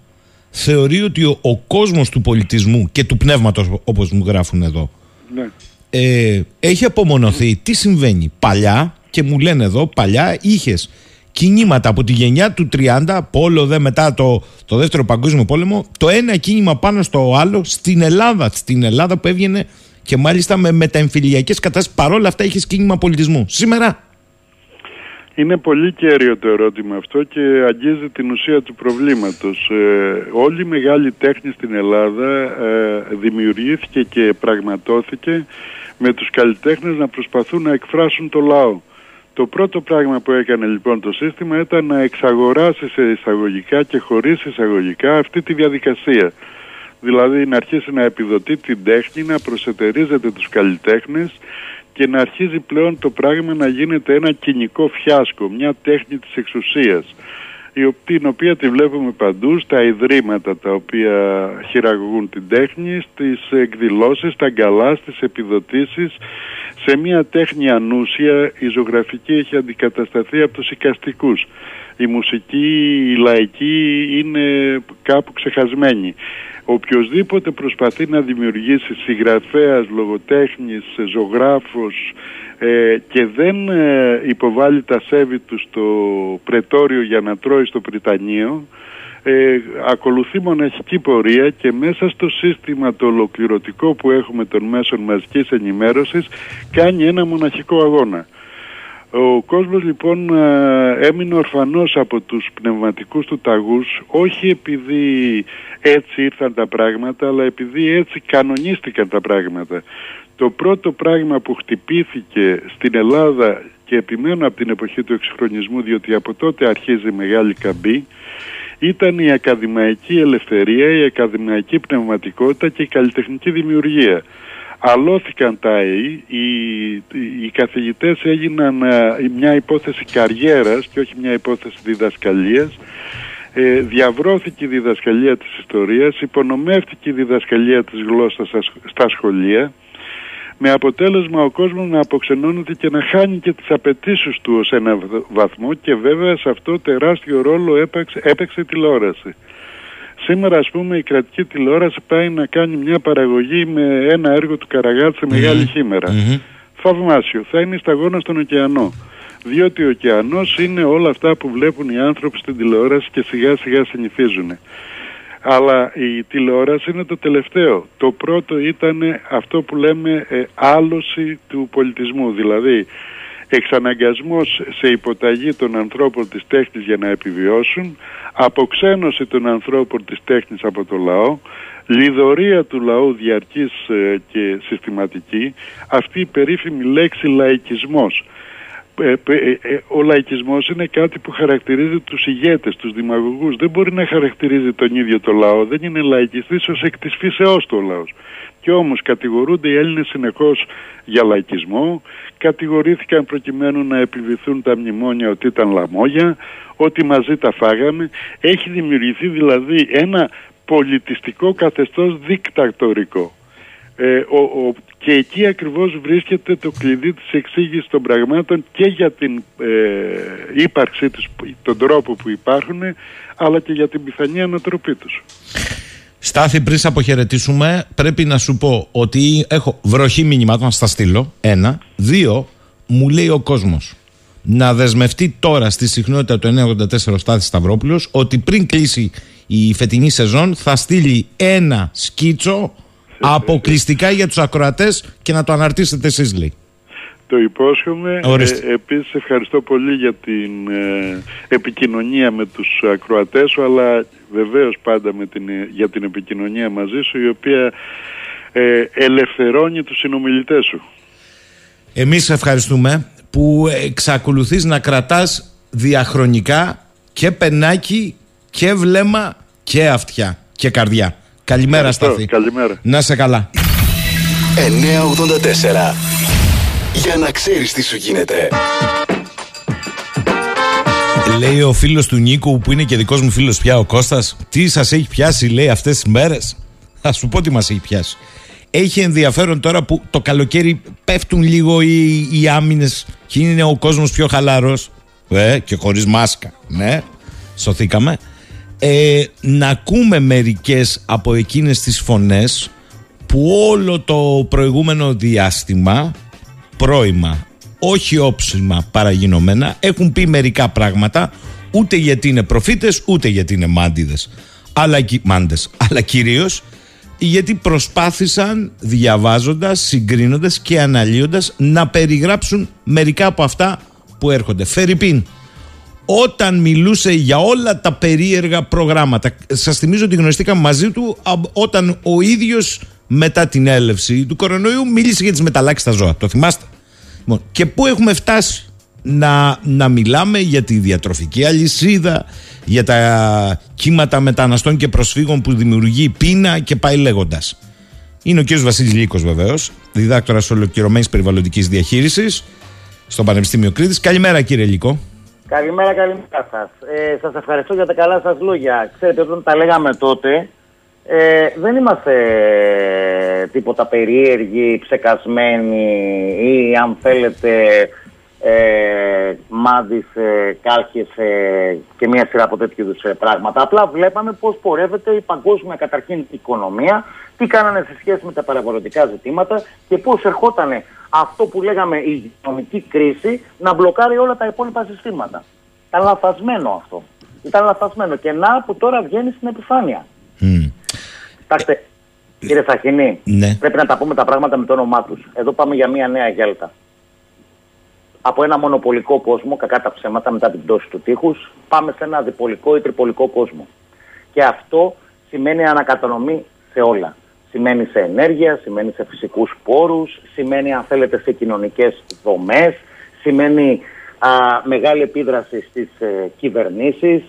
B: θεωρεί ότι ο, ο κόσμος του πολιτισμού και του πνεύματος όπως μου γράφουν εδώ
H: Ναι.
B: ε, έχει απομονωθεί. Τι συμβαίνει παλιά και μου λένε εδώ παλιά είχες κινήματα από τη γενιά του 30 πόλο δε μετά το, το δεύτερο παγκόσμιο πόλεμο το ένα κίνημα πάνω στο άλλο στην Ελλάδα στην Ελλάδα που έβγαινε και μάλιστα με μεταεμφυλιακές κατάστασεις παρόλα αυτά είχες κίνημα πολιτισμού σήμερα;
H: Είναι πολύ κέριο το ερώτημα αυτό και αγγίζει την ουσία του προβλήματος. Ε, όλη η μεγάλη τέχνη στην Ελλάδα ε, δημιουργήθηκε και πραγματώθηκε με τους καλλιτέχνες να προσπαθούν να εκφράσουν το λαό. Το πρώτο πράγμα που έκανε λοιπόν το σύστημα ήταν να εξαγοράσει σε εισαγωγικά και χωρίς εισαγωγικά αυτή τη διαδικασία. Δηλαδή να αρχίσει να επιδοτεί την τέχνη, να προσετερίζεται τους καλλιτέχνες και να αρχίζει πλέον το πράγμα να γίνεται ένα κοινικό φιάσκο, μια τέχνη της εξουσίας την οποία τη βλέπουμε παντού στα ιδρύματα τα οποία χειραγωγούν την τέχνη, στις εκδηλώσεις, στα γκαλά, στις επιδοτήσεις σε μια τέχνη ανούσια η ζωγραφική έχει αντικατασταθεί από τους οικαστικούς. Η μουσική, η λαϊκή είναι κάπου ξεχασμένη. Οποιοδήποτε προσπαθεί να δημιουργήσει συγγραφέας, λογοτέχνης, ζωγράφος ε, και δεν ε, υποβάλλει τα σέβη του στο πρετόριο για να τρώει στο Πριτανείο ε, ακολουθεί μοναχική πορεία και μέσα στο σύστημα το ολοκληρωτικό που έχουμε των μέσων μαζικής ενημέρωσης κάνει ένα μοναχικό αγώνα. Ο κόσμος λοιπόν ε, έμεινε ορφανός από τους πνευματικούς του ταγούς όχι επειδή έτσι ήρθαν τα πράγματα αλλά επειδή έτσι κανονίστηκαν τα πράγματα. Το πρώτο πράγμα που χτυπήθηκε στην Ελλάδα και επιμένω από την εποχή του εξυγχρονισμού διότι από τότε αρχίζει μεγάλη καμπή ήταν η ακαδημαϊκή ελευθερία, η ακαδημαϊκή πνευματικότητα και η καλλιτεχνική δημιουργία. Αλώθηκαν τα ΑΕΗ, οι, οι καθηγητές έγιναν μια υπόθεση καριέρας και όχι μια υπόθεση διδασκαλίας, ε, διαβρώθηκε η διδασκαλία της ιστορίας, υπονομεύτηκε η διδασκαλία της γλώσσας στα σχολεία, με αποτέλεσμα ο κόσμος να αποξενώνεται και να χάνει και τις απαιτήσεις του ως ένα βαθμό και βέβαια σε αυτό τεράστιο ρόλο έπαιξε, έπαιξε τηλεόραση. Σήμερα ας πούμε η κρατική τηλεόραση πάει να κάνει μια παραγωγή με ένα έργο του Καραγάτ σε μεγάλη χήμερα. Θαυμάσιο. Θα είναι σταγόνα στον ωκεανό. Διότι ο ωκεανός είναι όλα αυτά που βλέπουν οι άνθρωποι στην τηλεόραση και σιγά σιγά συνηθίζουν. Αλλά η τηλεόραση είναι το τελευταίο. Το πρώτο ήταν αυτό που λέμε ε, άλωση του πολιτισμού. Δηλαδή εξαναγκασμός σε υποταγή των ανθρώπων της τέχνης για να επιβιώσουν, αποξένωση των ανθρώπων της τέχνης από το λαό, λιδωρία του λαού διαρκής ε, και συστηματική, αυτή η περίφημη λέξη λαϊκισμός. Ε, ε, ο λαϊκισμός είναι κάτι που χαρακτηρίζει τους ηγέτες, τους δημαγωγούς. Δεν μπορεί να χαρακτηρίζει τον ίδιο το λαό. Δεν είναι λαϊκιστής ως εκ της φύσεώς του ο λαός. Και όμως κατηγορούνται οι Έλληνες συνεχώς για λαϊκισμό, κατηγορήθηκαν προκειμένου να επιβηθούν τα μνημόνια ότι ήταν λαμόγια, ότι μαζί τα φάγαμε. Έχει δημιουργηθεί δηλαδή ένα πολιτιστικό καθεστώς δικτατορικό. Ε, ο, ο, και εκεί ακριβώς βρίσκεται το κλειδί της εξήγησης των πραγμάτων και για την ε, ύπαρξή τους, τον τρόπο που υπάρχουν, αλλά και για την πιθανή ανατροπή τους.
B: Στάθη, πριν σε αποχαιρετήσουμε, πρέπει να σου πω ότι έχω βροχή μηνυμάτων, να στα στείλω. Ένα. Δύο, μου λέει ο κόσμος να δεσμευτεί τώρα στη συχνότητα του 984 ο Στάθης Σταυρόπουλος ότι πριν κλείσει η φετινή σεζόν θα στείλει ένα σκίτσο αποκλειστικά για τους ακροατές και να το αναρτήσετε εσείς λέει.
H: Το υπόσχομαι.
B: Ορίστε.
H: Ε, επίσης ευχαριστώ πολύ για την ε, επικοινωνία με τους ακροατές σου αλλά βεβαίως πάντα με την, ε, για την επικοινωνία μαζί σου η οποία ε, ελευθερώνει τους συνομιλητές σου.
B: Εμείς σε ευχαριστούμε που εξακολουθείς να κρατάς διαχρονικά και πενάκι και βλέμμα και αυτιά και καρδιά. Καλημέρα
H: Ευχαριστώ.
B: Στάθη.
H: Καλημέρα.
B: Να σε καλά.
A: 984. Για να ξέρεις τι σου γίνεται.
B: Λέει ο φίλος του Νίκου που είναι και δικός μου φίλος πια ο Κώστας Τι σας έχει πιάσει, λέει, αυτές τις μέρες; Θα σου πω τι μας έχει πιάσει. Έχει ενδιαφέρον τώρα που το καλοκαίρι πέφτουν λίγο οι, οι άμυνες και είναι ο κόσμος πιο χαλαρός. Ε, και χωρίς μάσκα. Ναι, σωθήκαμε. Ε, να ακούμε μερικές από εκείνες τις φωνές που όλο το προηγούμενο διάστημα πρώιμα, όχι όψιμα παραγινωμένα, έχουν πει μερικά πράγματα, ούτε γιατί είναι προφήτες, ούτε γιατί είναι μάντιδες, αλλά, κι- μάντες, αλλά κυρίως γιατί προσπάθησαν διαβάζοντας, συγκρίνοντας και αναλύοντας να περιγράψουν μερικά από αυτά που έρχονται. Φερρυπίν, όταν μιλούσε για όλα τα περίεργα προγράμματα. Σας θυμίζω ότι γνωριστήκαμε μαζί του α, όταν ο ίδιος μετά την έλευση του κορονοϊού μίλησε για τις μεταλλάξεις στα ζώα. Το θυμάστε; Λοιπόν, και πού έχουμε φτάσει; Να, να μιλάμε για τη διατροφική αλυσίδα, για τα κύματα μεταναστών και προσφύγων που δημιουργεί πείνα και πάει λέγοντας. Είναι ο κ. Βασίλης Λύκος βεβαίως, διδάκτορας ολοκληρωμένης περιβαλλοντικής διαχείρισης στο Πανεπιστήμιο Κρήτης. Καλημέρα κύριε Λύκο.
I: Καλημέρα, καλημέρα σας. Ε, σας ευχαριστώ για τα καλά σας λόγια. Ξέρετε, όταν τα λέγαμε τότε, ε, δεν είμαστε ε, τίποτα περίεργοι, ψεκασμένοι ή αν θέλετε ε, μάντις, ε, κάλχες ε, και μια σειρά από τέτοιου είδους ε, πράγματα. Απλά βλέπαμε πώς πορεύεται η παγκόσμια καταρχήν οικονομία, τι κάνανε σε σχέση με τα παραγωγικά ζητήματα και πώς ερχόταν αυτό που λέγαμε η οικονομική κρίση να μπλοκάρει όλα τα υπόλοιπα συστήματα. Ήταν λαθασμένο αυτό. Ήταν λαθασμένο. Και να που τώρα βγαίνει στην επιφάνεια. Κοιτάξτε, κύριε Σαχινή,
B: Ναι.
I: πρέπει να τα πούμε τα πράγματα με το όνομά τους. Εδώ πάμε για μια νέα γέλτα. Από ένα μονοπολικό κόσμο, κακά τα ψέματα μετά την πτώση του τείχους, πάμε σε ένα διπολικό ή τριπολικό κόσμο. Και αυτό σημαίνει ανακατανομή σε όλα. Σημαίνει σε ενέργεια, σημαίνει σε φυσικούς πόρους, σημαίνει αν θέλετε σε κοινωνικές δομές, σημαίνει α, μεγάλη επίδραση στις ε, κυβερνήσεις,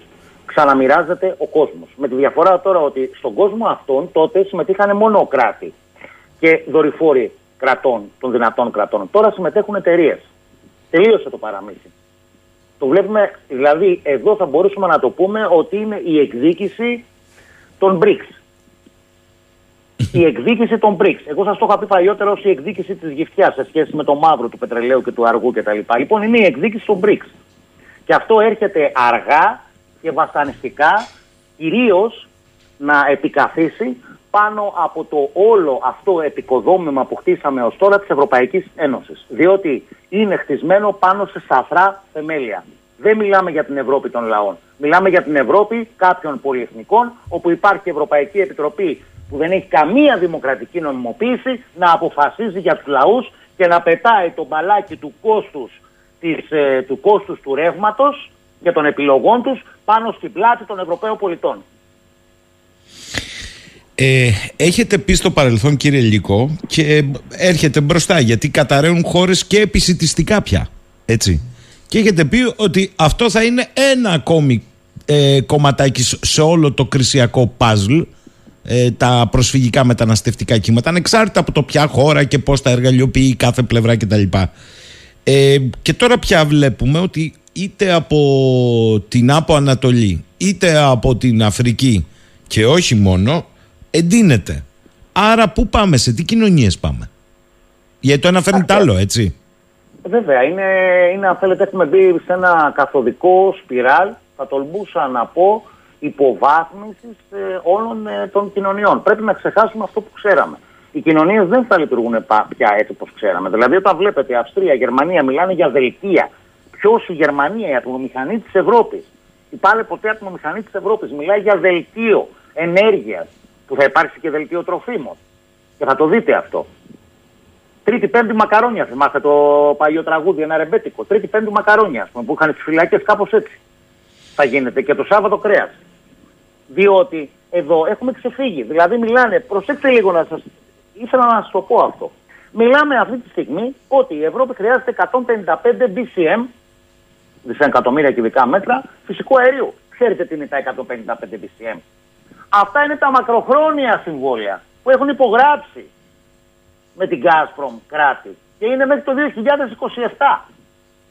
I: ξαναμοιράζεται ο κόσμος. Με τη διαφορά τώρα ότι στον κόσμο αυτόν τότε συμμετείχαν μόνο κράτη και δορυφόροι κρατών, των δυνατών κρατών. Τώρα συμμετέχουν εταιρείες. Τελείωσε το παραμύθι. Το βλέπουμε, δηλαδή εδώ θα μπορούσαμε να το πούμε ότι είναι η εκδίκηση των BRICS. Η εκδίκηση των BRICS. Εγώ σας το είχα πει παλιότερα ως η εκδίκηση της γυφτιάς σε σχέση με το μαύρο του πετρελαίου και του αργού κτλ. Λοιπόν, είναι η εκδίκηση των BRICS. Και αυτό έρχεται αργά και βασανιστικά, κυρίως να επικαθίσει πάνω από το όλο αυτό επικοδόμημα που χτίσαμε ως τώρα της Ευρωπαϊκής Ένωσης. Διότι είναι χτισμένο πάνω σε σαφρά θεμέλια. Δεν μιλάμε για την Ευρώπη των λαών. Μιλάμε για την Ευρώπη κάποιων πολυεθνικών, όπου υπάρχει η Ευρωπαϊκή Επιτροπή που δεν έχει καμία δημοκρατική νομιμοποίηση να αποφασίζει για τους λαούς και να πετάει το μπαλάκι του κόστους, της, ε, του, κόστους του ρεύματος και των επιλογών τους πάνω στην πλάτη των Ευρωπαίων πολιτών.
B: Ε, έχετε πει στο παρελθόν κύριε Λύκο και έρχεται μπροστά γιατί καταραίουν χώρες και επισητιστικά πια. Έτσι. Και έχετε πει ότι αυτό θα είναι ένα ακόμη ε, κομματάκι σ- σε όλο το κρισιακό παζλ ε, τα προσφυγικά μεταναστευτικά κύματα ανεξάρτητα από το ποια χώρα και πώς τα εργαλειοποιεί κάθε πλευρά κτλ. Ε, και τώρα πια βλέπουμε ότι είτε από την Άπο Ανατολή είτε από την Αφρική και όχι μόνο εντείνεται. Άρα πού πάμε, σε τι κοινωνίες πάμε; Γιατί το ένα φέρνει το άλλο, έτσι.
I: Βέβαια, είναι, είναι αν θέλετε έχουμε μπει σε ένα καθοδικό σπιράλ, θα τολμούσα να πω, υποβάθμισης ε, όλων ε, των κοινωνιών. Πρέπει να ξεχάσουμε αυτό που ξέραμε. Οι κοινωνίες δεν θα λειτουργούν πα- πια έτσι όπως ξέραμε. Δηλαδή, όταν βλέπετε Αυστρία, Γερμανία μιλάνε για δελτία. Ποιος η Γερμανία, η ατμομηχανή της Ευρώπης. Η πάλι ποτέ ατμομηχανή της Ευρώπης μιλάει για δελτίο ενέργειας. Που θα υπάρξει και δελτίο τροφίμων. Και θα το δείτε αυτό. Τρίτη πέμπτη μακαρόνια, θυμάστε το παλιό τραγούδι, ένα ρεμπέτικο. Τρίτη πέμπτη μακαρόνια, ας πούμε, που είχαν τις φυλακές κάπως έτσι. Θα γίνεται και το Σάββατο κρέας. Διότι εδώ έχουμε ξεφύγει. Δηλαδή μιλάνε, προσέξτε λίγο να σα. ήθελα να σας το πω αυτό. Μιλάμε αυτή τη στιγμή ότι η Ευρώπη χρειάζεται 155 BCM, δισεκατομμύρια κυβικά μέτρα, φυσικού αερίου. Ξέρετε τι είναι τα 155 BCM. Αυτά είναι τα μακροχρόνια συμβόλαια που έχουν υπογράψει με την Gazprom κράτη και είναι μέχρι το 2027.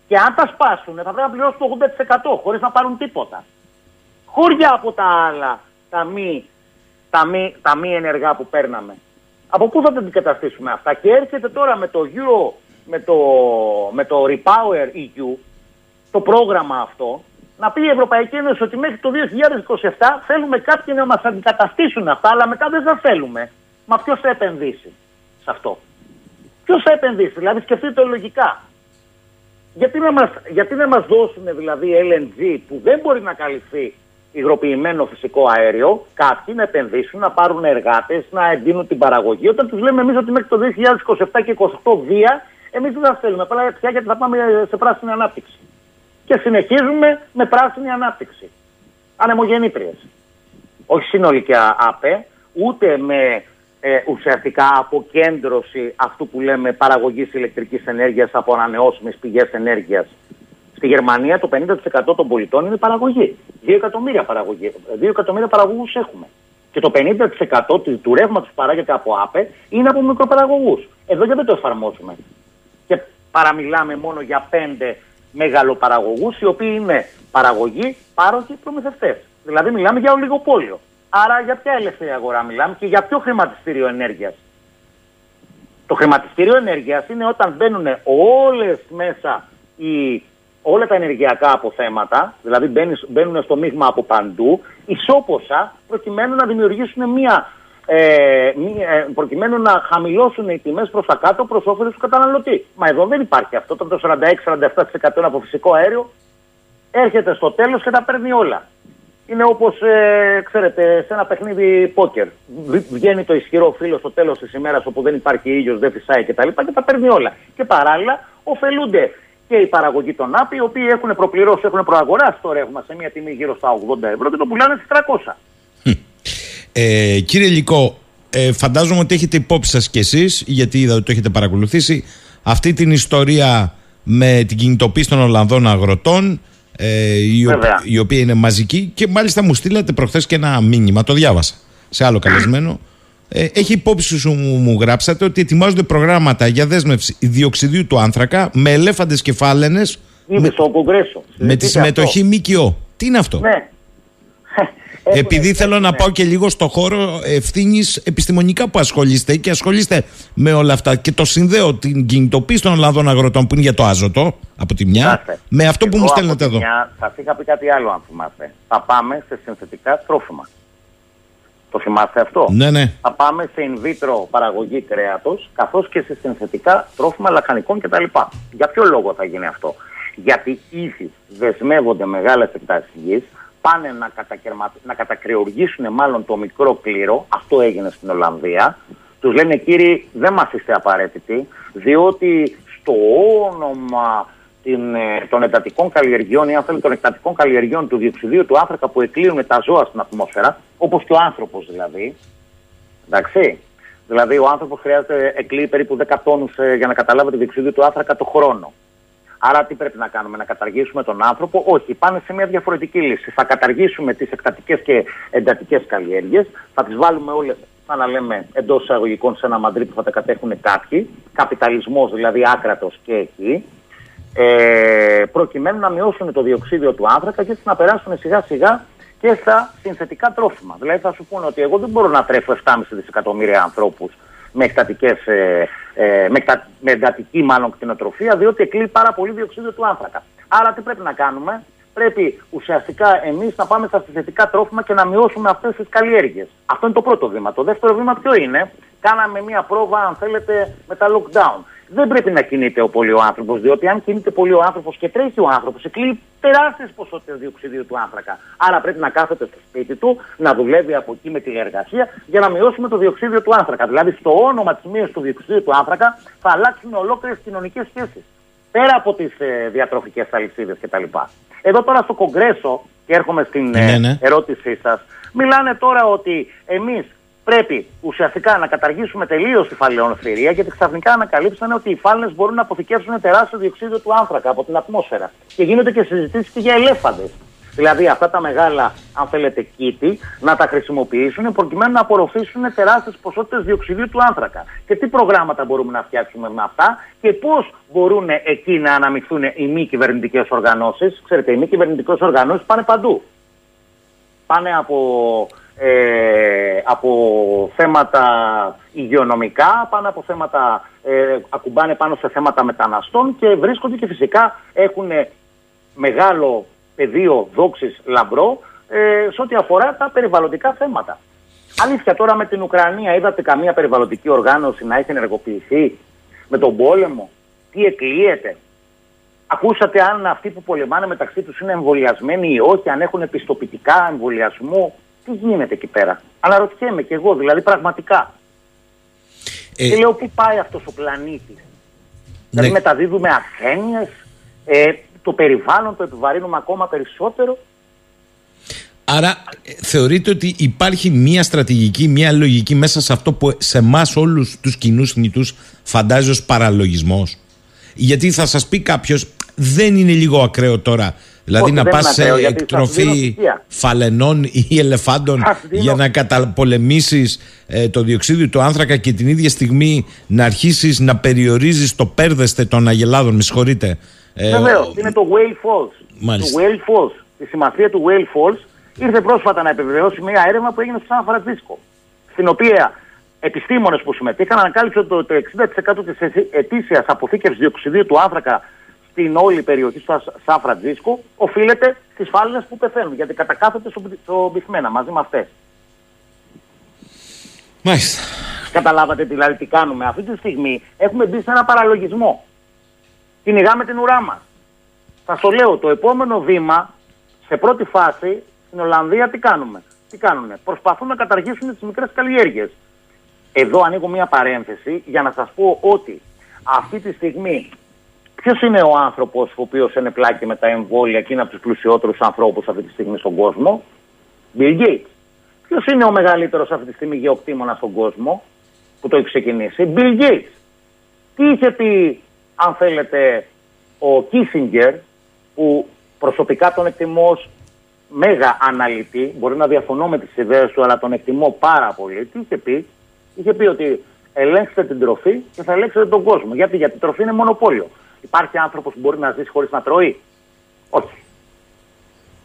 I: Και αν τα σπάσουν θα πρέπει να πληρώσουν το 80% χωρίς να πάρουν τίποτα. Χώρια από τα άλλα, τα μη, τα μη, τα μη ενεργά που παίρναμε. Από πού θα τα αντικαταστήσουμε αυτά; Και έρχεται τώρα με το Euro, με το, με το Repower EU, το πρόγραμμα αυτό, να πει η Ευρωπαϊκή Ένωση ότι μέχρι το 2027 θέλουμε κάποιοι να μας αντικαταστήσουν αυτά, αλλά μετά δεν θα θέλουμε. Μα ποιος θα επενδύσει σε αυτό; Ποιος θα επενδύσει, δηλαδή σκεφτείτε το λογικά. Γιατί να μας, γιατί να μας δώσουν δηλαδή LNG που δεν μπορεί να καλυφθεί υγροποιημένο φυσικό αέριο, κάποιοι να επενδύσουν, να πάρουν εργάτες, να εντείνουν την παραγωγή. Όταν τους λέμε εμείς ότι μέχρι το 2027 και 28 βία, εμείς δεν θα θέλουμε. Απλά πια γιατί θα πάμε σε πράσινη ανάπτυξη. Και συνεχίζουμε με πράσινη ανάπτυξη. Ανεμογεννήτριες. Όχι συνολική ΑΠΕ, ούτε με ε, ουσιαστικά αποκέντρωση αυτού που λέμε παραγωγής ηλεκτρικής ενέργειας από ανανεώσιμες πηγές ενέργειας. Στη Γερμανία το 50% των πολιτών είναι παραγωγή. 2 εκατομμύρια, παραγωγή, 2 εκατομμύρια παραγωγούς έχουμε. Και το 50% του- του ρεύματος που παράγεται από ΑΠΕ είναι από μικροπαραγωγούς. Εδώ γιατί δεν το εφαρμόσουμε. Και παραμιλάμε μόνο για πέντε μεγαλοπαραγωγούς οι οποίοι είναι παραγωγοί, πάροχοι, προμηθευτές. Δηλαδή μιλάμε για ολιγοπόλιο. Άρα για ποια ελεύθερη αγορά μιλάμε και για ποιο χρηματιστήριο ενέργειας. Το χρηματιστήριο ενέργειας είναι όταν μπαίνουν όλες μέσα οι, όλα τα ενεργειακά αποθέματα, δηλαδή μπαίνεις- μπαίνουν στο μείγμα από παντού, ισόποσα προκειμένου να δημιουργήσουν μια, ε, μία- ε, προκειμένου να χαμηλώσουν οι τιμές προς τα κάτω προς όφελος του καταναλωτή. Μα εδώ δεν υπάρχει αυτό, όταν το 46-47% είναι από φυσικό αέριο, έρχεται στο τέλος και τα παίρνει όλα. Είναι όπως, ε, ξέρετε, σε ένα παιχνίδι πόκερ. Β- Βγαίνει το ισχυρό φίλο στο τέλος της ημέρας όπου δεν υπάρχει ήλιος, δεν φυσάει κτλ. Και τα παίρνει όλα. Και παράλληλα ωφελούνται και οι παραγωγοί των ΑΠΗ, οι οποίοι έχουν προπληρώσει, έχουν προαγοράσει το ρεύμα σε μια τιμή γύρω στα 80 ευρώ και το πουλάνε στις 300.
B: Ε, κύριε Λυκό, ε, φαντάζομαι ότι έχετε υπόψη σας κι εσείς, γιατί είδα ότι το έχετε παρακολουθήσει, αυτή την ιστορία με την κινητοποίηση των Ολλανδών αγροτών, ε, η, ο-
I: Βέβαια.
B: η οποία είναι μαζική και μάλιστα μου στείλατε προχθές και ένα μήνυμα, το διάβασα σε άλλο καλεσμένο. Ε, έχει υπόψη σου, μου, μου γράψατε, ότι ετοιμάζονται προγράμματα για δέσμευση διοξιδίου του άνθρακα με ελέφαντες κεφάλαινες
I: Ήδη στο Κογκρέσο.
B: με τη
I: Συζητείτε αυτό.
B: συμμετοχή ΜΚΟ. Τι είναι αυτό;
I: Ναι. [LAUGHS]
B: Επειδή
I: Έχουμε-
B: θέλω να
I: έχουμε-
B: πάω και λίγο στο χώρο ευθύνης επιστημονικά που ασχολείστε και ασχολείστε με όλα αυτά και το συνδέω την κινητοποίηση των Ολλανδών αγροτών που είναι για το άζωτο από τη μια
I: Κοιτάξτε,
B: με αυτό που
I: εγώ
B: μου
I: από
B: στέλνετε
I: τη
B: εδώ.
I: μια Θα είχα πει κάτι άλλο, αν θυμάστε. Θα πάμε σε συνθετικά τρόφιμα. Το θυμάστε αυτό;
B: Ναι, ναι.
I: Θα πάμε σε in vitro παραγωγή κρέατος, καθώς και σε συνθετικά τρόφιμα λαχανικών κτλ. Για ποιο λόγο θα γίνει αυτό; Γιατί ήδη δεσμεύονται μεγάλες εκτάσεις γης, πάνε να, κατακαιρμα... να κατακρεουργήσουν μάλλον το μικρό κλήρο, αυτό έγινε στην Ολλανδία, τους λένε κύριοι δεν μας είστε απαραίτητοι, διότι στο όνομα την, ε, των εντατικών καλλιεργειών ή αν θέλετε των εκτατικών καλλιεργειών του διοξιδίου του άνθρακα που εκλείουν τα ζώα στην ατμόσφαιρα, όπως και ο άνθρωπος δηλαδή, εντάξει, δηλαδή ο άνθρωπος χρειάζεται, εκλείει περίπου 10 τόνους ε, για να καταλάβετε διοξιδίου του άνθρακα το χρόνο. Άρα τι πρέπει να κάνουμε, να καταργήσουμε τον άνθρωπο; Όχι, πάνε σε μια διαφορετική λύση. Θα καταργήσουμε τις εκτατικές και εντατικές καλλιέργειες, θα τις βάλουμε όλες, σαν να λέμε, εντός εισαγωγικών σε ένα μαντρί που θα τα κατέχουν κάποιοι, καπιταλισμός δηλαδή άκρατος και εκεί, ε, προκειμένου να μειώσουν το διοξίδιο του άνθρακα και έτσι να περάσουν σιγά σιγά και στα συνθετικά τρόφιμα. Δηλαδή θα σου πούνε ότι εγώ δεν μπορώ να τρέφω 7,5 δισεκατομμύρια ανθρώπους με, εκτατικές, ε, ε, με, εκτα- με εντατική μάλλον κτηνοτροφία, διότι εκλείει πάρα πολύ διοξίδιο του άνθρακα. Άρα τι πρέπει να κάνουμε, πρέπει ουσιαστικά εμείς να πάμε στα συστατικά τρόφιμα και να μειώσουμε αυτές τις καλλιέργειες. Αυτό είναι το πρώτο βήμα. Το δεύτερο βήμα ποιο είναι; Κάναμε μία πρόβα, αν θέλετε, με τα lockdown. Δεν πρέπει να κινείται ο πολύ ο άνθρωπος, διότι αν κινείται πολύ ο άνθρωπος και τρέχει ο άνθρωπος, εκλείει τεράστιες ποσότητες διοξιδίου του άνθρακα. Άρα πρέπει να κάθεται στο σπίτι του, να δουλεύει από εκεί με τηλεεργασία για να μειώσουμε το διοξίδιο του άνθρακα. Δηλαδή, στο όνομα της μείωση του διοξιδίου του άνθρακα θα αλλάξουν ολόκληρες κοινωνικές σχέσεις. Πέρα από τις ε, διατροφικές αλυσίδες κτλ. Εδώ τώρα στο Κογκρέσο, και έρχομαι στην ε,
B: Ναι, ναι.
I: ερώτησή σας, μιλάνε τώρα ότι εμείς πρέπει ουσιαστικά να καταργήσουμε τελείως τη φαλαιονοσφαιρία, γιατί ξαφνικά ανακαλύψανε ότι οι φάλαινες μπορούν να αποθηκεύσουν τεράστιο διοξείδιο του άνθρακα από την ατμόσφαιρα. Και γίνονται και συζητήσεις και για ελέφαντες. Δηλαδή αυτά τα μεγάλα, αν θέλετε, κήτη να τα χρησιμοποιήσουν προκειμένου να απορροφήσουν τεράστιες ποσότητες διοξιδίου του άνθρακα. Και τι προγράμματα μπορούμε να φτιάξουμε με αυτά και πώς μπορούν εκεί να αναμειχθούν οι μη κυβερνητικές οργανώσεις. Ξέρετε, οι μη κυβερνητικές οργανώσεις πάνε παντού. Πάνε από, ε, από θέματα υγειονομικά, πάνε από θέματα, ε, ακουμπάνε πάνω σε θέματα μεταναστών και βρίσκονται και φυσικά έχουν μεγάλο πεδίο δόξης λαμπρό ε, σε ό,τι αφορά τα περιβαλλοντικά θέματα. Αλήθεια τώρα με την Ουκρανία είδατε καμία περιβαλλοντική οργάνωση να έχει ενεργοποιηθεί με τον πόλεμο; Τι εκλείεται; Ακούσατε αν αυτοί που πολεμάνε μεταξύ τους είναι εμβολιασμένοι ή όχι, αν έχουν επιστοποιητικά εμβολιασμού; Τι γίνεται εκεί πέρα; Αναρωτιέμαι κι εγώ δηλαδή πραγματικά.
B: Ε,
I: Και λέω πού πάει αυτός ο πλανήτης; Δηλαδή
B: ναι.
I: μεταδίδουμε ασθένειες, ε, το περιβάλλον το επιβαρύνουμε ακόμα περισσότερο;
B: Άρα ε, θεωρείτε ότι υπάρχει μία στρατηγική, μία λογική μέσα σε αυτό που σε εμάς όλους τους κοινούς θνητούς φαντάζει ως παραλογισμός; Γιατί θα σας πει κάποιος δεν είναι λίγο ακραίο τώρα. Δηλαδή
I: Όχι,
B: να
I: δεν
B: πας
I: είναι
B: σε
I: ακραίο, γιατί σας δίνω
B: εκτροφή
I: στοιχεία.
B: φαλενών ή [LAUGHS] ελεφάντων
I: Σας δίνω-
B: για να καταπολεμήσεις ε, το διοξείδιο του άνθρακα και την ίδια στιγμή να αρχίσεις να περιορίζεις το πέρδεστε των αγελάδων. Με συγχωρείτε. Ε,
I: Βεβαίως,
B: ο-
I: είναι το Whale Falls.
B: Μάλιστα.
I: Το Whale Falls. Η σημασία του Whale Falls ήρθε πρόσφατα να επιβεβαιώσει μια έρευνα που έγινε στο Σαν Φρανσίσκο. Στην οποία επιστήμονες που συμμετείχαν ανακάλυψαν ότι το 60% της ετήσιας αποθήκευσης διοξιδίου του άνθρακα στην όλη περιοχή του Σαν Φρανσίσκο οφείλεται στις φάλαινες που πεθαίνουν. Γιατί κατακάθονται στο, στο μπιθμένα μαζί με αυτές.
B: Μάλιστα.
I: Καταλάβατε δηλαδή τι κάνουμε. Αυτή τη στιγμή έχουμε μπει σε ένα παραλογισμό. Κυνηγάμε την ουρά μας. Θα το λέω, το επόμενο βήμα, σε πρώτη φάση, στην Ολλανδία τι κάνουμε; Τι κάνουνε. Προσπαθούν να καταργήσουν τις μικρές καλλιέργειες. Εδώ ανοίγω μια παρένθεση για να σας πω ότι αυτή τη στιγμή ποιος είναι ο άνθρωπος ο οποίος είναι πλάκη με τα εμβόλια και είναι από τους πλουσιότερους ανθρώπους αυτή τη στιγμή στον κόσμο; Bill Gates. Ποιος είναι ο μεγαλύτερος αυτή τη στιγμή γεωκτήμονας στον κόσμο που το έχει ξεκινήσει, Bill Gates. Τι είχε πει, αν θέλετε, ο Kissinger, που προσωπικά τον εκτιμώ ως μέγα αναλυτή, μπορεί να διαφωνώ με τις ιδέες του, αλλά τον εκτιμώ πάρα πολύ. Τι είχε πει, είχε πει ότι ελέγξτε την τροφή και θα ελέγξετε τον κόσμο. Γιατί, γιατί η τροφή είναι μονοπόλιο. Υπάρχει άνθρωπος που μπορεί να ζήσει χωρίς να τρώει; Όχι.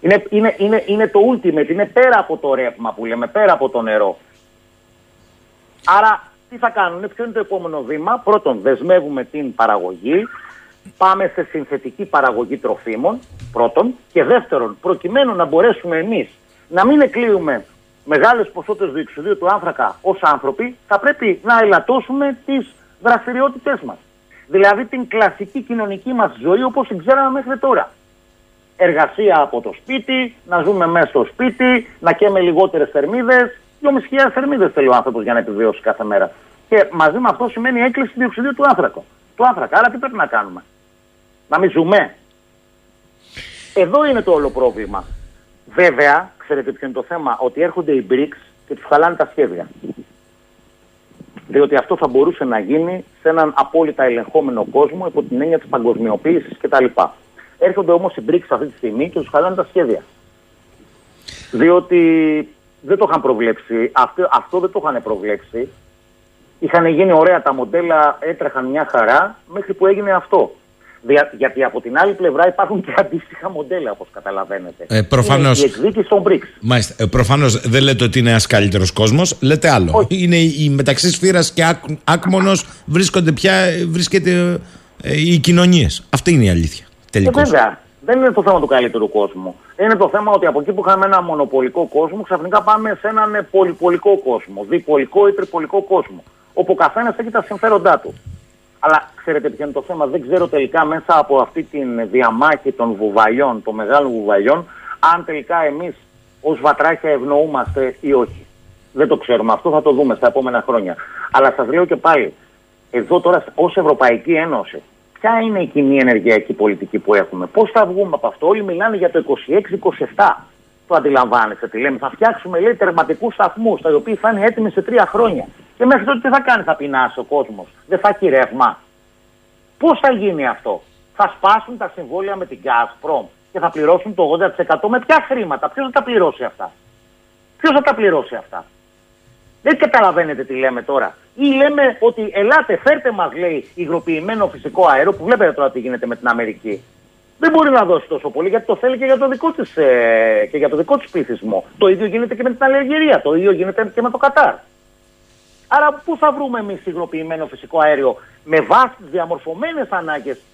I: Είναι, είναι, είναι, είναι το ultimate, είναι πέρα από το ρεύμα που λέμε, πέρα από το νερό. Άρα τι θα κάνουν, ποιο είναι το επόμενο βήμα; Πρώτον, δεσμεύουμε την παραγωγή, πάμε σε συνθετική παραγωγή τροφίμων, πρώτον. Και δεύτερον, προκειμένου να μπορέσουμε εμείς να μην εκλείουμε μεγάλες ποσότητες διοξιδίου του άνθρακα ως άνθρωποι, θα πρέπει να ελαττώσουμε τις δραστηριότητές μας. Δηλαδή την κλασική κοινωνική μας ζωή όπως την ξέραμε μέχρι τώρα εργασία από το σπίτι, να ζούμε μέσα στο σπίτι, να καίμε λιγότερες θερμίδες. 2.500 θερμίδες θέλει ο άνθρωπος για να επιβιώσει κάθε μέρα. Και μαζί με αυτό σημαίνει έκκληση διοξιδίου του άνθρακα. Του άνθρακα. Άρα τι πρέπει να κάνουμε; Να μην ζούμε; Εδώ είναι το όλο πρόβλημα. Βέβαια, ξέρετε ποιο είναι το θέμα, ότι έρχονται οι BRICS και τους χαλάνε τα σχέδια. Διότι αυτό θα μπορούσε να γίνει σε έναν απόλυτα ελεγχόμενο κόσμο υπό την έννοια της παγκοσμιοποίησης κτλ. Έρχονται όμως οι BRICS αυτή τη στιγμή και τους χαλάνε τα σχέδια. Διότι δεν το είχαν προβλέψει. Αυτό, αυτό δεν το είχαν προβλέψει. Είχαν γίνει ωραία τα μοντέλα, έτρεχαν μια χαρά μέχρι που έγινε αυτό. Δια- γιατί από την άλλη πλευρά υπάρχουν και αντίστοιχα μοντέλα, όπως καταλαβαίνετε.
B: Ε, προφανώς.
I: Είναι η εκδίκηση των BRICS.
B: Μάλιστα. Ε, Προφανώς δεν λέτε ότι είναι ένας καλύτερος κόσμος, λέτε άλλο.
I: Όχι.
B: Είναι η μεταξύ σφύρας και άκ, άκμονος βρίσκονται πια, βρίσκεται ε, οι κοινωνίες. Αυτή είναι η αλήθεια.
I: Και
B: Τελικώς.
I: βέβαια, Δεν είναι το θέμα του καλύτερου κόσμου. Είναι το θέμα ότι από εκεί που είχαμε ένα μονοπολικό κόσμο, ξαφνικά πάμε σε έναν ε, πολυπολικό κόσμο, διπολικό ή τριπολικό κόσμο. Όπου ο καθένας έχει τα συμφέροντά του. Αλλά ξέρετε ποιο είναι το θέμα, δεν ξέρω τελικά μέσα από αυτή τη διαμάχη των βουβαλιών, των μεγάλων βουβαλιών, αν τελικά εμείς ως βατράχια ευνοούμαστε ή όχι. Δεν το ξέρουμε. Αυτό θα το δούμε στα επόμενα χρόνια. Αλλά σας λέω και πάλι, εδώ τώρα ως Ευρωπαϊκή Ένωση, ποια είναι η κοινή ενεργειακή πολιτική που έχουμε, πώς θα βγούμε από αυτό; Όλοι μιλάνε για το 26-27. Το αντιλαμβάνεστε τι λέμε. Θα φτιάξουμε λέει τερματικούς σταθμούς, τα οποία θα είναι έτοιμοι σε τρία χρόνια. Και μέχρι τότε τι θα κάνει, θα πεινάσει ο κόσμος. Δεν θα έχει ρεύμα. Πώς θα γίνει αυτό, Θα σπάσουν τα συμβόλαια με την Gazprom και θα πληρώσουν το 80% με ποια χρήματα, ποιος θα τα πληρώσει αυτά; Ποιος θα τα πληρώσει αυτά; Δεν καταλαβαίνετε τι λέμε τώρα. Ή λέμε ότι ελάτε, φέρτε μας, λέει, υγροποιημένο φυσικό αέριο, που βλέπετε τώρα τι γίνεται με την Αμερική. Δεν μπορεί να δώσει τόσο πολύ γιατί το θέλει και για το δικό της ε, και για το δικό της πληθυσμό. Το ίδιο γίνεται και με την Αλγερία, το ίδιο γίνεται και με το Κατάρ. Άρα, πού θα βρούμε εμείς υγροποιημένο φυσικό αέριο με βάση τις διαμορφωμένες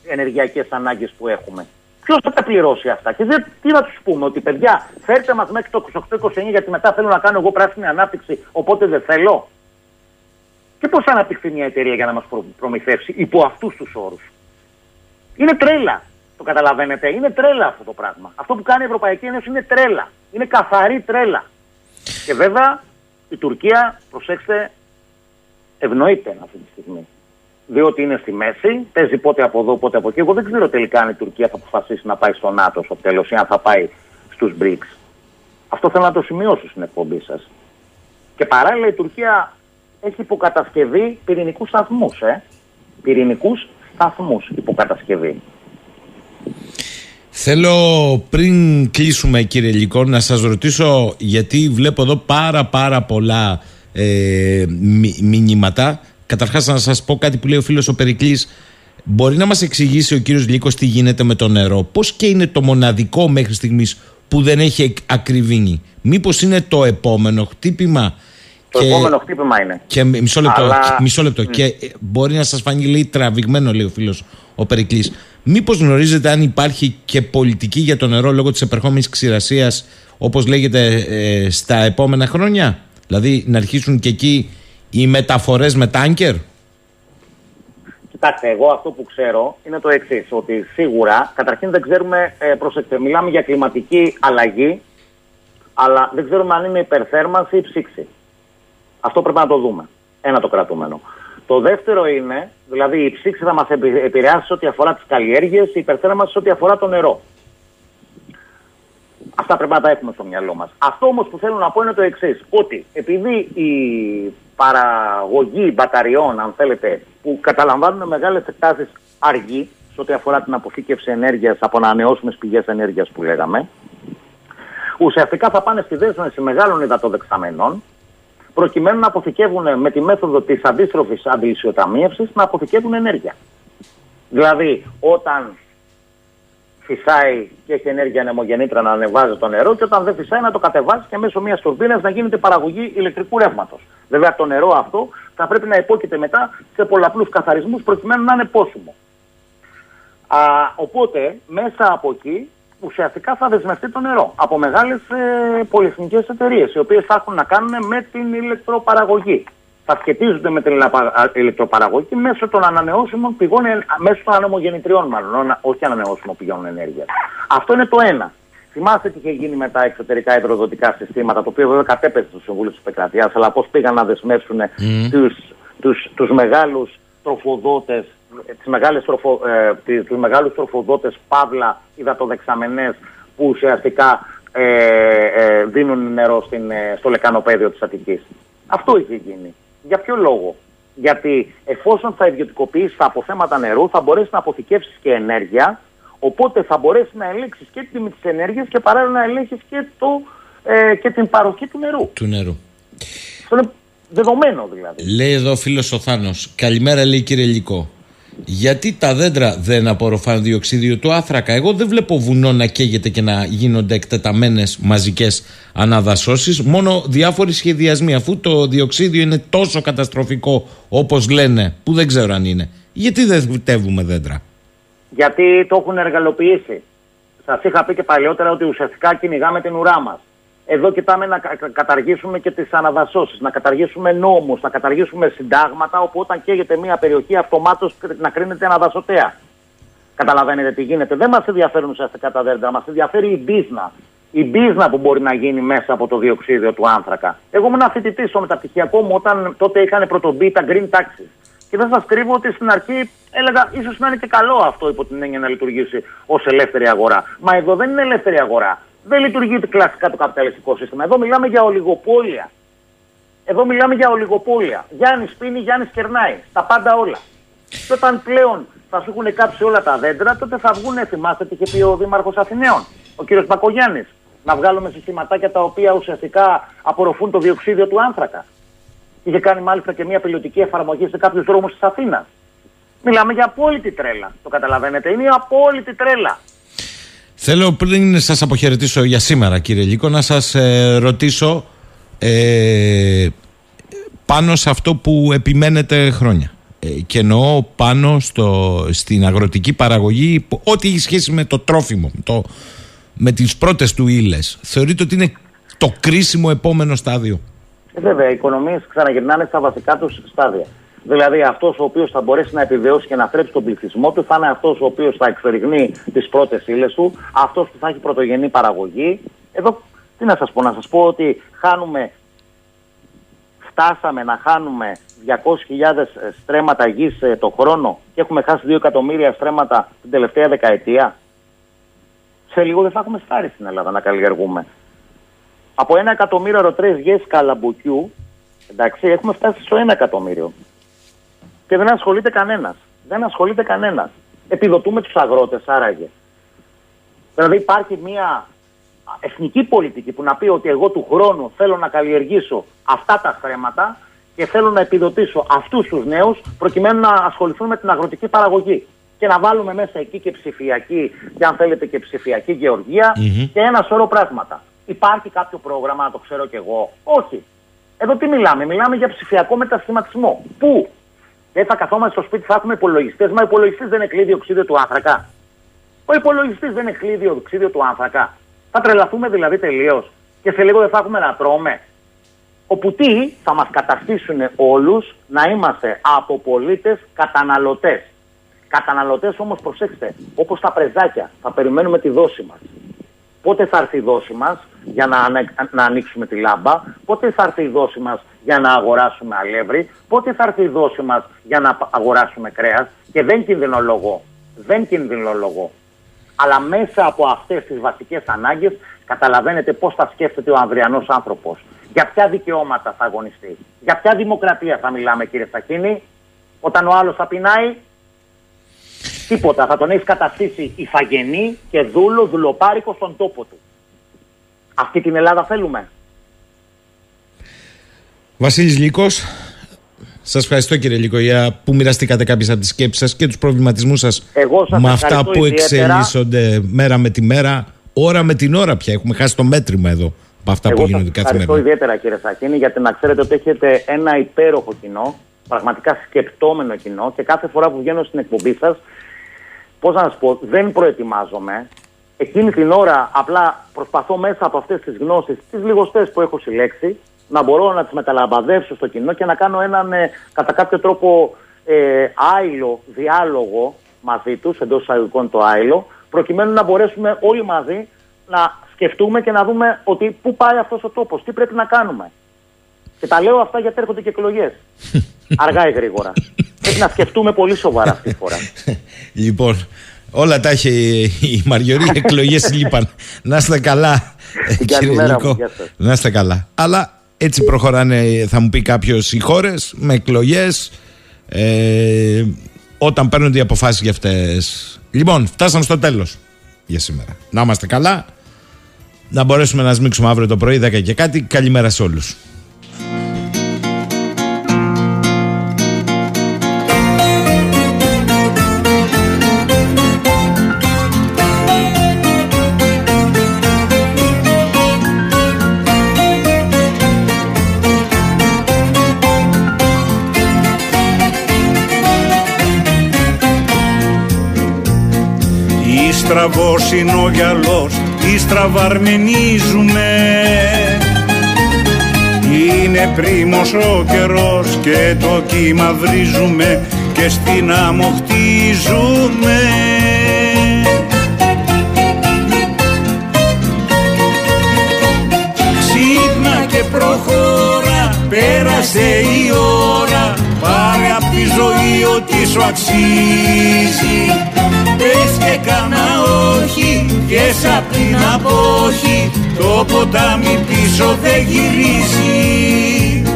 I: ενεργειακές ανάγκες που έχουμε; Ποιος θα τα πληρώσει αυτά; Και δεν, τι να τους πούμε, ότι παιδιά, φέρτε μας μέχρι το 28-29 γιατί μετά θέλω να κάνω εγώ πράσινη ανάπτυξη, οπότε δεν θέλω; Και πώς θα αναπτυχθεί μια εταιρεία για να μας προμηθεύσει υπό αυτούς τους όρους; Είναι τρέλα. Το καταλαβαίνετε. Είναι τρέλα αυτό το πράγμα. Αυτό που κάνει η Ευρωπαϊκή Ένωση είναι τρέλα. Είναι καθαρή τρέλα. Και βέβαια η Τουρκία, προσέξτε, ευνοείται αυτή τη στιγμή διότι είναι στη μέση, παίζει πότε από εδώ, πότε από εκεί. Εγώ δεν ξέρω τελικά αν η Τουρκία θα αποφασίσει να πάει στο ΝΑΤΟ στο τέλος ή αν θα πάει στους BRICS. Αυτό θέλω να το σημειώσω στην εκπομπή σας. Και παράλληλα η Τουρκία έχει υποκατασκευή πυρηνικού σταθμούς. Ε. Πυρηνικούς σταθμούς υποκατασκευή.
B: Θέλω πριν κλείσουμε κύριε Λυκό να σας ρωτήσω γιατί βλέπω εδώ πάρα πάρα πολλά ε, μηνύματα Καταρχάς, να σας πω κάτι που λέει ο φίλος ο Περικλής. Μπορεί να μας εξηγήσει ο κύριος Λίκο τι γίνεται με το νερό; Πώς και είναι το μοναδικό μέχρι στιγμής που δεν έχει ακριβήνει; Μήπως είναι το επόμενο χτύπημα;
I: Το επόμενο χτύπημα είναι.
B: Και μισό λεπτό. Μισό λεπτό. Και ε, μπορεί να σας φανεί λέει, τραβηγμένο, λέει ο φίλος ο Περικλής. Μήπως γνωρίζετε αν υπάρχει και πολιτική για το νερό λόγω της επερχόμενης ξηρασίας, όπως λέγεται, ε, στα επόμενα χρόνια; Δηλαδή να αρχίσουν και εκεί οι μεταφορές με τάνκερ;
I: Κοιτάξτε, εγώ αυτό που ξέρω είναι το εξής, ότι σίγουρα, καταρχήν δεν ξέρουμε, ε, προσέξτε, μιλάμε για κλιματική αλλαγή, αλλά δεν ξέρουμε αν είναι υπερθέρμανση ή ψήξη. Αυτό πρέπει να το δούμε. Ένα το κρατούμενο. Το δεύτερο είναι, δηλαδή η ψήξη θα μας επηρεάσει ό,τι αφορά τις καλλιέργειες, η υπερθέρμανση ό,τι αφορά το νερό. Αυτά πρέπει να τα έχουμε στο μυαλό μας. Αυτό όμως που θέλω να πω είναι το εξής, ότι επειδή η παραγωγή μπαταριών, αν θέλετε, που καταλαμβάνουν μεγάλες εκτάσεις αργή, σε ό,τι αφορά την αποθήκευση ενέργειας από ανανεώσιμες πηγές ενέργειας που λέγαμε, ουσιαστικά θα πάνε στη δέσμευση μεγάλων υδατοδεξαμενών, προκειμένου να αποθηκεύουν με τη μέθοδο της αντίστροφης αντιλησιοταμίευσης να αποθηκεύουν ενέργεια. Δηλαδή, όταν φυσάει και έχει ενέργεια ανεμογεννήτρα να ανεβάζει το νερό και όταν δεν φυσάει να το κατεβάζει και μέσω μιας τουρμπίνας να γίνεται παραγωγή ηλεκτρικού ρεύματος. Βέβαια το νερό αυτό θα πρέπει να υπόκειται μετά σε πολλαπλούς καθαρισμούς προκειμένου να είναι πόσιμο. Α, οπότε μέσα από εκεί ουσιαστικά θα δεσμευτεί το νερό από μεγάλες ε, πολυεθνικές εταιρείες οι οποίες θα έχουν να κάνουν με την ηλεκτροπαραγωγή θα σχετίζονται με την ηλεκτροπαραγωγή μέσω των ανανεώσιμων πηγών, ε, μέσω των ανεμογεννητριών μάλλον, όχι ανανεώσιμων πηγών ενέργειας. Αυτό είναι το ένα. Θυμάστε τι είχε γίνει με τα εξωτερικά υδροδοτικά συστήματα, το οποίο βέβαια κατέπεσε στο Συμβούλιο της Επικρατείας, αλλά πώς πήγαν να δεσμεύσουν mm. τους, τους, τους μεγάλους τροφοδότες, τις μεγάλες, τροφο, ε, τους μεγάλους τροφοδότες παύλα υδατοδεξαμενές που ουσιαστικά ε, ε, δίνουν νερό στην, ε, στο λεκανοπέδιο της Αττικής. Αυτό είχε γίνει. Για ποιο λόγο; Γιατί εφόσον θα ιδιωτικοποιήσει τα αποθέματα νερού, θα μπορέσει να αποθηκεύσεις και ενέργεια. Οπότε θα μπορέσει να ελέγξεις και την τιμή της ενέργειας και παράλληλα να ελέγξει και, ε, και την παροχή του νερού.
B: Του νερού.
I: Αυτό είναι δεδομένο δηλαδή.
B: Λέει εδώ ο φίλος ο Θάνος. Καλημέρα, λέει κύριε Λυκό γιατί τα δέντρα δεν απορροφάνε διοξίδιο του άνθρακα. Εγώ δεν βλέπω βουνό να καίγεται και να γίνονται εκτεταμένες μαζικές αναδασώσεις. Μόνο διάφοροι σχεδιασμοί. Αφού το διοξίδιο είναι τόσο καταστροφικό όπως λένε, που δεν ξέρω αν είναι, γιατί δεν βυτεύουμε δέντρα;
I: Γιατί το έχουν εργαλοποιήσει. Σας είχα πει και παλιότερα ότι ουσιαστικά κυνηγάμε την ουρά μας. Εδώ κοιτάμε να κα- κα- καταργήσουμε και τις αναδασώσει, να καταργήσουμε νόμους, να καταργήσουμε συντάγματα, όπου όταν καίγεται μια περιοχή αυτομάτως να κρίνεται αναδασωτέα. Καταλαβαίνετε τι γίνεται. Δεν μας ενδιαφέρουν ουσιαστικά τα δέντρα, μας ενδιαφέρει η μπίζνα. Η μπίζνα που μπορεί να γίνει μέσα από το διοξίδιο του άνθρακα. Εγώ ήμουν φοιτητή στο μεταπτυχιακό μου όταν τότε είχαν πρωτομπεί τα green taxis. Και δεν σας κρύβω ότι στην αρχή έλεγα ίσως να είναι και καλό αυτό υπό την έννοια να λειτουργήσει ως ελεύθερη αγορά. Μα εδώ δεν είναι ελεύθερη αγορά. Δεν λειτουργεί κλασικά το καπιταλιστικό σύστημα. Εδώ μιλάμε για ολιγοπόλια. Εδώ μιλάμε για ολιγοπόλια. Γιάννης πίνει, Γιάννης κερνάει. Τα πάντα όλα. Και όταν πλέον θα σου έχουν κάψει όλα τα δέντρα, τότε θα βγουν, θυμάστε τι είχε πει ο Δήμαρχος Αθηναίων, ο κύριος Μπακογιάννης, να βγάλουμε συστηματάκια τα οποία ουσιαστικά απορροφούν το διοξίδιο του άνθρακα. Είχε κάνει μάλιστα και μια πιλωτική εφαρμογή σε κάποιους δρόμους της Αθήνας. Μιλάμε για απόλυτη τρέλα. Το καταλαβαίνετε. Είναι απόλυτη τρέλα.
B: Θέλω πριν σας αποχαιρετήσω για σήμερα κύριε Λίκο να σας ε, ρωτήσω ε, πάνω σε αυτό που επιμένετε χρόνια. Ε, και εννοώ πάνω στο, στην αγροτική παραγωγή που- ό,τι έχει σχέση με το τρόφιμο, το, με τις πρώτες του ύλες. Θεωρείτε ότι είναι το κρίσιμο επόμενο στάδιο;
I: Ε, βέβαια, οι οικονομίες ξαναγυρνάνε στα βασικά τους στάδια. Δηλαδή, αυτός ο οποίος θα μπορέσει να επιβιώσει και να θρέψει τον πληθυσμό του θα είναι αυτός ο οποίος θα εξοριγνεί τις πρώτες ύλες του, αυτός που θα έχει πρωτογενή παραγωγή. Εδώ, τι να σας πω, να σας πω ότι χάνουμε, φτάσαμε να χάνουμε 200.000 στρέμματα γης το χρόνο και έχουμε χάσει 2 εκατομμύρια στρέμματα την τελευταία δεκαετία. Σε λίγο δεν θα έχουμε στάρι στην Ελλάδα να καλλιεργούμε. Από ένα εκατομμύριο ρωτρέ γιες καλαμπουκιού, εντάξει, έχουμε φτάσει στο ένα εκατομμύριο. Και δεν ασχολείται κανένας. Δεν ασχολείται κανένας. Επιδοτούμε τους αγρότες, άραγε. Δηλαδή υπάρχει μια εθνική πολιτική που να πει ότι εγώ του χρόνου θέλω να καλλιεργήσω αυτά τα στρέμματα και θέλω να επιδοτήσω αυτούς τους νέους προκειμένου να ασχοληθούν με την αγροτική παραγωγή. Και να βάλουμε μέσα εκεί και ψηφιακή, και αν θέλετε και ψηφιακή γεωργία και ένα σωρό πράγματα. Υπάρχει κάποιο πρόγραμμα, να το ξέρω κι εγώ. Όχι. Εδώ τι μιλάμε, μιλάμε για ψηφιακό μετασχηματισμό. Πού; Δεν θα καθόμαστε στο σπίτι, θα έχουμε υπολογιστές, μα ο υπολογιστή δεν είναι κλείδι οξύδιο του άνθρακα. Ο υπολογιστής δεν είναι κλείδι οξύδιο του άνθρακα. Θα τρελαθούμε δηλαδή τελείως και σε λίγο δεν θα έχουμε να τρώμε. Όπου τι θα μας καταστήσουν όλους να είμαστε από πολίτες καταναλωτές. Καταναλωτές όμως προσέξτε, όπως τα πρεζάκια, θα περιμένουμε τη δόση μας. Πότε θα έρθει η δόση μας για να, ανε- να ανοίξουμε τη λάμπα, πότε θα έρθει η δόση μας για να αγοράσουμε αλεύρι, πότε θα έρθει η δόση μας για να πα- αγοράσουμε κρέας; Και δεν κινδυνολογώ, δεν κινδυνολογώ. Αλλά μέσα από αυτές τις βασικές ανάγκες καταλαβαίνετε πώς θα σκέφτεται ο ανδριανός άνθρωπος. Για ποια δικαιώματα θα αγωνιστεί, για ποια δημοκρατία θα μιλάμε κύριε Σακίνη, όταν ο άλλος θα πεινάει, τίποτα. Θα τον έχεις καταστήσει ηθαγενή και δούλο, δουλοπάρικο στον τόπο του. Αυτή την Ελλάδα θέλουμε.
B: Βασίλης Λύκος, σας ευχαριστώ κύριε Λύκο για που μοιραστήκατε κάποιες από τις σκέψεις σας και τους προβληματισμούς σας
I: Εγώ σας
B: με αυτά
I: ευχαριστώ
B: που
I: ιδιαίτερα.
B: εξελίσσονται μέρα με τη μέρα, ώρα με την ώρα πια. Έχουμε χάσει το μέτρημα εδώ από αυτά που
I: Εγώ σας
B: γίνονται κάθε
I: ευχαριστώ
B: μέρα.
I: ιδιαίτερα κύριε Σακίνη γιατί να ξέρετε ότι έχετε ένα υπέροχο κοινό, πραγματικά σκεπτόμενο κοινό και κάθε φορά που βγαίνω στην εκπομπή σας, πώς να σας πω, δεν προετοιμάζομαι. Εκείνη την ώρα απλά προσπαθώ μέσα από αυτές τις γνώσεις, τις λιγοστές που έχω συλλέξει, να μπορώ να τις μεταλαμπαδεύσω στο κοινό και να κάνω έναν ε, κατά κάποιο τρόπο ε, άειλο διάλογο μαζί τους, εντός εισαγωγικών το άειλο, προκειμένου να μπορέσουμε όλοι μαζί να σκεφτούμε και να δούμε ότι πού πάει αυτός ο τόπος, τι πρέπει να κάνουμε. Και τα λέω αυτά γιατί έρχονται και εκλογές. [LAUGHS] Αργά ή γρήγορα. πρέπει να σκεφτούμε πολύ σοβαρά αυτή τη φορά. [LAUGHS]
B: Λοιπόν, όλα τα έχει η Μαριωρή, οι εκλογές [LAUGHS] λείπαν. Να είστε καλά, ε, κύριε
I: καλημέρα μου,
B: Λύκο.
I: γεια σας.
B: Να είστε καλά. Αλλά έτσι προχωράνε, θα μου πει κάποιος, οι χώρες με εκλογές. Ε, όταν παίρνονται οι αποφάσεις για αυτές. Λοιπόν, φτάσαμε στο τέλος για σήμερα. Να είμαστε καλά. Να μπορέσουμε να σμίξουμε αύριο το πρωί 10 και κάτι. Καλημέρα σε όλους.
H: Στραβός είναι ο γυαλός ή στραβαρμενίζουμε. Είναι πρίμος ο καιρός και το κύμα βρίζουμε και στην άμμο χτίζουμε. Ξύπνα και προχώρα, πέρασε η ώρα Πάρε απ' τη ζωή ό,τι σου αξίζει. Πες και κάνα όχι και απ' την απόχη. Το ποτάμι πίσω δεν γυρίζει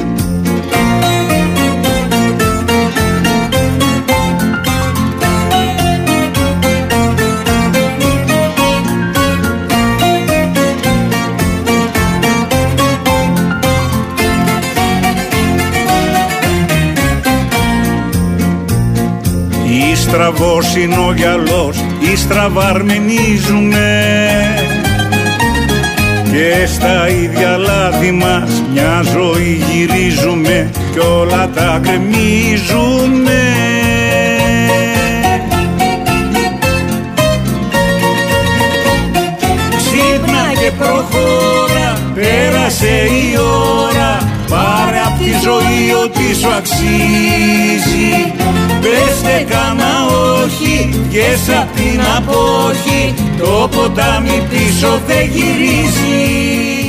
H: στραβός είναι ο γυαλός οι στραβαρμενίζουνε και στα ίδια λάθη μας μια ζωή γυρίζουμε κι όλα τα κρεμίζουμε Ξύπνα και προχώρα, πέρασε η ώρα. Πάρε απ' τη ζωή ό,τι σου αξίζει. Πες κάνα όχι και απ' την απόχη Το ποτάμι πίσω δεν γυρίζει